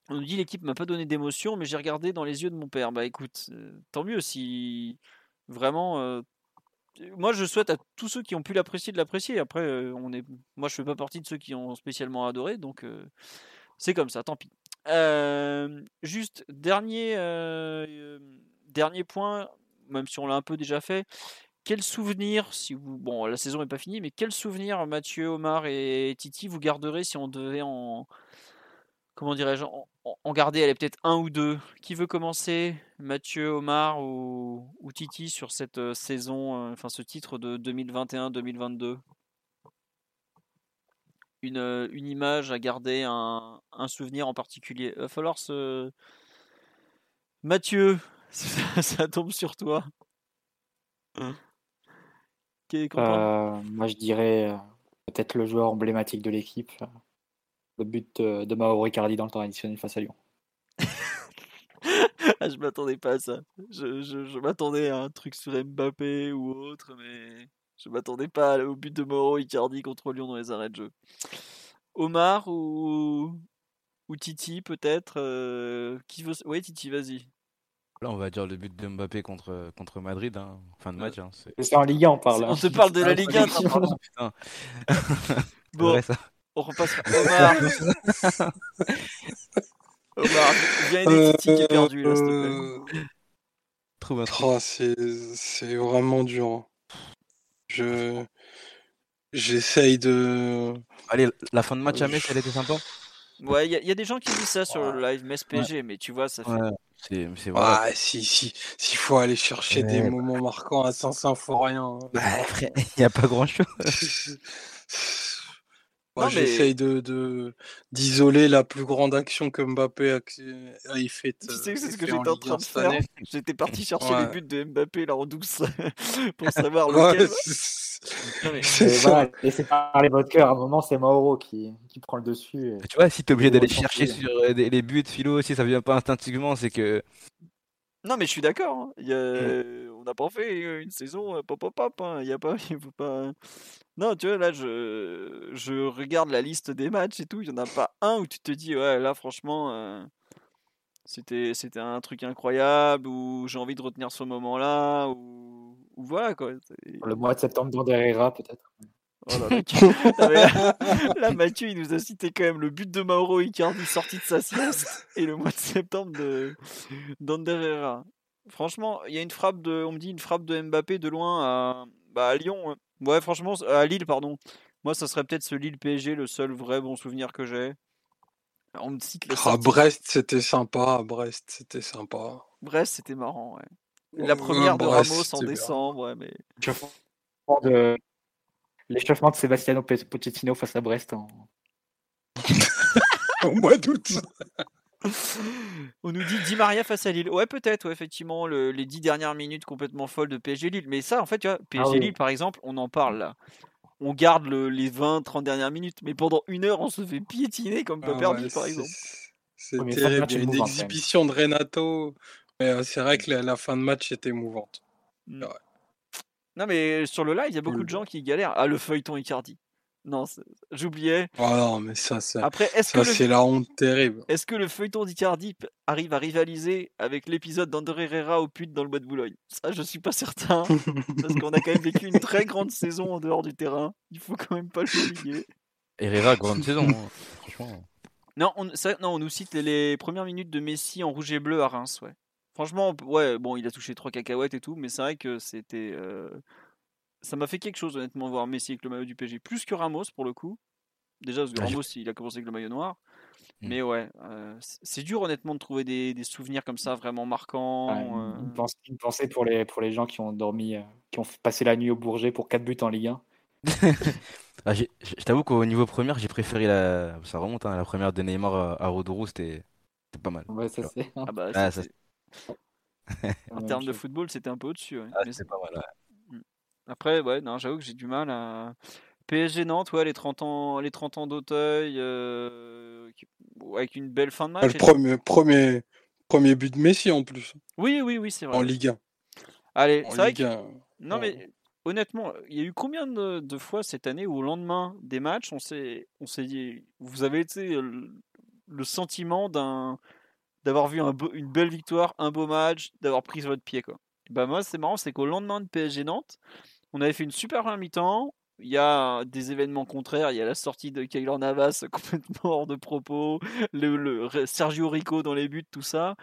On nous dit l'équipe m'a pas donné d'émotion, mais j'ai regardé dans les yeux de mon père. Bah écoute, tant mieux si vraiment. Moi, je souhaite à tous ceux qui ont pu l'apprécier de l'apprécier. Après, on est, moi, je fais pas partie de ceux qui ont spécialement adoré, donc c'est comme ça. Tant pis. Juste dernier, dernier point, même si on l'a un peu déjà fait. Quel souvenir, si vous, bon, la saison n'est pas finie, mais quel souvenir Mathieu, Omar et Titi vous garderez si on devait en, comment dirais-je, en, garder, elle est peut-être un ou deux? Qui veut commencer? Mathieu, Omar ou, Titi sur cette euh, saison, euh, enfin ce titre de 2021-2022 une, euh, une image à garder, un, souvenir en particulier. Il va falloir se. Mathieu, ça tombe sur toi. Qui est content? Euh, moi, je dirais euh, peut-être le joueur emblématique de l'équipe, euh, le but de, Mauro Icardi dans le temps additionnel face à Lyon. Ah, je m'attendais pas à ça. Je, je- je m'attendais à un truc sur Mbappé ou autre, mais je m'attendais pas au but de Mauro Icardi contre Lyon dans les arrêts de jeu. Omar ou, ou Titi peut-être euh, Qui veut... Oui, Titi, vas-y. Là, on va dire le but de Mbappé contre, contre Madrid, hein, fin de match. hein, c'est- C'est en Ligue 1, on parle. On hein. te parle de la Ligue 1. t'as pas- Putain. Bon, vrai, ça. on repasse. Omar. Omar, viens aider Titi qui est perdu là, s'il te plaît. Euh, Trouve un truc. oh, c'est c'est vraiment dur. hein. Je j'essaye de. Allez, la fin de match à Metz, elle était sympa. Ouais, il y, a- y a des gens qui disent ça sur le live Metz PSG, mais tu vois, ça fait. Ouais, c'est c'est voilà. Ah, si, si, s'il faut aller chercher des Ouais. moments marquants à Saint-Symphorien. Bah, frère, il n'y a pas grand chose. Moi, Non, mais- j'essaye de de- d'isoler la plus grande action que Mbappé a, a y faite. Tu sais euh, que c'est ce que fait j'étais en train 1 de faire? J'étais parti chercher les Ouais. buts de Mbappé là en douce pour savoir Ouais, lequel. c'est- Voilà, laissez parler votre cœur. À un moment, c'est Mauro qui, qui prend le dessus. et- Tu vois, si t'es obligé Faut d'aller chercher sur euh, les buts, philo, si ça vient pas instinctivement, c'est que. Non, mais je suis d'accord. hein. Il y a- On n'a pas fait euh, une saison euh, pop pop pop. hein. Il y a pas. Il faut pas. Non, tu vois, là, je... je regarde la liste des matchs et tout. Il n'y en a pas un où tu te dis, ouais, là, franchement, euh, c'était c'était un truc incroyable, ou j'ai envie de retenir ce moment-là, ou voilà, quoi. Le mois de septembre dans Herrera, peut-être. Oh là Mathieu, il nous a cité quand même le but de Mauro Icardi sorti de sa sieste et le mois de septembre de d'Ander Herrera. Franchement, il y a une frappe de, on me dit une frappe de Mbappé de loin à, bah, à Lyon. hein. Ouais, franchement, à Lille, pardon. Moi, ça serait peut-être ce Lille PSG, le seul vrai bon souvenir que j'ai. On me cite À sortie. Brest, c'était sympa. À Brest, c'était sympa. Brest, c'était marrant, ouais. La première de Ramos en décembre, ouais, mais. L'échauffement de, l'échauffement de Sebastiano Pochettino face à Brest. en- Au mois d'août. On nous dit Di Maria face à Lille. Ouais, peut-être, ouais, effectivement, le- les dix dernières minutes complètement folles de PSG Lille. Mais ça, en fait, tu vois, PSG oui. Lille, par exemple, on en parle là. On garde le- les 20-30 dernières minutes, mais pendant une heure, on se fait piétiner comme pas Ah perdu, ouais, par c'est- exemple. C'est terrible. Il y a une exhibition de Renato. Mais euh, c'est vrai que la, la fin de match était émouvante. Mm. Ouais. Non, mais sur le live, il y a beaucoup de gens qui galèrent. Ah, le feuilleton Icardi. Non, j'oubliais. Oh non, mais ça, ça, Après, est-ce que, ça le... c'est la honte terrible. est-ce que le feuilleton d'Icardi arrive à rivaliser avec l'épisode d'André Herrera au pute dans le bois de Boulogne? Ça, je suis pas certain. Parce qu'on a quand même vécu une très grande saison en dehors du terrain. Il faut quand même pas l'oublier. Herrera, grande saison. hein. Franchement. Non, on, ça- non, on nous cite les, les premières minutes de Messi en rouge et bleu à Reims, ouais. Franchement, ouais, bon, il a touché trois cacahuètes et tout, mais c'est vrai que c'était. euh, Ça m'a fait quelque chose, honnêtement, voir Messi avec le maillot du PSG. Plus que Ramos, pour le coup. Déjà, parce que Ah, je- Ramos, il a commencé avec le maillot noir. Mm. Mais ouais, euh, c'est dur honnêtement de trouver des, des souvenirs comme ça vraiment marquants. Ouais, une, euh. une pensée, une pensée pour les, pour les gens qui ont dormi, euh, qui ont passé la nuit au Bourget pour 4 buts en Ligue 1. Ah, j'ai- je je t'avoue qu'au niveau première, j'ai préféré la. Ça remonte, hein, la première de Neymar à, à Rodoro, c'était c'était pas mal. Ouais, ça tu vois. c'est Ah bah, Ah, ça, c'est- en termes de football, c'était un peu au-dessus. ouais. ah, pas mal. ouais. Après, ouais, non, j'avoue que j'ai du mal à. PSG Nantes, ouais, les 30 ans, les 30 ans d'Auteuil, euh, avec une belle fin de Ah, match. Le premier, premier, premier but de Messi en plus, Oui, oui, oui, c'est en vrai. Ligue 1. Allez, En c'est vrai Ligue que 1. Non, mais honnêtement, il y a eu combien de, de fois cette année où au lendemain des matchs, on s'est, on s'est dit, vous avez été le, le sentiment d'un, d'avoir vu une belle victoire, un beau match, d'avoir pris votre pied, quoi. Bah moi, c'est marrant, c'est qu'au lendemain de PSG Nantes, on avait fait une super mi-temps. Il y a des événements contraires. Il y a la sortie de Keylor Navas complètement hors de propos, le, Sergio Rico dans les buts, tout ça.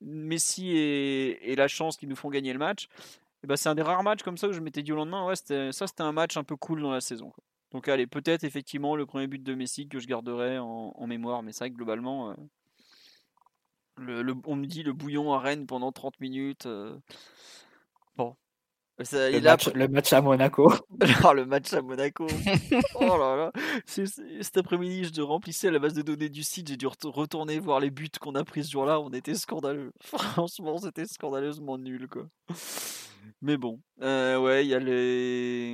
Messi et, la chance qui nous font gagner le match. Et bah, c'est un des rares matchs comme ça où je m'étais dit au lendemain, ouais, ça c'était un match un peu cool dans la saison. Donc allez, peut-être effectivement le premier but de Messi que je garderai en, en mémoire, mais c'est vrai que globalement, euh, le, le- on me dit le bouillon à Rennes pendant 30 minutes. euh, bon. Ça- Le il a match, le match à Monaco. Ah, le match à Monaco. oh là là. Cet après-midi, je remplissais la base de données du site. J'ai dû ret- retourner voir les buts qu'on a pris ce jour-là. On était scandaleux. Franchement, c'était scandaleusement nul, quoi. Mais bon, euh, ouais, il y a les.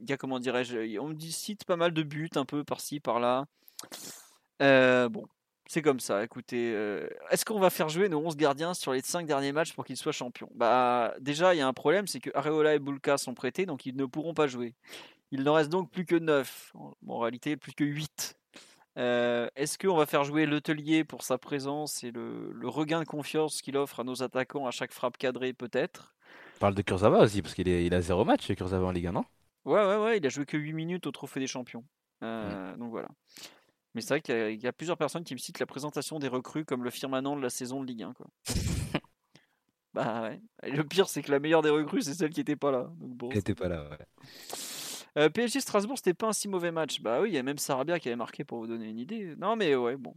Il y a, comment dirais-je, on me dit cite pas mal de buts, un peu par-ci, par-là. Euh, bon, c'est comme ça. Écoutez, euh, est-ce qu'on va faire jouer nos 11 gardiens sur les 5 derniers matchs pour qu'ils soient champions? Bah, déjà, il y a un problème, c'est que Areola et Bulka sont prêtés, donc ils ne pourront pas jouer. Il n'en reste donc plus que 9. En, réalité, plus que 8. Euh, est-ce qu'on va faire jouer l'hôtelier pour sa présence et le, le regain de confiance qu'il offre à nos attaquants à chaque frappe cadrée Peut-être? On parle de Kurzawa aussi, parce qu'il il a zéro match, Kurzawa en Ligue 1, non? Ouais, ouais, ouais, il a joué que 8 minutes au Trophée des Champions. Euh, Donc voilà. Mais c'est vrai qu'il y, a- il y a plusieurs personnes qui me citent la présentation des recrues comme le firmament de la saison de Ligue 1. Quoi. bah ouais. Et le pire, c'est que la meilleure des recrues, c'est celle qui n'était pas là. Donc bon, Il était pas là, ouais. Euh, PSG Strasbourg, c'était pas un si mauvais match. Bah oui, il y a même Sarabia qui avait marqué pour vous donner une idée. Non, mais ouais, bon.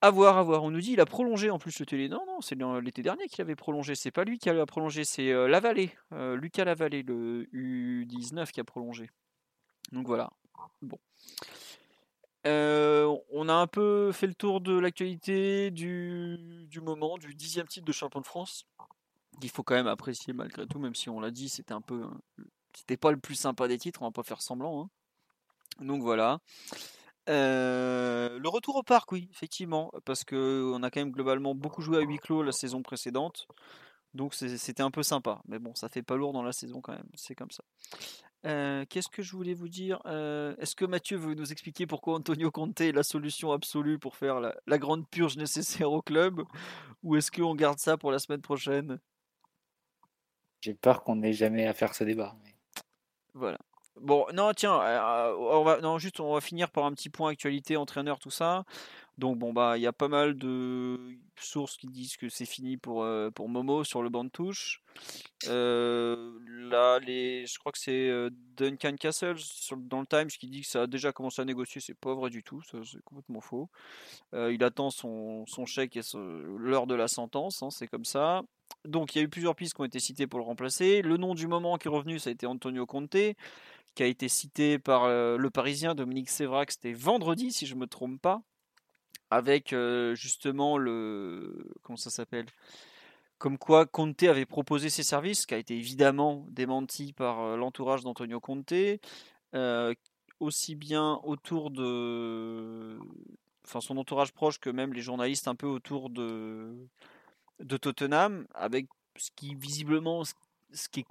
À voir, à voir. On nous dit il a prolongé en plus le télé. Non, non, c'est l'été dernier qu'il avait prolongé. C'est pas lui qui a prolongé, c'est euh, Lavallée, euh, Lucas Lavallée, le U19 qui a prolongé. Donc voilà. Bon. Euh, on a un peu fait le tour de l'actualité du, moment, du dixième titre de champion de France. Il faut quand même apprécier malgré tout, même si on l'a dit, c'était un peu, euh, c'était pas le plus sympa des titres, on va pas faire semblant. hein. Donc voilà. Euh, le retour au parc, oui, effectivement, parce que on a quand même globalement beaucoup joué à huis clos la saison précédente, donc c'était un peu sympa. Mais bon, ça fait pas lourd dans la saison quand même, c'est comme ça. Euh, Qu'est-ce que je voulais vous dire Euh, Est-ce que Mathieu veut nous expliquer pourquoi Antonio Conte est la solution absolue pour faire la, la grande purge nécessaire au club Ou est-ce qu'on garde ça pour la semaine prochaine? J'ai peur qu'on n'ait jamais à faire ce débat. mais- Voilà. Bon, non, tiens, euh, on va, non, juste, on va finir par un petit point actualité, entraîneur, tout ça. Donc, bon, bah, il y a pas mal de sources qui disent que c'est fini pour, euh, pour Momo sur le banc de touche. Euh, là, les, je crois que c'est euh, Duncan Castle dans le Times qui dit que ça a déjà commencé à négocier. C'est pas vrai du tout, c'est complètement faux. Il attend son, son chèque et l'heure de la sentence, hein, c'est comme ça. Donc, il y a eu plusieurs pistes qui ont été citées pour le remplacer. Le nom du moment qui est revenu, ça a été Antonio Conte qui a été cité par le Parisien Dominique Sévrac, c'était vendredi si je me trompe pas, avec justement le comment ça s'appelle, comme quoi Conte avait proposé ses services, qui a été évidemment démenti par l'entourage d'Antonio Conte, aussi bien autour de, enfin son entourage proche que même les journalistes un peu autour de de Tottenham, avec ce qui visiblement ce ce qui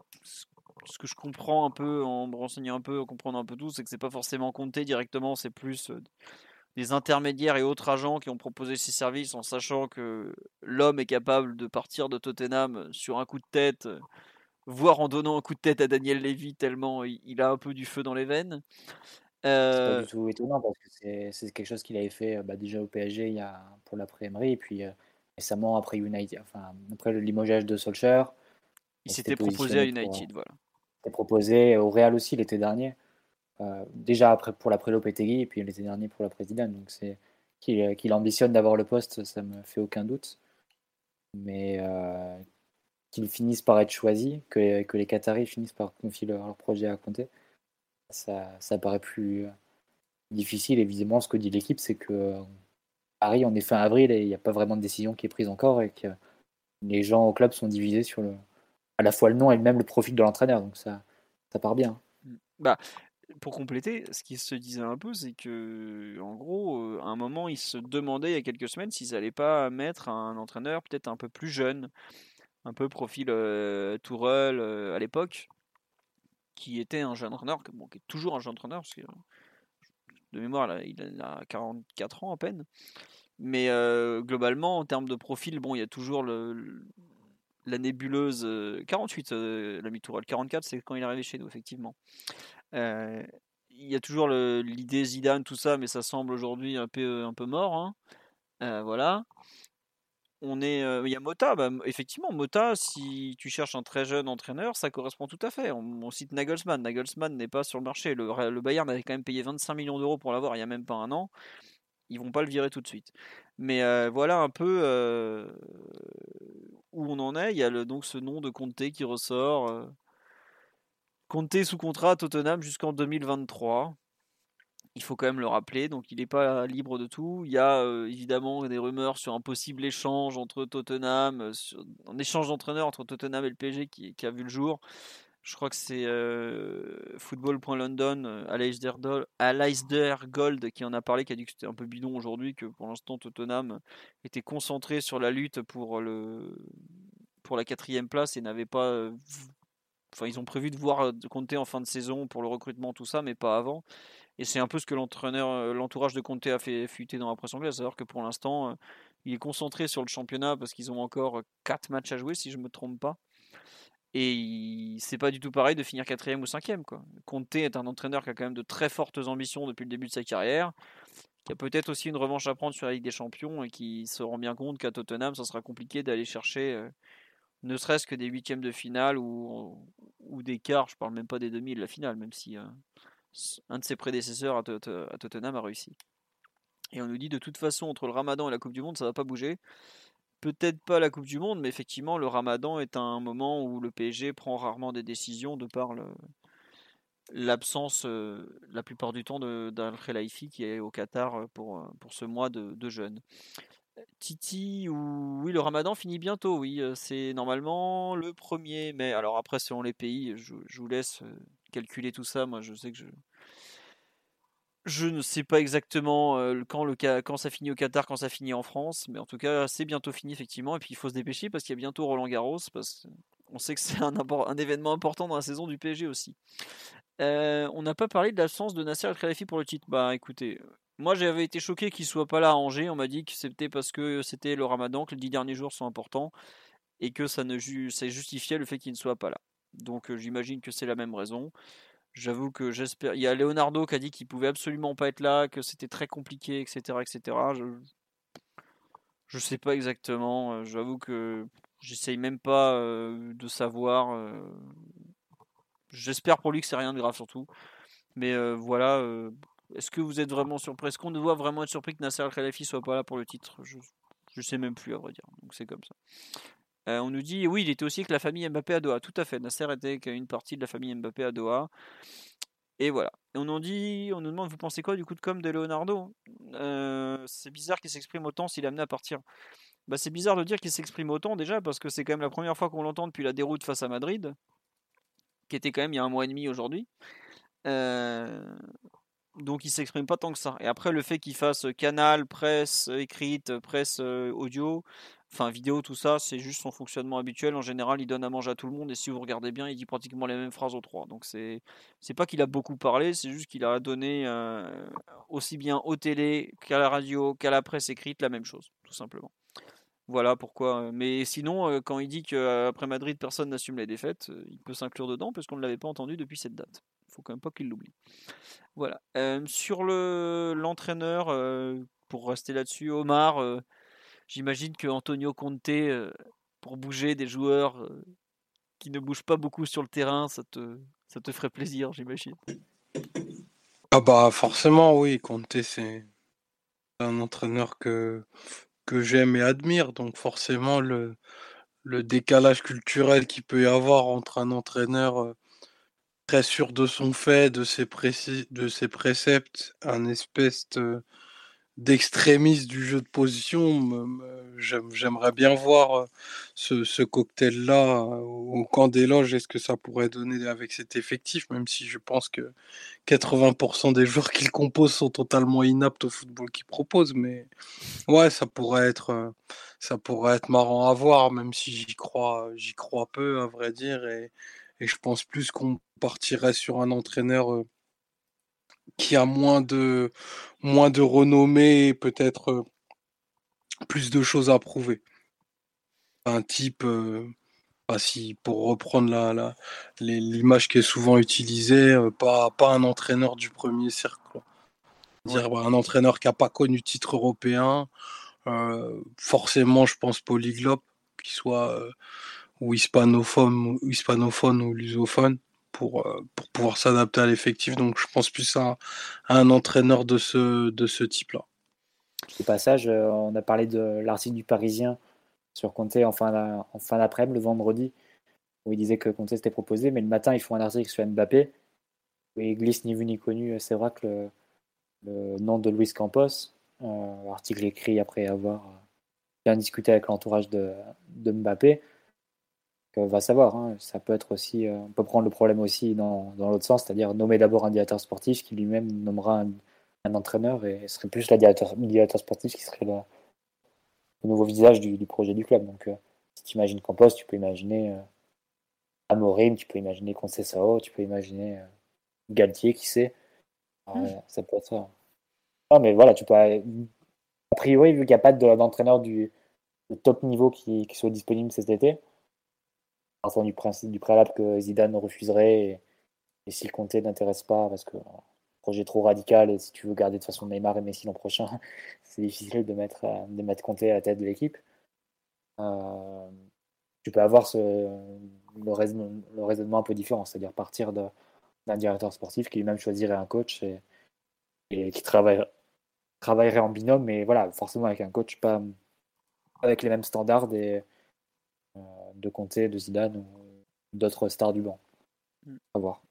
ce que je comprends un peu en me renseignant un peu, en comprenant un peu tout, c'est que c'est pas forcément compté directement, c'est plus des intermédiaires et autres agents qui ont proposé ces services en sachant que l'homme est capable de partir de Tottenham sur un coup de tête, euh, voire en donnant un coup de tête à Daniel Levy tellement il il a un peu du feu dans les veines. C'est pas Euh, du tout étonnant parce que c'est quelque chose qu'il avait fait euh, bah, déjà au PSG il y a, pour l'après Emery et puis euh, récemment après United, enfin après le limogeage de Solskjaer. il il s'était s'était proposé à pour- United, voilà. C'était proposé au Real aussi l'été dernier. Euh, déjà pour la Prélo Pétegui et puis l'été dernier pour la présidente. Donc c'est qu'il ambitionne d'avoir le poste, ça me fait aucun doute. Mais qu'ils finissent par être choisis, que, les Qataris finissent par confier leur, projet à compter, ça, paraît plus difficile. Visiblement, ce que dit l'équipe, c'est que Paris, on est fin avril et il n'y a pas vraiment de décision qui est prise encore et que les gens au club sont divisés sur à la fois le nom et même le profil de l'entraîneur. Donc ça, ça part bien. Bah, pour compléter, ce qui se disait un peu, c'est que, en gros, euh, à un moment, ils se demandaient il y a quelques semaines s'ils n'allaient pas mettre un entraîneur peut-être un peu plus jeune, un peu profil euh, euh, à l'époque, qui était un jeune entraîneur, bon, qui est toujours un jeune entraîneur, parce que de mémoire, il a 44 ans à peine. Mais globalement, en termes de profil, bon, il y a toujours la nébuleuse 48, l'ami Tourelle. 44, c'est quand il est arrivé chez nous, effectivement. Il y a toujours l'idée Zidane, tout ça, mais ça semble aujourd'hui un peu, un peu mort. Hein. voilà. On est, il y a Mota, bah, effectivement, Mota, si tu cherches un très jeune entraîneur, ça correspond tout à fait. On, cite Nagelsmann. Nagelsmann n'est pas sur le marché. Le, Bayern avait quand même payé 25 millions d'euros pour l'avoir il n'y a même pas un an ils vont pas le virer tout de suite. Mais voilà un peu où on en est. Il y a donc ce nom de Conte qui ressort. Conte sous contrat à Tottenham jusqu'en 2023. Il faut quand même le rappeler, donc il n'est pas libre de tout. Il y a évidemment des rumeurs sur un possible échange entre Tottenham, un échange d'entraîneurs entre Tottenham et le PSG qui, qui, a vu le jour je crois que c'est euh, Football.London, euh, Aleister Gold qui en a parlé, qui a dit que c'était un peu bidon aujourd'hui, que pour l'instant Tottenham était concentré sur la lutte pour, le, pour la quatrième place et n'avait pas. Euh, enfin, ils ont prévu de voir compter en fin de saison pour le recrutement, tout ça, mais pas avant. Et c'est un peu ce que l'entraîneur, l'entourage de Conte a fait fuiter dans la presse anglaise, c'est-à-dire que pour l'instant, il est concentré sur le championnat parce qu'ils ont encore 4 matchs à jouer, si je ne me trompe pas. Et c'est pas du tout pareil de finir quatrième ou cinquième. Quoi. Conte est un entraîneur qui a quand même de très fortes ambitions depuis le début de sa carrière, qui a peut-être aussi une revanche à prendre sur la Ligue des Champions et qui se rend bien compte qu'à Tottenham, ça sera compliqué d'aller chercher euh, ne serait-ce que des huitièmes de finale ou, des quarts, je parle même pas des demi de la finale, même si euh, un de ses prédécesseurs à, Tottenham a réussi. Et on nous dit de toute façon, entre le Ramadan et la Coupe du Monde, ça va pas bouger peut-être pas la Coupe du Monde, mais effectivement, le Ramadan est un moment où le PSG prend rarement des décisions de par l'absence, euh, la plupart du temps, d'Al Khelaifi qui est au Qatar pour, euh, pour ce mois de, de jeûne. Titi, ou... oui, le ramadan finit bientôt, oui, c'est normalement le 1er mai. Alors après, selon les pays, je, vous laisse calculer tout ça. Moi, je sais que je, ne sais pas exactement quand, ça finit au Qatar, quand ça finit en France, mais en tout cas, c'est bientôt fini, effectivement. Et puis, il faut se dépêcher parce qu'il y a bientôt Roland Garros, parce qu'on sait que c'est un, un, événement important dans la saison du PSG aussi. on n'a pas parlé de l'absence de Nasser El Khelafi pour le titre. Bah écoutez, moi j'avais été choqué qu'il soit pas là à Angers. On m'a dit que c'était parce que c'était le ramadan, que les dix derniers jours sont importants et que ça, ne ça justifiait le fait qu'il ne soit pas là. Donc j'imagine que c'est la même raison. J'avoue que j'espère. Il y a Leonardo qui a dit qu'il pouvait absolument pas être là, que c'était très compliqué, etc., etc. Je je sais pas exactement. Euh, j'avoue que j'essaye même pas euh, de savoir. Euh. J'espère pour lui que c'est rien de grave surtout. Mais voilà. Est-ce que vous êtes vraiment surpris? Est-ce qu'on doit vraiment être surpris que Nasser Al-Khalafi soit pas là pour le titre? Je, je sais même plus à vrai dire. Donc c'est comme ça. Euh, on nous dit, oui, il était aussi avec la famille Mbappé à Doha. Tout à fait. Nasser était une partie de la famille Mbappé à Doha. Et voilà. On nous dit, on nous demande, vous pensez quoi du coup de com de Leonardo? Euh, C'est bizarre qu'il s'exprime autant s'il est amené à partir. Bah, c'est bizarre de dire qu'il s'exprime autant déjà parce que c'est quand même la première fois qu'on l'entend depuis la déroute face à Madrid, qui était quand même il y a un mois et demi aujourd'hui. Euh, donc il s'exprime pas tant que ça. Et après le fait qu'il fasse canal, presse écrite, presse audio, enfin vidéo, tout ça, c'est juste son fonctionnement habituel. En général, il donne à manger à tout le monde et si vous regardez bien, il dit pratiquement les mêmes phrases aux trois. Donc c'est c'est pas qu'il a beaucoup parlé, c'est juste qu'il a donné euh, aussi bien aux télé qu'à la radio qu'à la presse écrite la même chose, tout simplement. Voilà pourquoi. Euh, mais sinon, euh, quand il dit qu'après Madrid, personne n'assume les défaites, il peut s'inclure dedans parce qu'on ne l'avait pas entendu depuis cette date. Faut quand même pas qu'il l'oublie. Voilà. sur le l'entraîneur, pour rester là-dessus, Omar, J'imagine que Antonio Conte, pour bouger des joueurs qui ne bougent pas beaucoup sur le terrain, ça te, ça te ferait plaisir, j'imagine. Ah bah forcément oui, Conte c'est un entraîneur que, que j'aime et admire. Donc forcément, le, le décalage culturel qu'il peut y avoir entre un entraîneur très sûr de son fait, de ses, de ses préceptes, un espèce de, d'extrémistes du jeu de position. J'aimerais bien voir euh, ce, cocktail-là euh, au camp des loges et ce que ça pourrait donner avec cet effectif, même si je pense que 80% des joueurs qu'il compose sont totalement inaptes au football qu'il propose. Mais ouais, ça pourrait être, euh, ça pourrait être marrant à voir, même si j'y crois, j'y crois peu, à vrai dire. Et je pense plus qu'on partirait sur un entraîneur qui a moins de, moins de renommée et peut-être euh, plus de choses à prouver. Un type, euh, bah, si, pour reprendre la, l'image qui est souvent utilisée, euh, pas, pas un entraîneur du premier cercle. Dire, bah, un entraîneur qui n'a pas connu titre européen, forcément, je pense polyglobe, qui soit ou hispanophone, ou hispanophone ou lusophone pour, euh, pour pouvoir s'adapter à l'effectif. Donc je pense plus à, un entraîneur de ce, de ce type-là. Au passage, euh, on a parlé de l'article du Parisien sur Conte en fin, d'après-midi, le vendredi, où il disait que Conte s'était proposé, mais le matin, ils font un article sur Mbappé, où il glisse ni vu ni connu, c'est vrai que le, nom de Luis Campos, euh, article écrit après avoir bien discuté avec l'entourage de Mbappé, va savoir. Hein. Ça peut être aussi, euh, on peut prendre le problème aussi dans, dans l'autre sens, c'est-à-dire nommer d'abord un directeur sportif qui lui-même nommera un, entraîneur et ce serait plus la directeur, directeur sportif qui serait le, nouveau visage du, projet du club. Donc, euh, si tu imagines Campos, tu peux imaginer euh, Amorim, tu peux imaginer Concesao, tu peux imaginer Galtier, qui sait. Hmm. Ça peut être ça. Non, mais voilà, tu peux. A priori, vu qu'il n'y a pas d'entraîneur du top niveau qui, qui soit disponible cet été, partant du principe du préalable que Zidane refuserait et, et si Conte n'intéresse pas parce que projet trop radical et si tu veux garder de toute façon Neymar et Messi l'an prochain, c'est difficile de mettre, de mettre Conte à la tête de l'équipe. Euh, tu peux avoir le, raisonnement, le, un peu différent, c'est-à-dire partir d'un directeur sportif qui lui-même choisirait un coach et, qui travaille, travaillerait en binôme, mais voilà, forcément avec un coach pas avec les mêmes standards et, euh, de Conte, de Zidane ou d'autres stars du banc. Mm. À voir.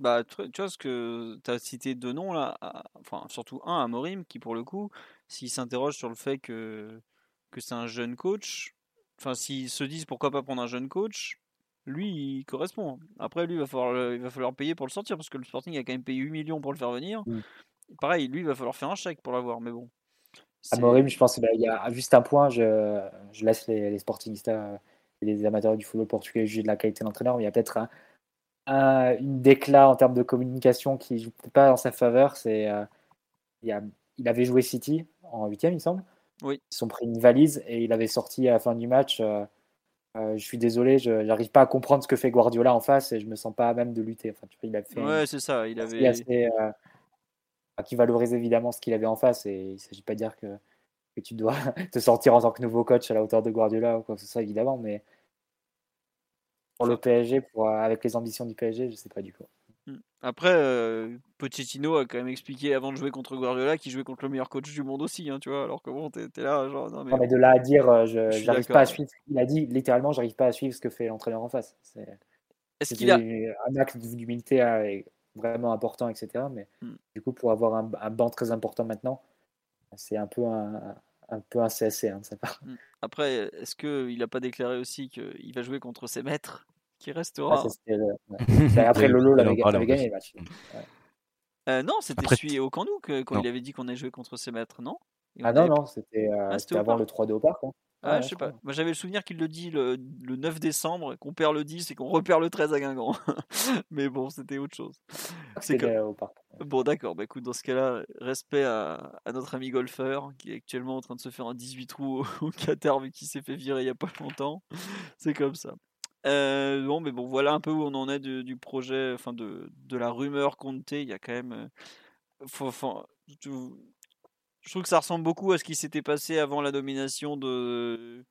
Bah, tu vois, ce que tu as cité deux noms là, enfin surtout un à Morim qui pour le coup, s'il s'interroge sur le fait que, que c'est un jeune coach, enfin s'ils se disent pourquoi pas prendre un jeune coach, lui il correspond. Après lui il va falloir, il va falloir payer pour le sortir parce que le Sporting a quand même payé 8 millions pour le faire venir. Mm. Pareil, lui il va falloir faire un chèque pour l'avoir, mais bon. À Morim, je pense qu'il y a juste un point, je, je laisse les, les Sportingistas les amateurs du football portugais jugent de la qualité de l'entraîneur, mais il y a peut-être un, une déclat en termes de communication qui ne joue pas en sa faveur. C'est, euh, il, il, avait joué City en huitième, il semble. Oui. Ils sont pris une valise et il avait sorti à la fin du match. Euh, euh, je suis désolé, je n'arrive pas à comprendre ce que fait Guardiola en face et je me sens pas à même de lutter. Enfin, tu vois, il a fait. Ouais, c'est ça. Il avait. Assez, qui valorise évidemment ce qu'il avait en face et il ne s'agit pas de dire que, que tu dois te sortir en tant que nouveau coach à la hauteur de Guardiola ou quoi que ce soit évidemment, mais pour le PSG, pour, euh, avec les ambitions du PSG, je sais pas du coup. Hmm. Après, euh, Pochettino a quand même expliqué avant de jouer contre Guardiola qu'il jouait contre le meilleur coach du monde aussi, hein, tu vois. Alors que bon, t'es là, genre. Non, mais, de là à dire, euh, je j'arrive pas à suivre. Il a dit littéralement, j'arrive pas à suivre ce que fait l'entraîneur en face. Est-ce qu'il a un acte d'humilité vraiment important, etc. Mais hmm. du coup, pour avoir un, un, banc très important maintenant, c'est un peu un, un peu un CSC hein, de sa part. Hmm. Après, est-ce qu'il n'a pas déclaré aussi qu'il va jouer contre ses maîtres qui restera? Ah, bah, Après, Lolo l'avait gagné le match. Euh, non, c'était celui au Canou quand il avait dit qu'on allait jouer contre ses maîtres, non? Ah non, non, c'était euh, ah, avant le 3-2 au parc. Hein. Ah, je sais pas. Moi, j'avais le souvenir qu'il le dit le, 9 décembre, qu'on perd le 10 et qu'on repère le 13 à Guingamp. Mais bon, c'était autre chose. C'est que... Bon, d'accord. Bah, écoute, dans ce cas-là, respect à, notre ami golfeur qui est actuellement en train de se faire un 18 trous au, Qatar vu qu'il s'est fait virer il y a pas longtemps. C'est comme ça. Euh, bon, mais bon, voilà un peu où on en est du, projet, enfin de, de la rumeur Conte. Il y a quand même. Euh, faut, je trouve que ça ressemble beaucoup à ce qui s'était passé avant la domination de,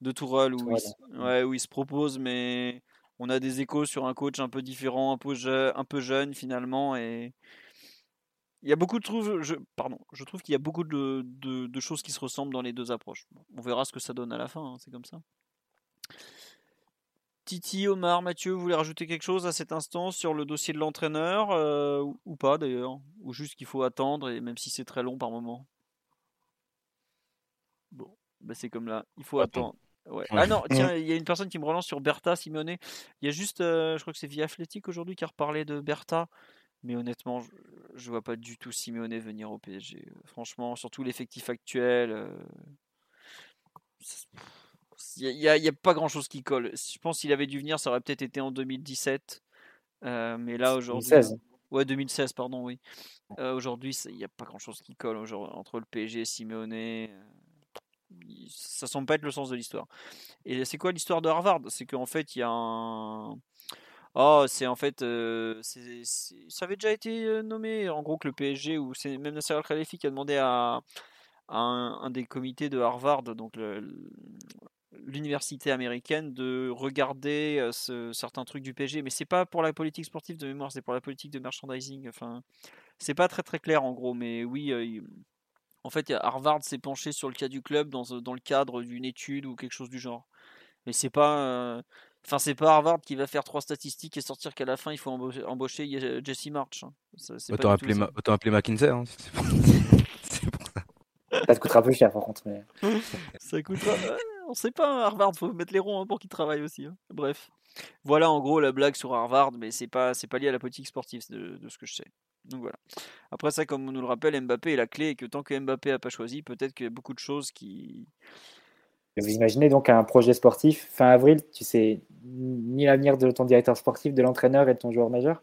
de Tourelle, où, il, ouais, où il se propose, mais on a des échos sur un coach un peu différent, un peu, un peu jeune finalement, et, il y a beaucoup de trouve, je, pardon, je trouve qu'il y a beaucoup de, de, de choses qui se ressemblent dans les deux approches. On verra ce que ça donne à la fin, hein, c'est comme ça. Titi, Omar, Mathieu, vous voulez rajouter quelque chose à cet instant sur le dossier de l'entraîneur euh, ou, ou pas d'ailleurs Ou juste qu'il faut attendre, et même si c'est très long par moment? Bon, bah c'est comme là, il faut attendre. Ouais. Ah non, tiens, il y a une personne qui me relance sur Bertha Simone. Il y a juste, euh, je crois que c'est Via Athletic aujourd'hui qui a reparlé de Bertha. Mais honnêtement, je, je vois pas du tout Simeone venir au PSG. Franchement, surtout l'effectif actuel. euh, Il n'y a, il y a pas grand chose qui colle. Je pense qu'il avait dû venir, ça aurait peut-être été en 2017. euh, mais là, aujourd'hui. 2016. Ouais, 2016, pardon, oui. Euh, aujourd'hui, il n'y a pas grand chose qui colle entre le PSG et Simeone. Ça semble pas être le sens de l'histoire. Et c'est quoi l'histoire de Harvard? C'est qu'en fait, il y a un. Oh, c'est en fait. euh, Ça avait déjà été euh, nommé, en gros, que le PSG, ou c'est même Nasser Al-Khelaïfi qui a demandé à, un, des comités de Harvard, donc l'université américaine, de regarder euh, ce- certains trucs du PSG. Mais c'est pas pour la politique sportive de mémoire, c'est pour la politique de merchandising. Enfin, c'est pas très très clair en gros, mais oui. En fait, Harvard s'est penché sur le cas du club dans, dans le cadre d'une étude ou quelque chose du genre. Mais c'est pas, euh, enfin c'est pas Harvard qui va faire trois statistiques et sortir qu'à la fin il faut embaucher, embaucher Ye- Jesse March. hein. Ça, c'est pas Autant appeler, Ma- autant appeler McKinsey. hein, c'est pour ça. Ça te coûtera peu cher par contre. Mais... Ça coûtera. ouais, on sait pas, hein, Harvard, faut mettre les ronds hein, pour qu'ils travaillent aussi. hein. Bref, voilà en gros la blague sur Harvard, mais c'est pas, c'est pas lié à la politique sportive de, de ce que je sais. Donc voilà. Après ça, comme on nous le rappelle, Mbappé est la clé et que tant que Mbappé a pas choisi, peut-être qu'il y a beaucoup de choses qui. Vous imaginez donc un projet sportif fin avril, tu sais ni l'avenir de ton directeur sportif, de l'entraîneur et de ton joueur majeur?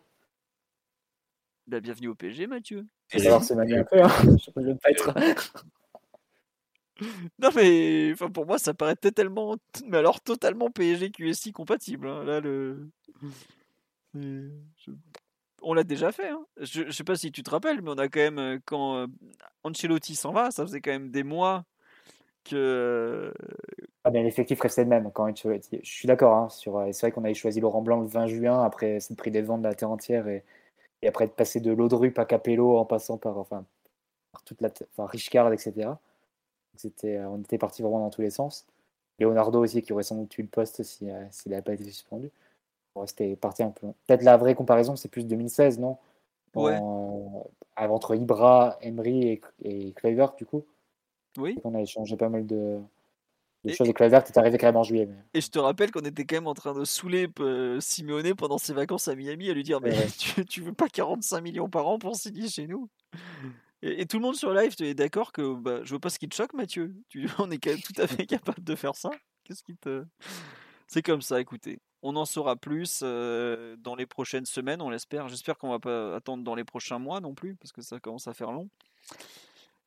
Bah, bienvenue au PSG, Mathieu. Falloir se manier un peu. Hein. Je ne veux pas être. Non mais enfin pour moi ça paraît totalement mais alors totalement PSG QSI compatible hein. là le c'est- je- on l'a déjà fait hein. je, je sais pas si tu te rappelles mais on a quand même euh, quand euh, Ancelotti s'en va ça faisait quand même des mois que euh, Ah, mais l'effectif restait le même. Quand je suis d'accord. Hein, sur... C'est vrai qu'on avait choisi Laurent Blanc le 20 juin, après s'être pris des vents de la terre entière et, et après de passer de Laudrup à Capello en passant par, enfin, par toute la enfin, Richcard, etc. C'était, on était parti vraiment dans tous les sens. Leonardo aussi, qui aurait sans doute tué le poste si, s'il n'avait pas été suspendu. On restait parti un peu. Peut-être la vraie comparaison, c'est plus 2016, non? Ouais. En- Entre Ibra, Emery et, et Kluivert, du coup. oui On a échangé pas mal de, de Et- choses. Et Kluivert est arrivé quand même en juillet. Mais... et je te rappelle qu'on était quand même en train de saouler euh, Simeone pendant ses vacances à Miami à lui dire mais Ouais, tu, tu veux pas 45 millions par an pour signer chez nous? Et, et tout le monde sur live est d'accord que bah, je vois pas ce qui te choque Mathieu tu, on est quand même tout à fait capable de faire ça qu'est-ce qui te c'est comme ça écoutez on en saura plus dans les prochaines semaines on l'espère j'espère qu'on va pas attendre dans les prochains mois non plus parce que ça commence à faire long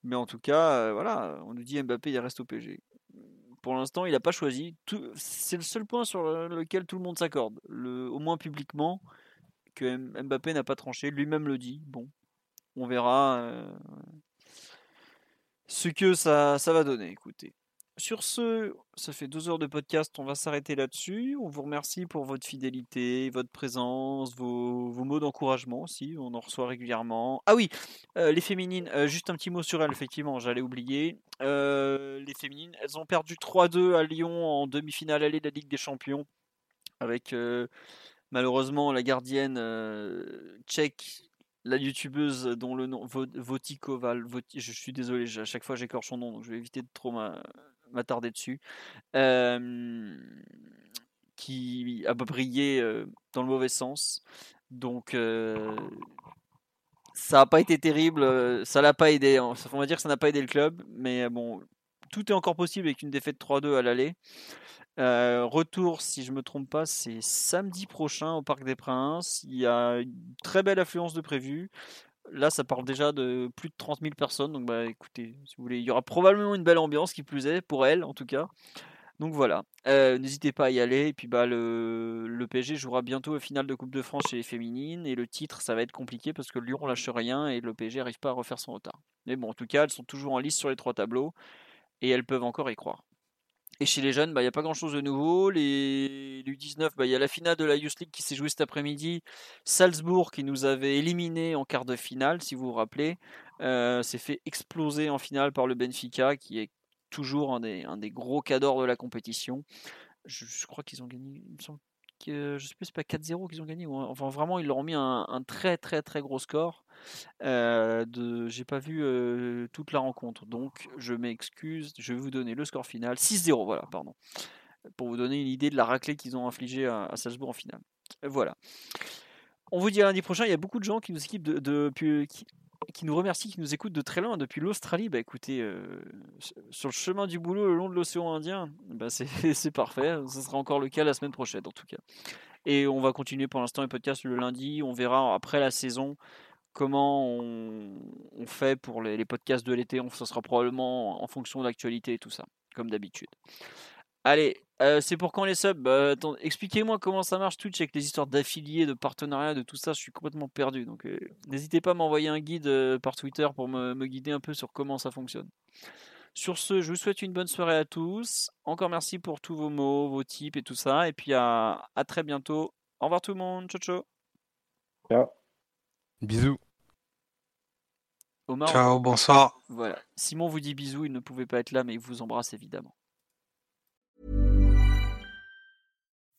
mais en tout cas voilà on nous dit Mbappé il reste au PSG pour l'instant, il n'a pas choisi. C'est le seul point sur le- lequel tout le monde s'accorde, au moins publiquement, que Mbappé n'a pas tranché. Lui-même le dit. Bon, on verra ce que ça, ça va donner. Écoutez. Sur ce, ça fait deux heures de podcast, on va s'arrêter là-dessus. On vous remercie pour votre fidélité, votre présence, vos, mots d'encouragement aussi, on en reçoit régulièrement. Ah oui, euh, les féminines, euh, juste un petit mot sur elles, effectivement, j'allais oublier. Euh, les féminines, elles ont perdu 3-2 à Lyon en demi-finale allée de la Ligue des Champions, avec malheureusement la gardienne tchèque, la youtubeuse dont le nom Vo- Votikoval, Voti- je suis désolé, à chaque fois j'écorche son nom, donc je vais éviter de trop m'a- m'attarder dessus, qui a brillé dans le mauvais sens. Donc ça n'a pas été terrible, ça l'a pas aidé. hein. On va dire que ça n'a pas aidé le club, mais bon, tout est encore possible avec une défaite 3-2 à l'aller. Retour, si je me trompe pas, c'est samedi prochain au Parc des Princes. Il y a une très belle affluence de prévu. Là, ça parle déjà de plus de 30 000 personnes. Donc, bah, écoutez, si vous voulez, il y aura probablement une belle ambiance qui plus est, pour elle en tout cas. Donc voilà, Euh, n'hésitez pas à y aller. Et puis bah le, jouera bientôt au finale de Coupe de France chez les féminines. Et le titre, ça va être compliqué parce que Lyon lâche rien et le PSG n'arrive pas à refaire son retard. Mais bon, en tout cas, elles sont toujours en lice sur les trois tableaux et elles peuvent encore y croire. Et chez les jeunes, bah, il n'y a pas grand chose de nouveau. Les U19, bah, il y a la finale de la Youth League qui s'est jouée cet après-midi. Salzbourg qui nous avait éliminé en quart de finale, si vous vous rappelez, euh, s'est fait exploser en finale par le Benfica, qui est toujours un des, un des gros cadors de la compétition. Je, je crois qu'ils ont gagné, il me semble je sais plus, c'est pas 4-0 qu'ils ont gagné. ou Enfin, vraiment, ils leur ont mis un, très, très, très gros score. Euh, de, j'ai pas vu toute la rencontre, donc je m'excuse. Je vais vous donner le score final 6-0. Voilà, pardon, pour vous donner une idée de la raclée qu'ils ont infligée à, Salzbourg en finale. Voilà. On vous dit à lundi prochain. Il y a beaucoup de gens qui nous équipent de, qui nous remercient, qui nous écoutent de très loin depuis l'Australie. Bah écoutez, euh, sur le chemin du boulot le long de l'océan Indien, bah c'est, parfait. Ce sera encore le cas la semaine prochaine en tout cas. Et on va continuer pour l'instant les podcasts le lundi. On verra après la saison comment on, fait pour les, les podcasts de l'été. Ça sera probablement en fonction de l'actualité et tout ça, comme d'habitude. Allez, euh, c'est pour quand les subs? Bah, Expliquez-moi comment ça marche Twitch avec les histoires d'affiliés, de partenariats, de tout ça. Je suis complètement perdu. Donc euh, n'hésitez pas à m'envoyer un guide euh, par Twitter pour me, me guider un peu sur comment ça fonctionne. Sur ce, je vous souhaite une bonne soirée à tous. Encore merci pour tous vos mots, vos tips et tout ça. Et puis à, à très bientôt. Au revoir tout le monde. Ciao, ciao. Ciao. Bisous. Omar, Ciao, bonsoir. voilà. Simon vous dit bisous. Il ne pouvait pas être là, mais il vous embrasse évidemment.